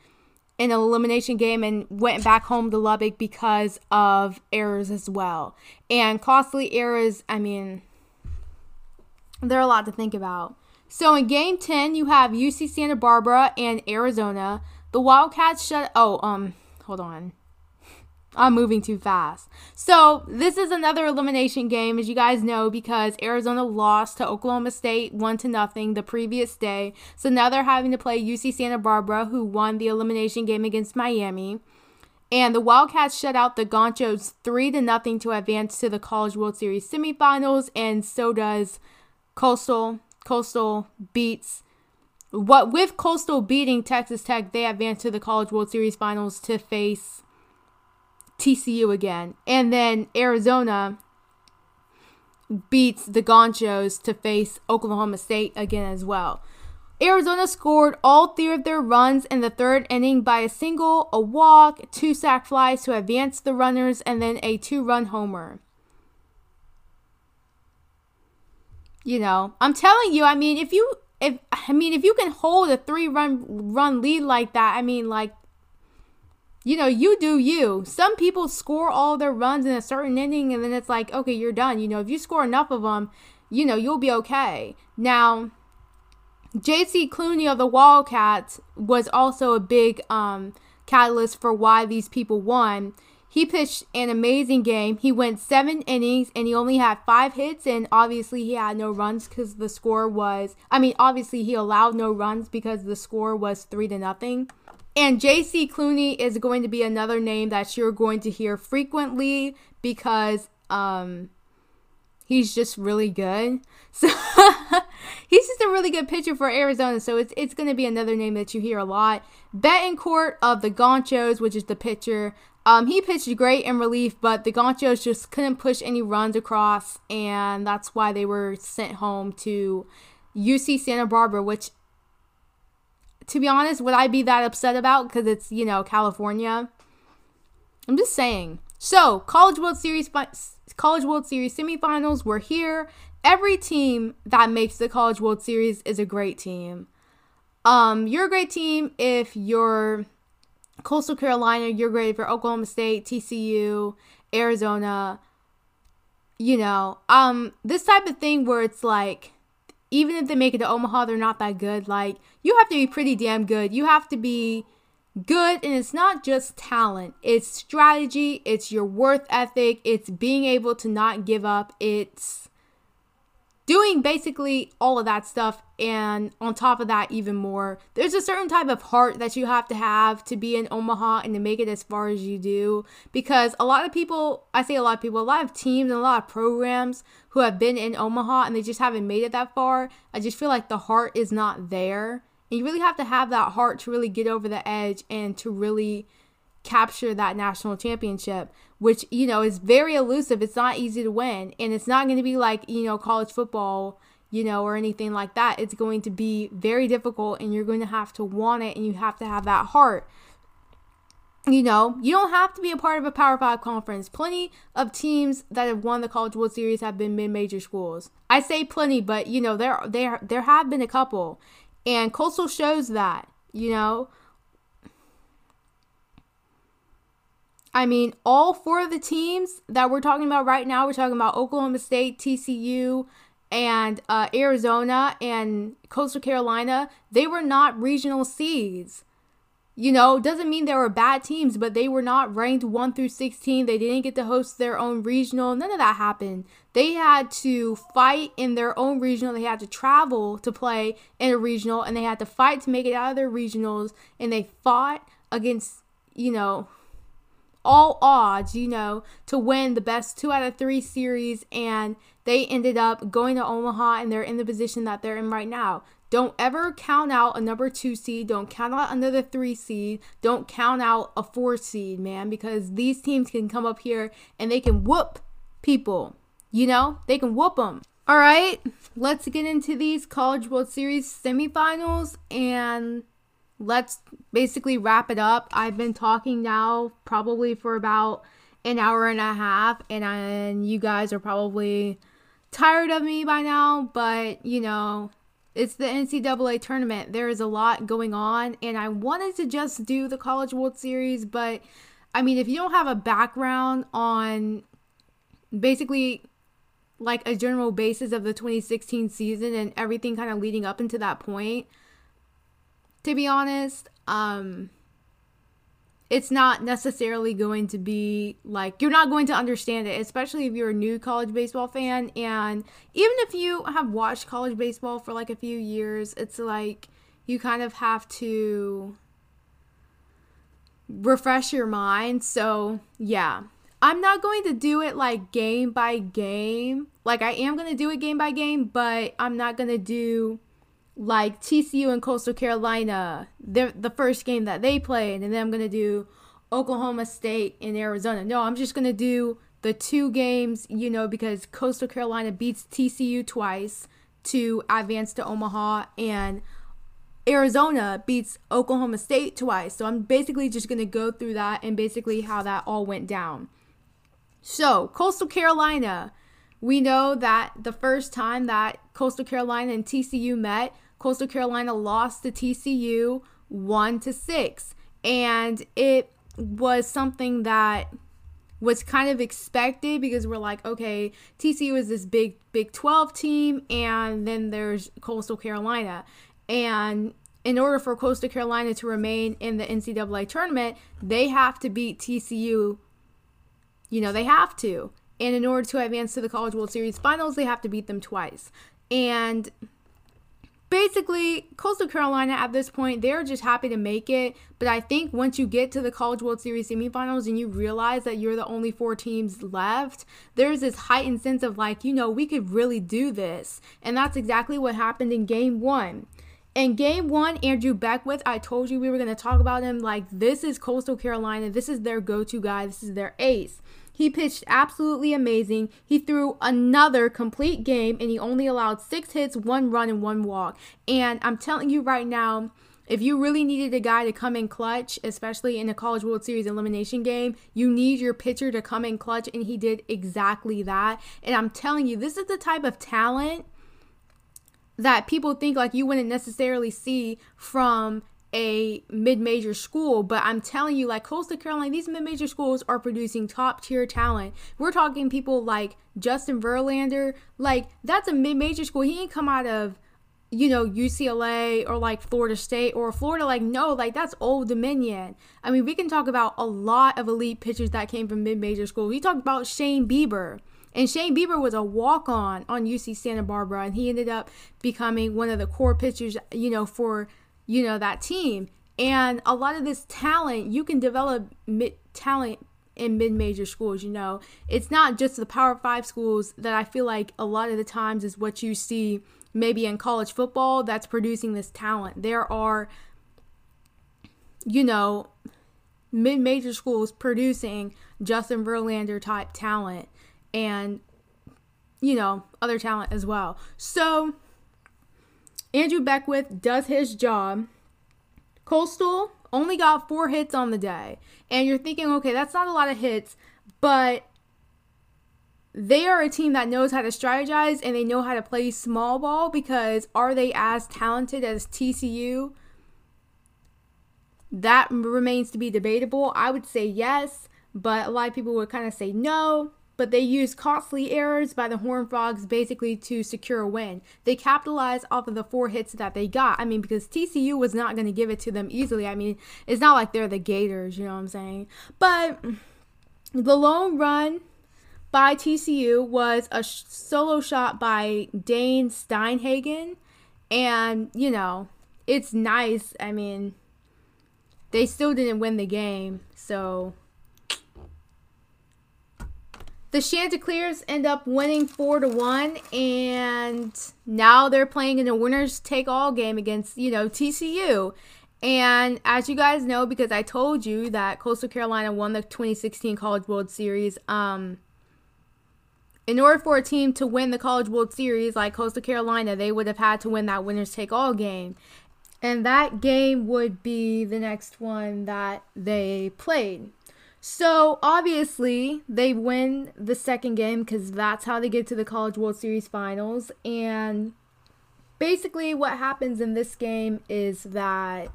an elimination game and went back home to Lubbock because of errors as well. And costly errors, I mean, they're a lot to think about. So in game 10, you have UC Santa Barbara and Arizona. The Wildcats shut oh, um, hold on. I'm moving too fast. So, this is another elimination game, as you guys know, because Arizona lost to Oklahoma State 1 to nothing the previous day. So now they're having to play UC Santa Barbara, who won the elimination game against Miami. And the Wildcats shut out the Gauchos 3 to nothing to advance to the College World Series semifinals, and so does Coastal. Coastal beats what with Coastal beating Texas Tech, they advance to the College World Series finals to face TCU again. And then Arizona beats the Gauchos to face Oklahoma State again as well. Arizona scored all three of their runs in the third inning by a single, a walk, two sac flies to advance the runners, and then a two run homer. You know, I'm telling you, I mean, if you if I mean if you can hold a three run run lead like that, I mean like you know, you do you. Some people score all their runs in a certain inning and then it's like, okay, you're done. You know, if you score enough of them, you know, you'll be okay. Now, JC Cloney of the Wildcats was also a big um, catalyst for why these people won. He pitched an amazing game. He went seven innings and he only had five hits, and obviously he had no runs because the score was. I mean, obviously he allowed no runs because the score was three to nothing. And JC Cloney is going to be another name that you're going to hear frequently because um, he's just really good. So he's just a really good pitcher for Arizona. So it's it's going to be another name that you hear a lot. Betancourt of the Gauchos, which is the pitcher. Um, he pitched great in relief, but the Gauchos just couldn't push any runs across, and that's why they were sent home to UC Santa Barbara, which to be honest, would I be that upset about because it's, you know, California? I'm just saying. So, College World Series College World Series semifinals were here. Every team that makes the College World Series is a great team. Um, you're a great team if you're Coastal Carolina, you're great for Oklahoma State, TCU, Arizona. You know, um, this type of thing where it's like even if they make it to Omaha, they're not that good. Like, you have to be pretty damn good. You have to be good, and it's not just talent, it's strategy, it's your worth ethic, it's being able to not give up, it's doing basically all of that stuff and on top of that even more there's a certain type of heart that you have to have to be in omaha and to make it as far as you do because a lot of people i say a lot of people a lot of teams and a lot of programs who have been in omaha and they just haven't made it that far i just feel like the heart is not there and you really have to have that heart to really get over the edge and to really capture that national championship, which, you know, is very elusive. It's not easy to win. And it's not going to be like, you know, college football, you know, or anything like that. It's going to be very difficult and you're going to have to want it and you have to have that heart. You know, you don't have to be a part of a Power Five conference. Plenty of teams that have won the College World Series have been mid-major schools. I say plenty, but you know there there there have been a couple, and Coastal shows that. You know, I mean, all four of the teams that we're talking about right now, we're talking about Oklahoma State, TCU, and uh, Arizona and Coastal Carolina, they were not regional seeds. You know, doesn't mean they were bad teams, but they were not ranked 1 through 16. They didn't get to host their own regional. None of that happened. They had to fight in their own regional. They had to travel to play in a regional, and they had to fight to make it out of their regionals. And they fought against, you know, all odds, you know, to win the best two out of three series, and they ended up going to Omaha and they're in the position that they're in right now. Don't ever count out a number two seed. Don't count out another three seed. Don't count out a four seed, man, because these teams can come up here and they can whoop people. You know, they can whoop them. All right, let's get into these College World Series semifinals and let's basically wrap it up. I've been talking now probably for about an hour and a half, and, I, and you guys are probably tired of me by now, but you know, it's the NCAA tournament. There is a lot going on, and I wanted to just do the College World Series, but I mean, if you don't have a background on basically like a general basis of the 2016 season and everything kind of leading up into that point to be honest um it's not necessarily going to be like you're not going to understand it especially if you're a new college baseball fan and even if you have watched college baseball for like a few years it's like you kind of have to refresh your mind so yeah I'm not going to do it like game by game. Like I am going to do it game by game, but I'm not going to do like TCU and Coastal Carolina, the the first game that they played, and then I'm to do Oklahoma State and Arizona. No, I'm just to do the two games, you know, because Coastal Carolina beats TCU twice to advance to Omaha and Arizona beats Oklahoma State twice. So I'm basically just to go through that and basically how that all went down. So, Coastal Carolina, we know that the first time that Coastal Carolina and TCU met, Coastal Carolina lost to TCU 1 to 6. And it was something that was kind of expected because we're like, okay, TCU is this big Big 12 team, and then there's Coastal Carolina. And in order for Coastal Carolina to remain in the NCAA tournament, they have to beat TCU you know, they have to. And in order to advance to the College World Series finals, they have to beat them twice. And basically, Coastal Carolina at this point, they're just happy to make it. But I think once you get to the College World Series semifinals and you realize that you're the only four teams left, there's this heightened sense of like, you know, we could really do this. And that's exactly what happened in game one. In game one, Andrew Beckwith, I told you we were going to talk about him. Like, this is Coastal Carolina. This is their go to guy. This is their ace. He pitched absolutely amazing. He threw another complete game and he only allowed six hits, one run, and one walk. And I'm telling you right now, if you really needed a guy to come in clutch, especially in a College World Series elimination game, you need your pitcher to come in clutch, and he did exactly that. And I'm telling you, this is the type of talent that people think like you wouldn't necessarily see from a mid-major school but i'm telling you like coastal carolina these mid-major schools are producing top tier talent. We're talking people like justin verlander like that's a mid-major school. He ain't come out of you know ucla or like florida state or florida like no like that's old dominion. I mean we can talk about a lot of elite pitchers that came from mid-major school we talked about shane bieber and Shane Bieber was a walk on on UC Santa Barbara, and he ended up becoming one of the core pitchers, you know, for you know, that team. And a lot of this talent, you can develop mid- talent in mid-major schools, you know. It's not just the Power 5 schools that I feel like a lot of the times is what you see maybe in college football that's producing this talent. There are you know, mid-major schools producing Justin Verlander type talent and you know, other talent as well. So, Andrew Beckwith does his job. Coastal only got four hits on the day. And you're thinking, okay, that's not a lot of hits, but they are a team that knows how to strategize and they know how to play small ball because are they as talented as TCU? That remains to be debatable. I would say yes, but a lot of people would kind of say no but they used costly errors by the Horned Frogs basically to secure a win. They capitalized off of the four hits that they got. I mean, because TCU was not going to give it to them easily. I mean, it's not like they're the Gators, you know what I'm saying? But the lone run by TCU was a solo shot by Dane Steinhagen. And, you know, it's nice. I mean, they still didn't win the game. So the Chanticleers end up winning four to one, and now they're playing in a winners take all game against you know TCU. And as you guys know, because I told you that Coastal Carolina won the 2016 College World Series, um, in order for a team to win the College World Series like Coastal Carolina, they would have had to win that winners take all game. And that game would be the next one that they played. So obviously, they win the second game because that's how they get to the College World Series finals. And basically, what happens in this game is that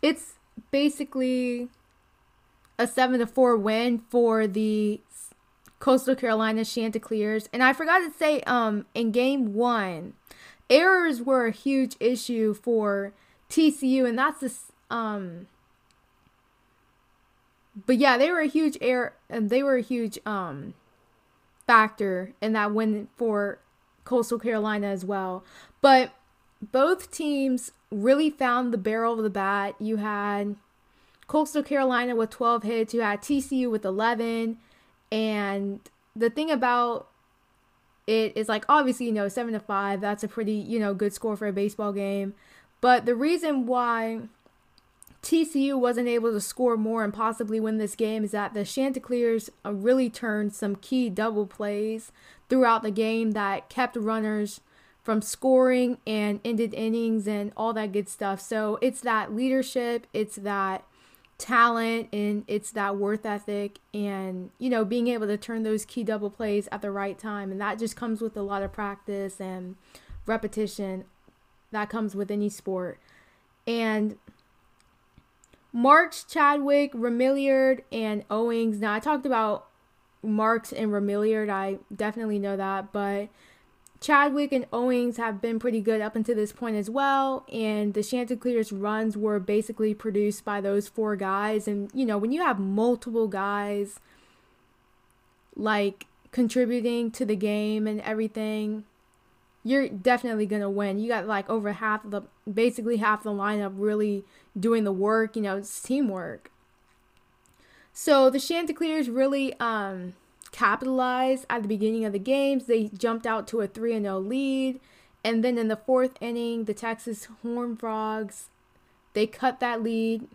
it's basically a 7 to 4 win for the Coastal Carolina Chanticleers. And I forgot to say, um, in game one, errors were a huge issue for TCU, and that's this, um, but yeah, they were a huge air and they were a huge um factor in that win for Coastal Carolina as well. But both teams really found the barrel of the bat. You had Coastal Carolina with 12 hits, you had TCU with 11, and the thing about it is like obviously, you know, 7 to 5, that's a pretty, you know, good score for a baseball game. But the reason why TCU wasn't able to score more and possibly win this game is that the Chanticleers uh, really turned some key double plays throughout the game that kept runners from scoring and ended innings and all that good stuff. So it's that leadership, it's that talent, and it's that worth ethic, and you know, being able to turn those key double plays at the right time. And that just comes with a lot of practice and repetition that comes with any sport. And Marks, Chadwick, Remillard, and Owings. Now, I talked about Marks and Remillard. I definitely know that. But Chadwick and Owings have been pretty good up until this point as well. And the Chanticleers runs were basically produced by those four guys. And, you know, when you have multiple guys like contributing to the game and everything, you're definitely gonna win. You got like over half of the basically half the lineup really doing the work, you know, it's teamwork. So the Chanticleers really um capitalized at the beginning of the games. They jumped out to a 3 0 lead. And then in the fourth inning, the Texas Horned Frogs they cut that lead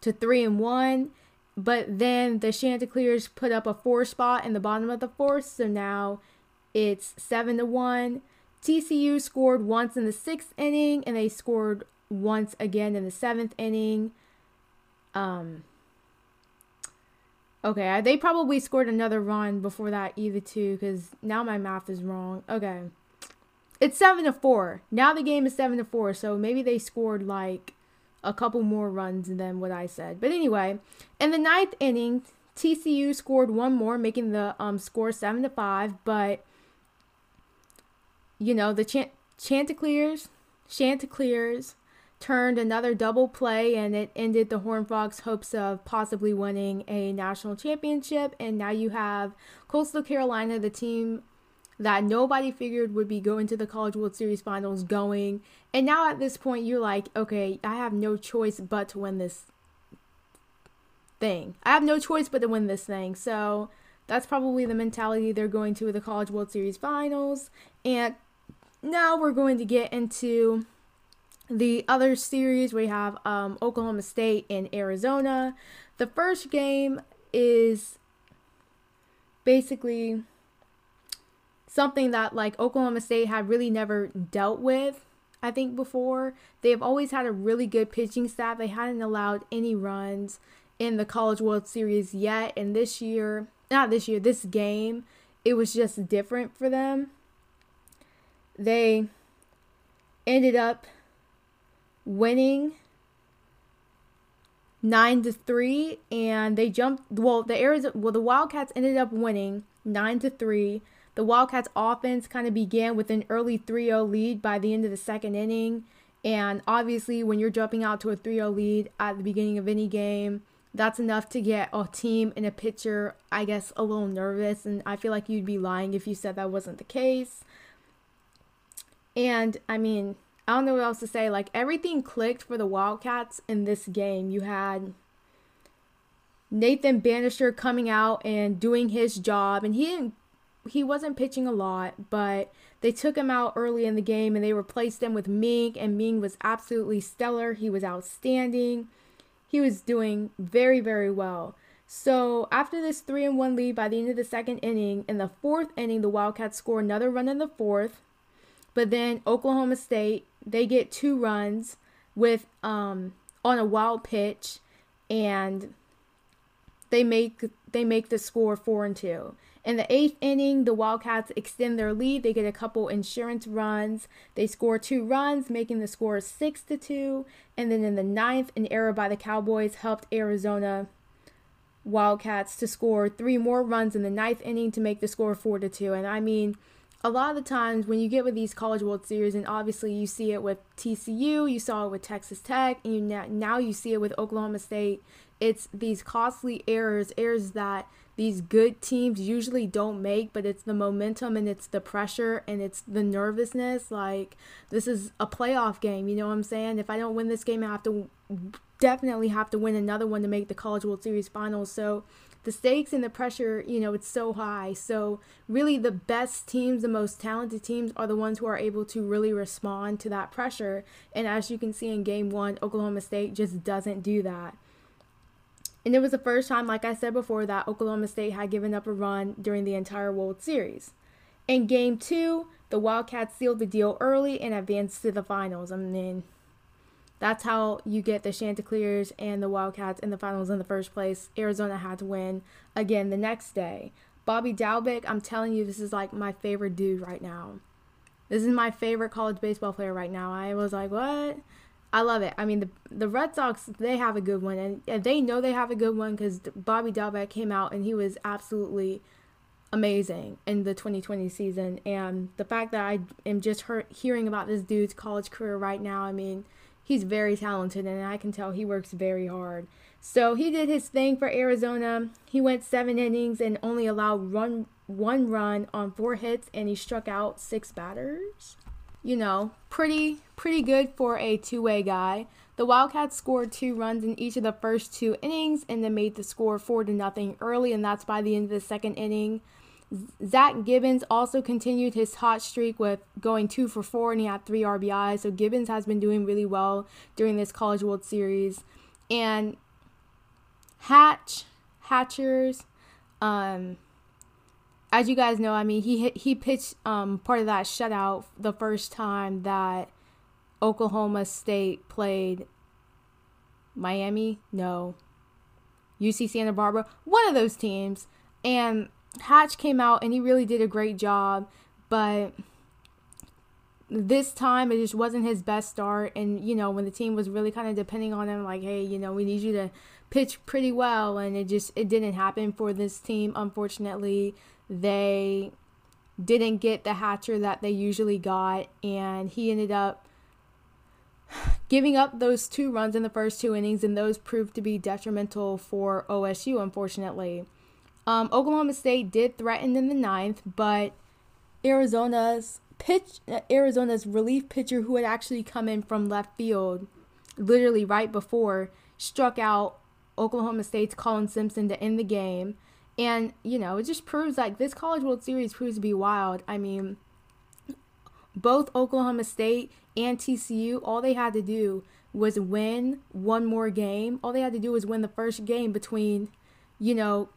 to 3 and 1. But then the Chanticleers put up a four spot in the bottom of the fourth. So now it's 7 to 1. TCU scored once in the sixth inning and they scored once again in the seventh inning. Um, okay, they probably scored another run before that either too, because now my math is wrong. Okay, it's seven to four. Now the game is seven to four, so maybe they scored like a couple more runs than what I said. But anyway, in the ninth inning, TCU scored one more, making the um score seven to five, but you know, the Chant- Chanticleers, Chanticleers turned another double play and it ended the Horned Frogs' hopes of possibly winning a national championship. And now you have Coastal Carolina, the team that nobody figured would be going to the College World Series finals, going. And now at this point, you're like, okay, I have no choice but to win this thing. I have no choice but to win this thing. So that's probably the mentality they're going to with the College World Series finals. And now we're going to get into the other series. We have um, Oklahoma State and Arizona. The first game is basically something that like Oklahoma State had really never dealt with. I think before they have always had a really good pitching staff. They hadn't allowed any runs in the College World Series yet, and this year, not this year, this game, it was just different for them they ended up winning nine to three, and they jumped. Well, the Arizona, well, the Wildcats ended up winning nine to three. The Wildcats offense kind of began with an early 3-0 lead by the end of the second inning. And obviously, when you're jumping out to a 3-0 lead at the beginning of any game, that's enough to get a team and a pitcher, I guess, a little nervous. And I feel like you'd be lying if you said that wasn't the case. And I mean, I don't know what else to say. Like everything clicked for the Wildcats in this game. You had Nathan Bannister coming out and doing his job, and he didn't he wasn't pitching a lot, but they took him out early in the game and they replaced him with Ming, and Ming was absolutely stellar. He was outstanding. He was doing very, very well. So after this three and one lead by the end of the second inning, in the fourth inning, the Wildcats score another run in the fourth. But then Oklahoma State, they get two runs with um on a wild pitch and they make they make the score four and two. In the eighth inning, the Wildcats extend their lead. They get a couple insurance runs. They score two runs, making the score six to two. And then in the ninth, an error by the Cowboys helped Arizona Wildcats to score three more runs in the ninth inning to make the score four to two. And I mean, a lot of the times when you get with these College World Series, and obviously you see it with TCU, you saw it with Texas Tech, and you now you see it with Oklahoma State. It's these costly errors, errors that these good teams usually don't make, but it's the momentum and it's the pressure and it's the nervousness. Like, this is a playoff game, you know what I'm saying? If I don't win this game, I have to definitely have to win another one to make the College World Series finals. So, the stakes and the pressure, you know, it's so high. So, really, the best teams, the most talented teams, are the ones who are able to really respond to that pressure. And as you can see in game one, Oklahoma State just doesn't do that. And it was the first time, like I said before, that Oklahoma State had given up a run during the entire World Series. In game two, the Wildcats sealed the deal early and advanced to the finals. I mean, that's how you get the Chanticleers and the Wildcats in the finals in the first place. Arizona had to win again the next day. Bobby Dalbec, I'm telling you, this is like my favorite dude right now. This is my favorite college baseball player right now. I was like, what? I love it. I mean, the the Red Sox they have a good one, and they know they have a good one because Bobby Dalbec came out and he was absolutely amazing in the 2020 season. And the fact that I am just hearing about this dude's college career right now, I mean, he's very talented, and I can tell he works very hard. So he did his thing for Arizona. He went seven innings and only allowed run one run on four hits, and he struck out six batters you know, pretty pretty good for a two-way guy. The Wildcats scored two runs in each of the first two innings and then made the score four to nothing early, and that's by the end of the second inning. Zach Gibbons also continued his hot streak with going two for four, and he had three RBIs. So Gibbons has been doing really well during this College World Series. And Hatch, Hatchers, um, as you guys know, I mean, he he pitched um, part of that shutout the first time that Oklahoma State played Miami. No, UC Santa Barbara, one of those teams. And Hatch came out and he really did a great job, but this time it just wasn't his best start. And you know, when the team was really kind of depending on him, like, hey, you know, we need you to pitch pretty well, and it just it didn't happen for this team, unfortunately. They didn't get the hatcher that they usually got, and he ended up giving up those two runs in the first two innings, and those proved to be detrimental for OSU, unfortunately. Um, Oklahoma State did threaten in the ninth, but Arizona's pitch, Arizona's relief pitcher, who had actually come in from left field, literally right before, struck out Oklahoma State's Colin Simpson to end the game. And, you know, it just proves like this College World Series proves to be wild. I mean, both Oklahoma State and TCU, all they had to do was win one more game. All they had to do was win the first game between, you know,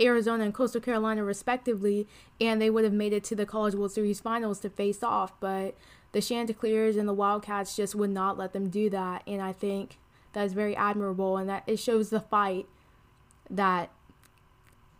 Arizona and Coastal Carolina, respectively, and they would have made it to the College World Series finals to face off. But the Chanticleers and the Wildcats just would not let them do that. And I think that is very admirable and that it shows the fight that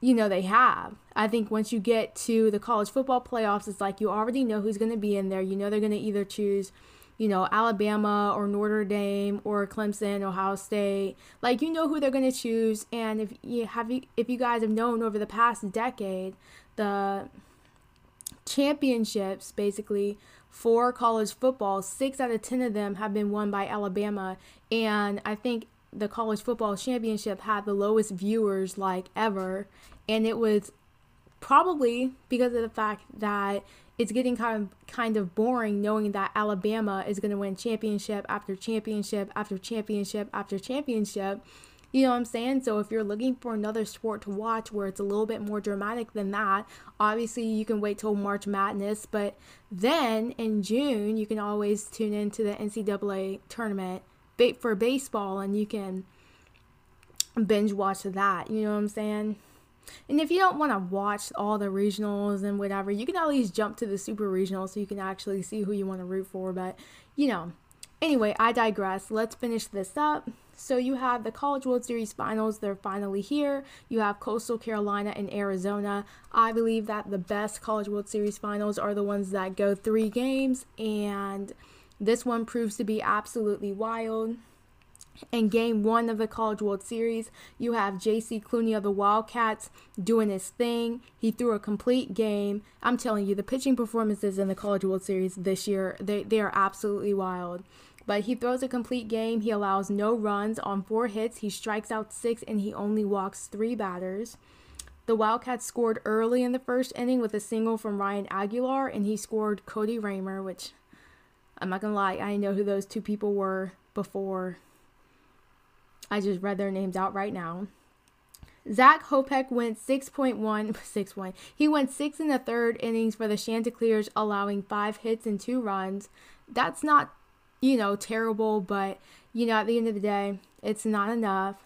you know they have. I think once you get to the college football playoffs, it's like you already know who's going to be in there. You know they're going to either choose, you know, Alabama or Notre Dame or Clemson, Ohio State. Like you know who they're going to choose. And if you have you if you guys have known over the past decade, the championships basically for college football, six out of ten of them have been won by Alabama. And I think the college football championship had the lowest viewers like ever and it was probably because of the fact that it's getting kind of kind of boring knowing that Alabama is going to win championship after championship after championship after championship You know what I'm saying? So if you're looking for another sport to watch where it's a little bit more dramatic than that, obviously you can wait till March Madness. But then in June, you can always tune into the NCAA tournament for baseball and you can binge watch that. You know what I'm saying? And if you don't want to watch all the regionals and whatever, you can at least jump to the super regional so you can actually see who you want to root for. But, you know, anyway, I digress. Let's finish this up. So you have the College World Series finals, they're finally here. You have Coastal Carolina and Arizona. I believe that the best College World Series finals are the ones that go three games, and this one proves to be absolutely wild. In game one of the College World Series, you have J.C. Cloney of the Wildcats doing his thing. He threw a complete game. I'm telling you, the pitching performances in the College World Series this year, they, they are absolutely wild but he throws a complete game. He allows no runs on four hits. He strikes out six and he only walks three batters. The Wildcats scored early in the first inning with a single from Ryan Aguilar, and he scored Cody Ramer, which I'm not gonna lie, I know who those two people were before. I just read their names out right now. Zack Hopeck went 6.1, 6 1. He went six in the third innings for the Chanticleers, allowing five hits and two runs. That's not you know, terrible, but, you know, at the end of the day, it's not enough.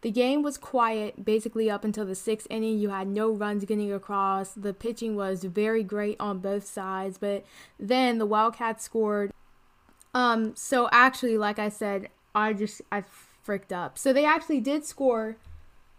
The game was quiet basically up until the sixth inning. You had no runs getting across. The pitching was very great on both sides, but then the Wildcats scored. Um, so actually, like I said, I just I fricked up. So they actually did score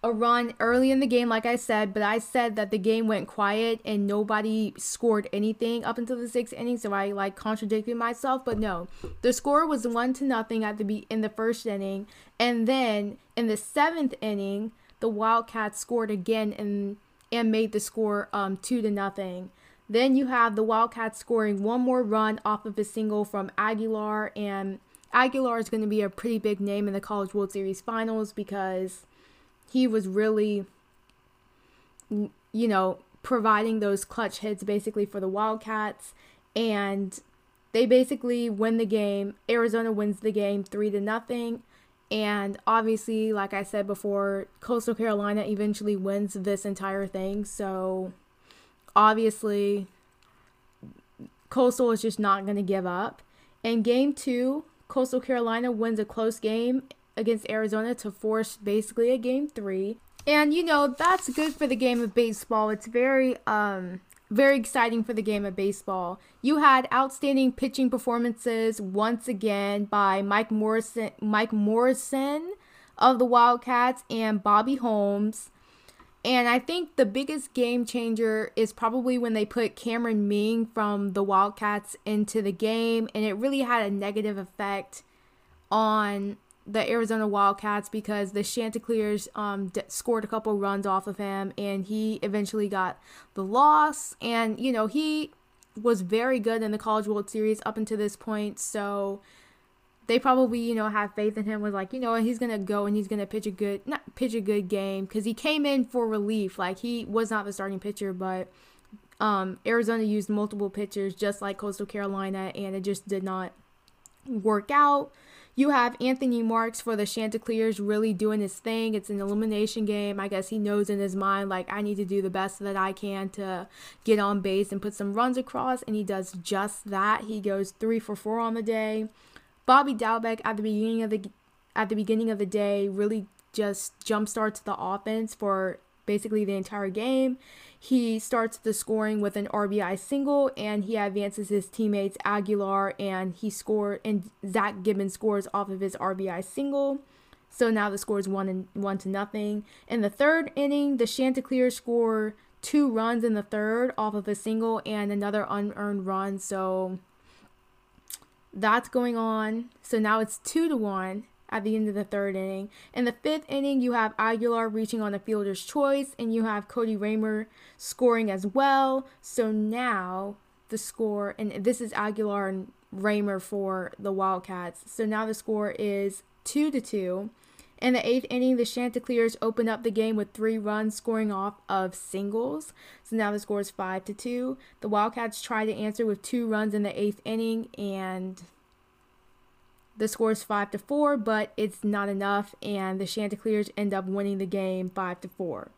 a run early in the game, like I said, but I said that the game went quiet and nobody scored anything up until the sixth inning, so I like contradicted myself. But no, the score was one to nothing at the be in the first inning, and then in the seventh inning, the Wildcats scored again and and made the score um two to nothing. Then you have the Wildcats scoring one more run off of a single from Aguilar, and Aguilar is going to be a pretty big name in the College World Series finals because he was really, you know, providing those clutch hits basically for the Wildcats. And they basically win the game. Arizona wins the game three to nothing. And obviously, like I said before, Coastal Carolina eventually wins this entire thing. So obviously, Coastal is just not going to give up. In game two, Coastal Carolina wins a close game against Arizona to force basically a game three. And you know, that's good for the game of baseball. It's very um very exciting for the game of baseball. You had outstanding pitching performances once again by Mike Morrison Mike Morrison of the Wildcats and Bobby Holmes. And I think the biggest game changer is probably when they put Cameron Ming from the Wildcats into the game, and it really had a negative effect on the Arizona Wildcats because the Chanticleers um, d- scored a couple runs off of him, and he eventually got the loss. And you know he was very good in the College World Series up until this point, so they probably you know have faith in him. Was like you know he's gonna go and he's gonna pitch a good not pitch a good game because he came in for relief. Like he was not the starting pitcher, but um, Arizona used multiple pitchers just like Coastal Carolina, and it just did not work out. You have Anthony Marks for the Chanticleers really doing his thing. It's an elimination game. I guess he knows in his mind, like, I need to do the best that I can to get on base and put some runs across, and he does just that. He goes three for four on the day. Bobby Dalbec at the beginning of the at the beginning of the day really just jumpstarts the offense for basically the entire game. He starts the scoring with an RBI single and he advances his teammates Aguilar and he scored and Zach Gibbons scores off of his RBI single. So now the score is one and one to nothing. In the third inning, the Chanticleer score two runs in the third off of a single and another unearned run. So that's going on. So now it's two to one at the end of the third inning. In the fifth inning, you have Aguilar reaching on a fielder's choice, and you have Cody Ramer scoring as well. So now the score, and this is Aguilar and Ramer for the Wildcats. So now the score is two to two. In the eighth inning, the Chanticleers open up the game with three runs, scoring off of singles. So now the score is five to two. The Wildcats try to answer with two runs in the eighth inning, and the score is 5 to 4, but it's not enough, and the Chanticleers end up winning the game 5 to 4.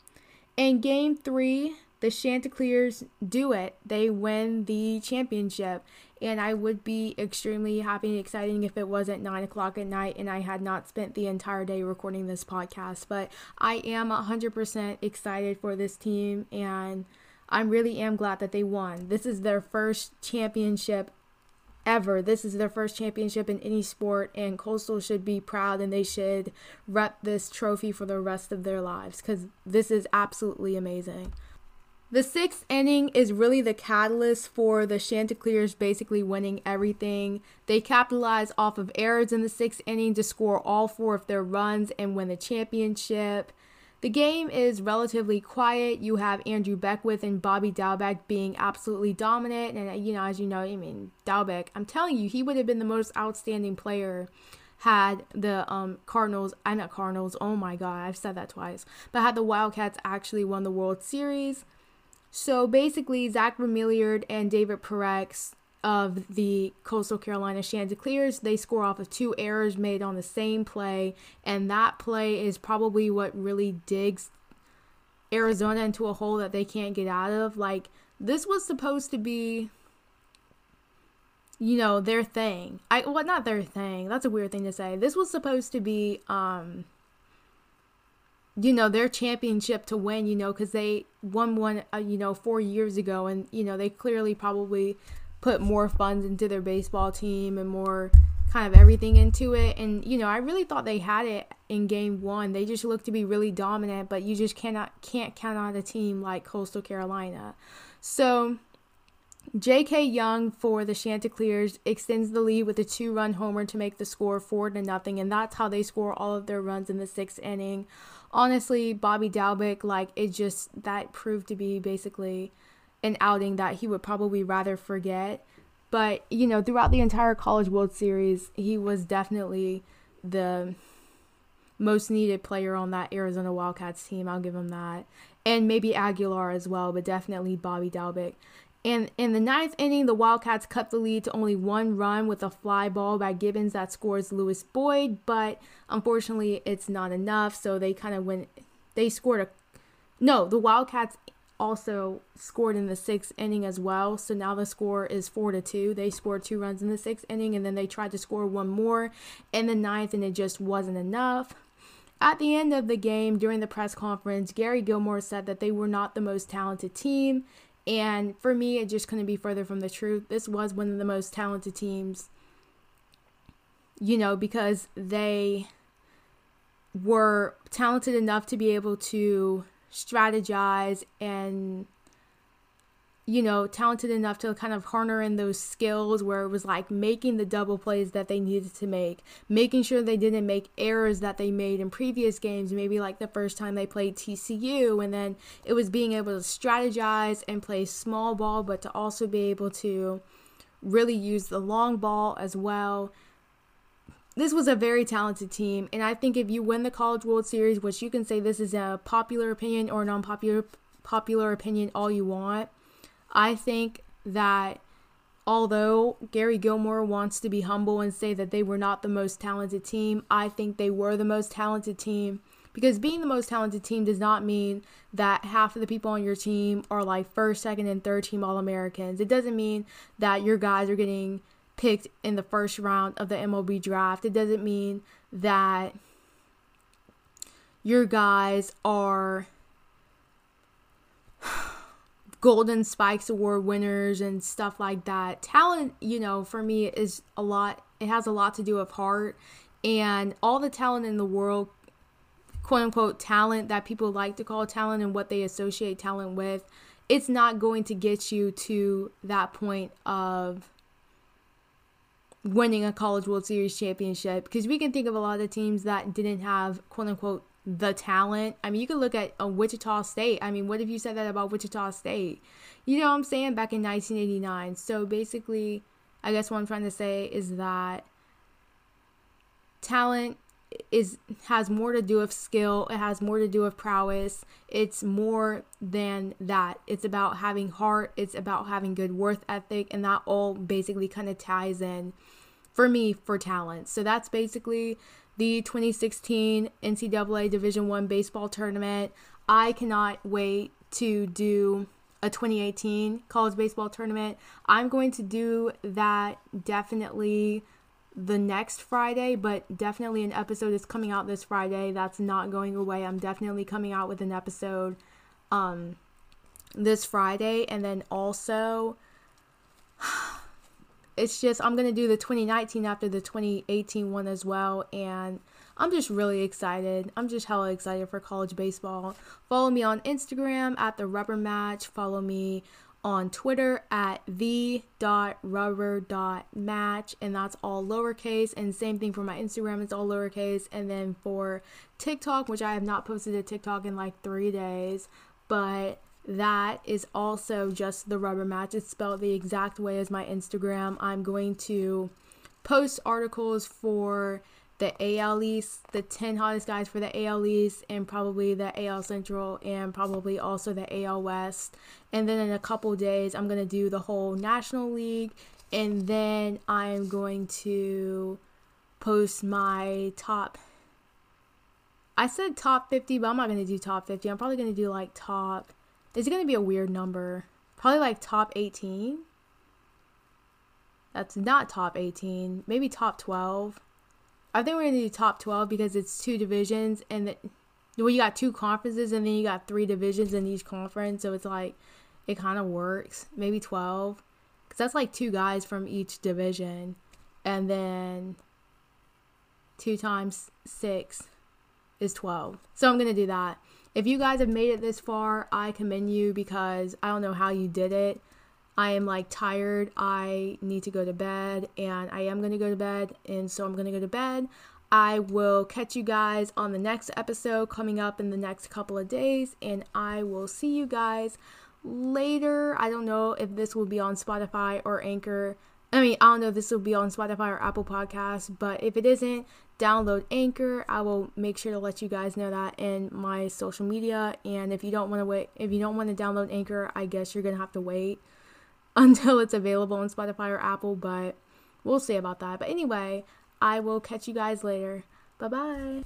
In game three, the Chanticleers do it. They win the championship. And I would be extremely happy and exciting if it wasn't 9 o'clock at night and I had not spent the entire day recording this podcast. But I am 100% excited for this team and I really am glad that they won. This is their first championship ever. This is their first championship in any sport, and Coastal should be proud and they should rep this trophy for the rest of their lives because this is absolutely amazing. The sixth inning is really the catalyst for the Chanticleers basically winning everything. They capitalize off of errors in the sixth inning to score all four of their runs and win the championship. The game is relatively quiet. You have Andrew Beckwith and Bobby Dalbec being absolutely dominant. And, you know, as you know, I mean, Dalbec, I'm telling you, he would have been the most outstanding player had the um, Cardinals, I'm not Cardinals, oh my God, I've said that twice, but had the Wildcats actually won the World Series. So basically, Zach Remillard and David Parrett of the Coastal Carolina Chanticleers. They score off of two errors made on the same play, and that play is probably what really digs Arizona into a hole that they can't get out of. Like, this was supposed to be, you know, their thing. I well, not their thing. That's a weird thing to say. This was supposed to be, um, you know, their championship to win. You know, because they won one, uh, you know, four years ago, and you know they clearly probably put more funds into their baseball team and more kind of everything into it. And, you know, I really thought they had it in game one. They just looked to be really dominant, but you just cannot can't count on a team like Coastal Carolina. So G.K. Young for the Chanticleers extends the lead with a two-run homer to make the score four to nothing, and that's how they score all of their runs in the sixth inning. Honestly, Bobby Dalbec, like it just that proved to be basically an outing that he would probably rather forget. But, you know, throughout the entire College World Series, he was definitely the most needed player on that Arizona Wildcats team. I'll give him that. And maybe Aguilar as well, but definitely Bobby Dalbec. And in the ninth inning, the Wildcats cut the lead to only one run with a fly ball by Gibbons that scores Louis Boyd, but unfortunately, it's not enough. So they kind of went, they scored a, no, the Wildcats also scored in the sixth inning as well. So now the score is four to two. They scored two runs in the sixth inning and then they tried to score one more in the ninth and it just wasn't enough. At the end of the game, during the press conference, Gary Gilmore said that they were not the most talented team. And for me, it just couldn't be further from the truth. This was one of the most talented teams, you know, because they were talented enough to be able to strategize and you know, talented enough to kind of harness in those skills where it was like making the double plays that they needed to make, making sure they didn't make errors that they made in previous games, maybe like the first time they played TCU, and then it was being able to strategize and play small ball, but to also be able to really use the long ball as well. This was a very talented team, and I think if you win the College World Series, which you can say this is a popular opinion or non-popular popular opinion all you want, I think that although Gary Gilmore wants to be humble and say that they were not the most talented team, I think they were the most talented team because being the most talented team does not mean that half of the people on your team are like first, second, and third team All Americans. It doesn't mean that your guys are getting picked in the first round of the MLB draft. It doesn't mean that your guys are Golden Spikes Award winners and stuff like that. Talent, you know, for me is a lot, it has a lot to do with heart and all the talent in the world, quote unquote, talent that people like to call talent and what they associate talent with. It's not going to get you to that point of winning a College World Series championship because we can think of a lot of teams that didn't have quote unquote the talent. I mean, you could look at a Wichita State. I mean, what if you said that about Wichita State? You know what I'm saying? Back in 1989. So basically, I guess what I'm trying to say is that talent is has more to do with skill it has more to do with prowess it's more than that it's about having heart it's about having good worth ethic and that all basically kind of ties in for me for talent. So that's basically the 2016 NCAA Division 1 baseball tournament. I cannot wait to do a 2018 college baseball tournament. I'm going to do that definitely the next Friday, but definitely an episode is coming out this Friday. That's not going away. I'm definitely coming out with an episode um this Friday and then also it's just I'm to do the 2019 after the 2018 one as well and I'm just really excited. I'm just hella excited for college baseball. Follow me on Instagram at the rubber match. Follow me on Twitter at the.rubber.match, and that's all lowercase. And same thing for my Instagram, it's all lowercase. And then for TikTok, which I have not posted a TikTok in like three days, but that is also just the rubber match. It's spelled the exact way as my Instagram. I'm going to post articles for the AL East, the 10 hottest guys for the AL East, and probably the AL Central, and probably also the AL West. And then in a couple days, I'm going to do the whole National League, and then I'm going to post my top. I said top 50, but I'm not going to do top 50. I'm probably going to do like top. Is it going to be a weird number? Probably like top 18. That's not top 18. Maybe top 12 I think we're gonna do top twelve because it's two divisions and the, well, you got two conferences and then you got three divisions in each conference, so it's like it kind of works. Maybe twelve, because that's like two guys from each division, and then two times six is twelve. So I'm gonna do that. If you guys have made it this far, I commend you because I don't know how you did it. I am like tired. I need to go to bed and I am going to go to bed. And so I'm going to go to bed. I will catch you guys on the next episode coming up in the next couple of days. And I will see you guys later. I don't know if this will be on Spotify or Anchor. I mean, I don't know if this will be on Spotify or Apple Podcasts, but if it isn't, download Anchor. I will make sure to let you guys know that in my social media. And if you don't want to wait, if you don't want to download Anchor, I guess you're gonna have to wait until it's available on Spotify or Apple, but we'll see about that. But anyway, I will catch you guys later. Bye bye.